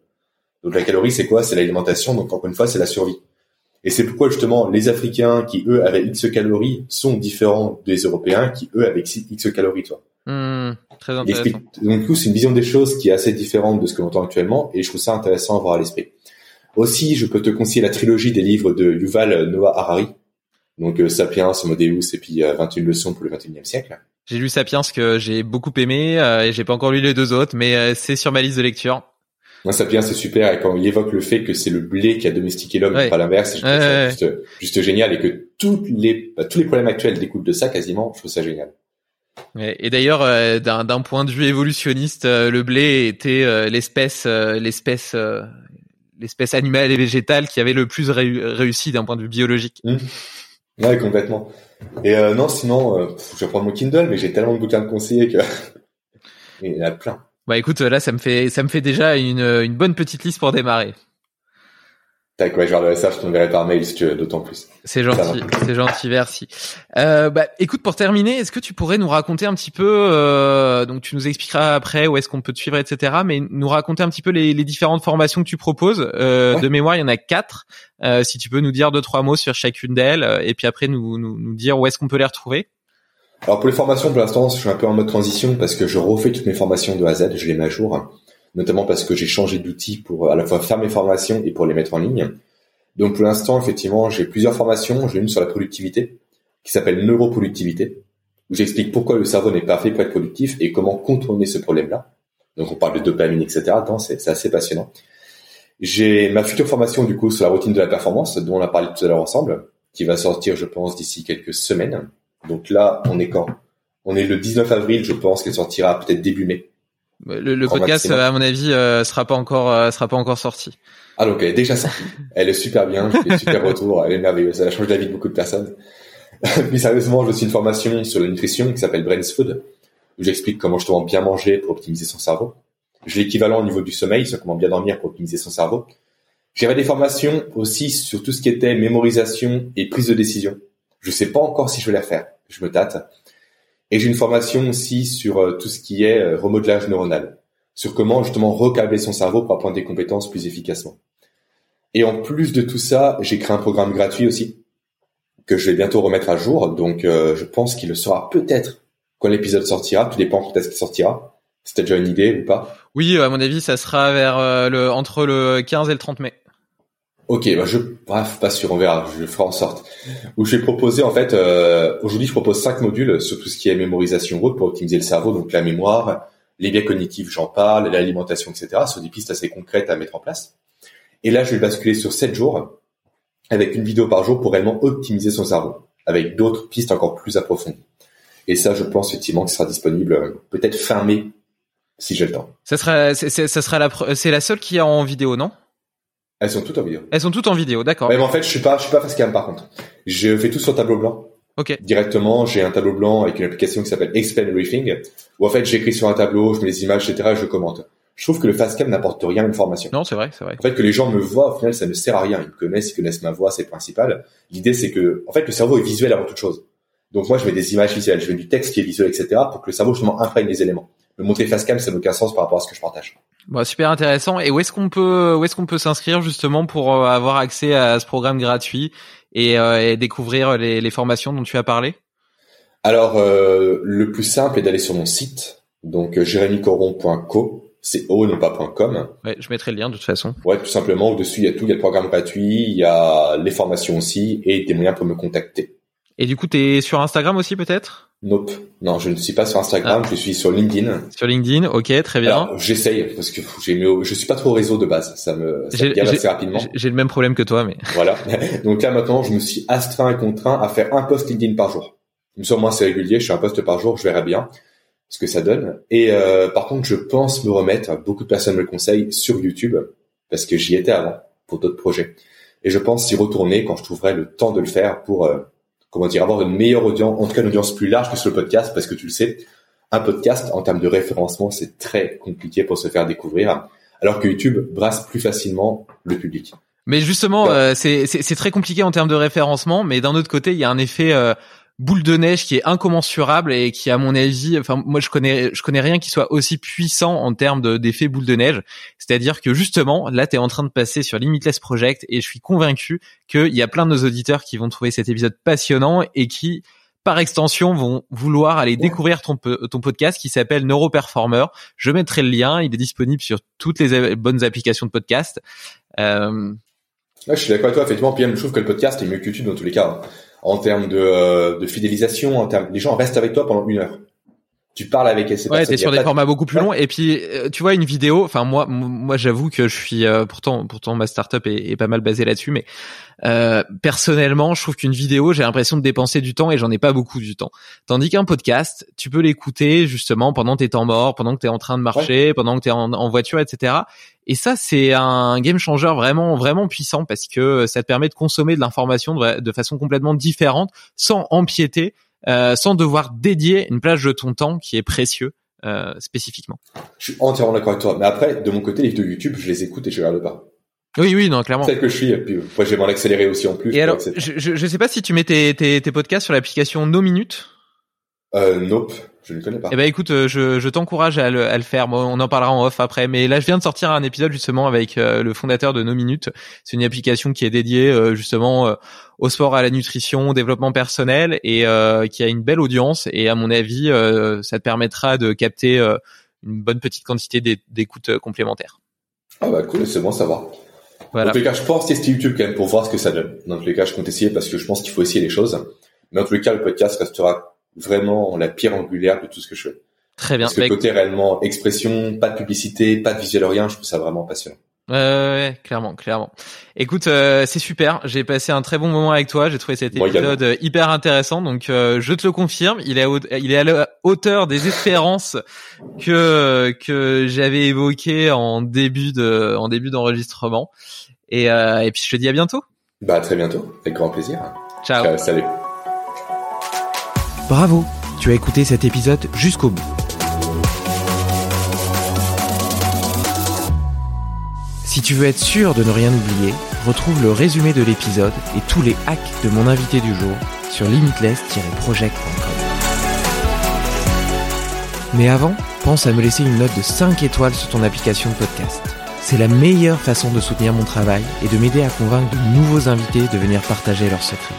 Donc la calorie, c'est quoi? C'est l'alimentation, donc encore une fois, c'est la survie. Et c'est pourquoi justement les Africains qui eux avaient X calories sont différents des Européens qui eux avaient X calories, toi. Mmh, très intéressant. Donc du coup, c'est une vision des choses qui est assez différente de ce que l'on entend actuellement, et je trouve ça intéressant à voir à l'esprit. Aussi, je peux te conseiller la trilogie des livres de Yuval Noah Harari, donc euh, Sapiens, Homo Deus et puis 21 euh, leçons pour le 21e siècle. J'ai lu Sapiens que j'ai beaucoup aimé euh, et j'ai pas encore lu les deux autres, mais c'est sur ma liste de lecture. Moi, Sapiens, c'est super. Et quand il évoque le fait que c'est le blé qui a domestiqué l'homme, pas l'inverse, je trouve ça juste, juste, génial et que toutes les, bah, tous les problèmes actuels découlent de ça quasiment. Je trouve ça génial. Et d'ailleurs, euh, d'un point de vue évolutionniste, euh, le blé était euh, l'espèce, l'espèce, l'espèce animale et végétale qui avait le plus réussi d'un point de vue biologique. Mmh. Ouais, complètement. Et non, sinon, je vais prendre mon Kindle, mais j'ai tellement de bouquins de conseiller que il y en a plein. Bah écoute, là ça me fait ça me fait déjà une, une bonne petite liste pour démarrer. Tac, ouais, je regarderai ça, je t'enverrai par mail si tu veux, d'autant plus. C'est gentil, c'est gentil, merci. Euh, bah, écoute, pour terminer, est-ce que tu pourrais nous raconter un petit peu, euh, donc tu nous expliqueras après où est-ce qu'on peut te suivre, etc., mais nous raconter un petit peu les, les différentes formations que tu proposes. Euh, De mémoire, il y en a quatre. Euh, si tu peux nous dire deux, trois mots sur chacune d'elles, euh, et puis après nous, nous, nous dire où est-ce qu'on peut les retrouver. Alors pour les formations, pour l'instant, je suis un peu en mode transition parce que je refais toutes mes formations de A à Z, je les mets à jour notamment parce que j'ai changé d'outil pour à la fois faire mes formations et pour les mettre en ligne. Donc pour l'instant, effectivement, j'ai plusieurs formations. J'ai une sur la productivité qui s'appelle neuroproductivité, où j'explique pourquoi le cerveau n'est pas fait pour être productif et comment contourner ce problème-là. Donc on parle de dopamine, etc. C'est assez passionnant. J'ai ma future formation du coup sur la routine de la performance, dont on a parlé tout à l'heure ensemble, qui va sortir, je pense, d'ici quelques semaines. Donc là, on est quand? On est le 19 avril, je pense qu'elle sortira peut-être début mai. Le, podcast, à mon avis, euh, sera pas encore, euh, sera pas encore sorti. Ah donc elle est déjà sortie. Elle est super bien, j'ai super retour, elle est merveilleuse, elle a changé la vie de beaucoup de personnes. Puis sérieusement, je suis une formation sur la nutrition qui s'appelle Brains Food, où j'explique comment justement bien manger pour optimiser son cerveau. J'ai l'équivalent au niveau du sommeil, sur comment bien dormir pour optimiser son cerveau. J'avais des formations aussi sur tout ce qui était mémorisation et prise de décision. Je sais pas encore si je vais la faire, je me tâte. Et j'ai une formation aussi sur euh, tout ce qui est euh, remodelage neuronal, sur comment justement recabler son cerveau pour apprendre des compétences plus efficacement. Et en plus de tout ça, j'ai créé un programme gratuit aussi que je vais bientôt remettre à jour. Donc euh, je pense qu'il le sera peut-être quand l'épisode sortira. Tout dépend quand est-ce qu'il sortira. Si déjà une idée ou pas Oui, à mon avis, ça sera vers le entre le 15 et le 30 mai. Ok, bah je, bref, pas sûr, on verra, je ferai en sorte. Où je vais proposer, en fait, euh, aujourd'hui, je propose cinq modules sur tout ce qui est mémorisation route pour optimiser le cerveau, donc la mémoire, les biais cognitifs, j'en parle, l'alimentation, etc., sur des pistes assez concrètes à mettre en place. Et là, je vais basculer sur sept jours, avec une vidéo par jour pour réellement optimiser son cerveau, avec d'autres pistes encore plus approfondies. Et ça, je pense effectivement que sera disponible euh, peut-être fin mai, si j'ai le temps. Ça sera, ça sera la, c'est la seule qui est en vidéo, non? Elles sont toutes en vidéo. Elles sont toutes en vidéo, d'accord. Mais en fait, je suis pas, je suis pas facecam par contre. Je fais tout sur tableau blanc. Ok. Directement, j'ai un tableau blanc avec une application qui s'appelle Explain Briefing, où en fait j'écris sur un tableau, je mets les images, etc. et je commente. Je trouve que le facecam n'apporte rien à une formation. Non, c'est vrai, c'est vrai. En fait, que les gens me voient, au final, ça ne sert à rien. Ils me connaissent, ils connaissent ma voix, c'est principal. L'idée, c'est que, en fait, le cerveau est visuel avant toute chose. Donc moi, je mets des images visuelles, je mets du texte qui est visuel, etc. pour que le cerveau justement imprègne les éléments. Me montrer facecam, ça n'a aucun sens par rapport à ce que je partage. Bon, super intéressant. Et où est-ce qu'on peut, où est-ce qu'on peut s'inscrire justement pour euh, avoir accès à ce programme gratuit et, euh, et découvrir les, les, formations dont tu as parlé? Alors, euh, le plus simple est d'aller sur mon site, donc euh, jérémycoron.co, c'est o non pas .com. Ouais, je mettrai le lien de toute façon. Ouais, tout simplement. Au-dessus, il y a tout. Il y a le programme gratuit, il y a les formations aussi et des moyens pour me contacter. Et du coup, tu es sur Instagram aussi peut-être? Nope. Non, je ne suis pas sur Instagram, ah. je suis sur LinkedIn. Sur LinkedIn, ok, très bien. J'essaye parce que j'ai je suis pas trop réseau de base, ça me, ça me assez rapidement. J'ai le même problème que toi, mais. Voilà. Donc là maintenant, je me suis astreint et contraint à faire un post LinkedIn par jour. Comme ça, moi, c'est régulier. Je fais un post par jour, je verrai bien ce que ça donne. Et euh, par contre, je pense me remettre. Beaucoup de personnes me le conseillent sur YouTube parce que j'y étais avant pour d'autres projets. Et je pense y retourner quand je trouverai le temps de le faire pour euh, comment dire, avoir une meilleure audience, en tout cas une audience plus large que sur le podcast, parce que tu le sais, un podcast, en termes de référencement, c'est très compliqué pour se faire découvrir, alors que YouTube brasse plus facilement le public. Mais justement, euh, c'est très compliqué en termes de référencement, mais d'un autre côté, il y a un effet euh, boule de neige qui est incommensurable et qui à mon avis enfin moi je connais je connais rien qui soit aussi puissant en termes d'effet boule de neige c'est-à-dire que justement là tu es en train de passer sur Limitless Project et je suis convaincu qu'il y a plein de nos auditeurs qui vont trouver cet épisode passionnant et qui par extension vont vouloir aller découvrir ton, ton podcast qui s'appelle Neuroperformer. Je mettrai le lien, il est disponible sur toutes les bonnes applications de podcast. Euh... je suis d'accord avec toi, effectivement. Puis je trouve que le podcast est mieux que YouTube dans tous les cas en termes de, euh, de fidélisation, en termes, les gens restent avec toi pendant une heure. Tu parles avec ces ouais, t'es sur des formats beaucoup plus longs. Et puis euh, tu vois une vidéo enfin moi moi j'avoue que je suis euh, pourtant pourtant ma startup est, est pas mal basée là-dessus mais euh, personnellement je trouve qu'une vidéo j'ai l'impression de dépenser du temps et j'en ai pas beaucoup du temps. Tandis qu'un podcast tu peux l'écouter justement pendant tes temps morts pendant que t'es en train de marcher pendant que t'es en, en voiture etc et ça c'est un game changer vraiment vraiment puissant parce que ça te permet de consommer de l'information de, de façon complètement différente sans empiéter euh, sans devoir dédier une plage de ton temps qui est précieux euh, spécifiquement. Je suis entièrement d'accord avec toi. Mais après, de mon côté, les vidéos YouTube, je les écoute et je regarde pas. Oui, oui, non, clairement. Celle que je suis, et puis moi j'aimerais l'accélérer aussi en plus. Et alors, je, je, je sais pas si tu mets tes, tes, tes podcasts sur l'application No Minutes. Euh, nope. Je ne connais pas. Eh ben écoute, euh, je, je t'encourage à le, à le faire. Bon, on en parlera en off après. Mais là, je viens de sortir un épisode justement avec euh, le fondateur de No Minutes. C'est une application qui est dédiée euh, justement au sport, à la nutrition, au développement personnel et qui a une belle audience. Et à mon avis, ça te permettra de capter une bonne petite quantité d'écoutes complémentaires. Ah bah cool, c'est bon à savoir. Voilà. En tous les cas, je pense tester YouTube quand même pour voir ce que ça donne. Dans tous les cas, je compte essayer parce que je pense qu'il faut essayer les choses. Mais en tous les cas, le podcast restera vraiment la pierre angulaire de tout ce que je fais. Très bien. Parce que le côté réellement expression, pas de publicité, pas de visuel rien, je trouve ça vraiment passionnant. Ouais, ouais, clairement, clairement. Écoute, euh, c'est super. J'ai passé un très bon moment avec toi. J'ai trouvé cet épisode hyper intéressant. Donc, euh, je te le confirme, il est à, il est à la hauteur des espérances que que j'avais évoquées en début de en début d'enregistrement. Et euh, et puis je te dis à bientôt. Bah à très bientôt, avec grand plaisir. Ciao. Ciao salut. Bravo, tu as écouté cet épisode jusqu'au bout. Si tu veux être sûr de ne rien oublier, retrouve le résumé de l'épisode et tous les hacks de mon invité du jour sur limitless-project.com. Mais avant, pense à me laisser une note de 5 étoiles sur ton application de podcast. C'est la meilleure façon de soutenir mon travail et de m'aider à convaincre de nouveaux invités de venir partager leurs secrets.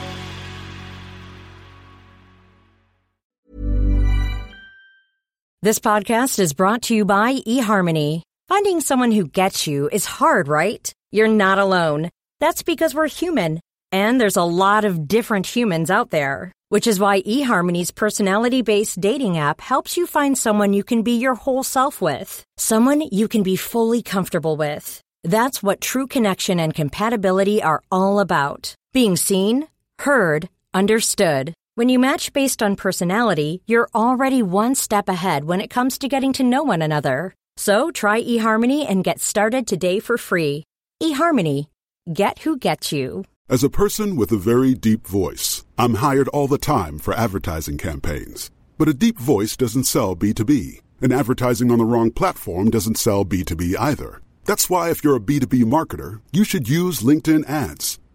This podcast is brought to you by eHarmony. Finding someone who gets you is hard, right? You're not alone. That's because we're human. And there's a lot of different humans out there. Which is why eHarmony's personality based dating app helps you find someone you can be your whole self with. Someone you can be fully comfortable with. That's what true connection and compatibility are all about. Being seen, heard, understood. When you match based on personality, you're already one step ahead when it comes to getting to know one another. So try eHarmony and get started today for free. eHarmony. Get who gets you. As a person with a very deep voice, I'm hired all the time for advertising campaigns. But a deep voice doesn't sell B2B, and advertising on the wrong platform doesn't sell B2B either. That's why if you're a B2B marketer, you should use LinkedIn ads.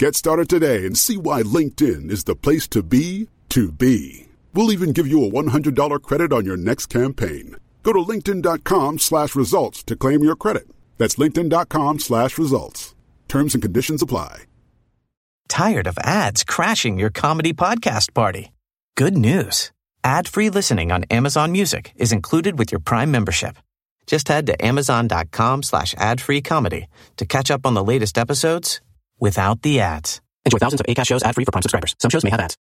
Get started today and see why LinkedIn is the place to be to be. We'll even give you a $100 credit on your next campaign. Go to linkedin.com slash results to claim your credit. That's linkedin.com slash results. Terms and conditions apply. Tired of ads crashing your comedy podcast party? Good news. Ad-free listening on Amazon Music is included with your Prime membership. Just head to amazon.com slash ad-free comedy to catch up on the latest episodes without the ads. Enjoy thousands of ACAST shows ad-free for Prime subscribers. Some shows may have ads.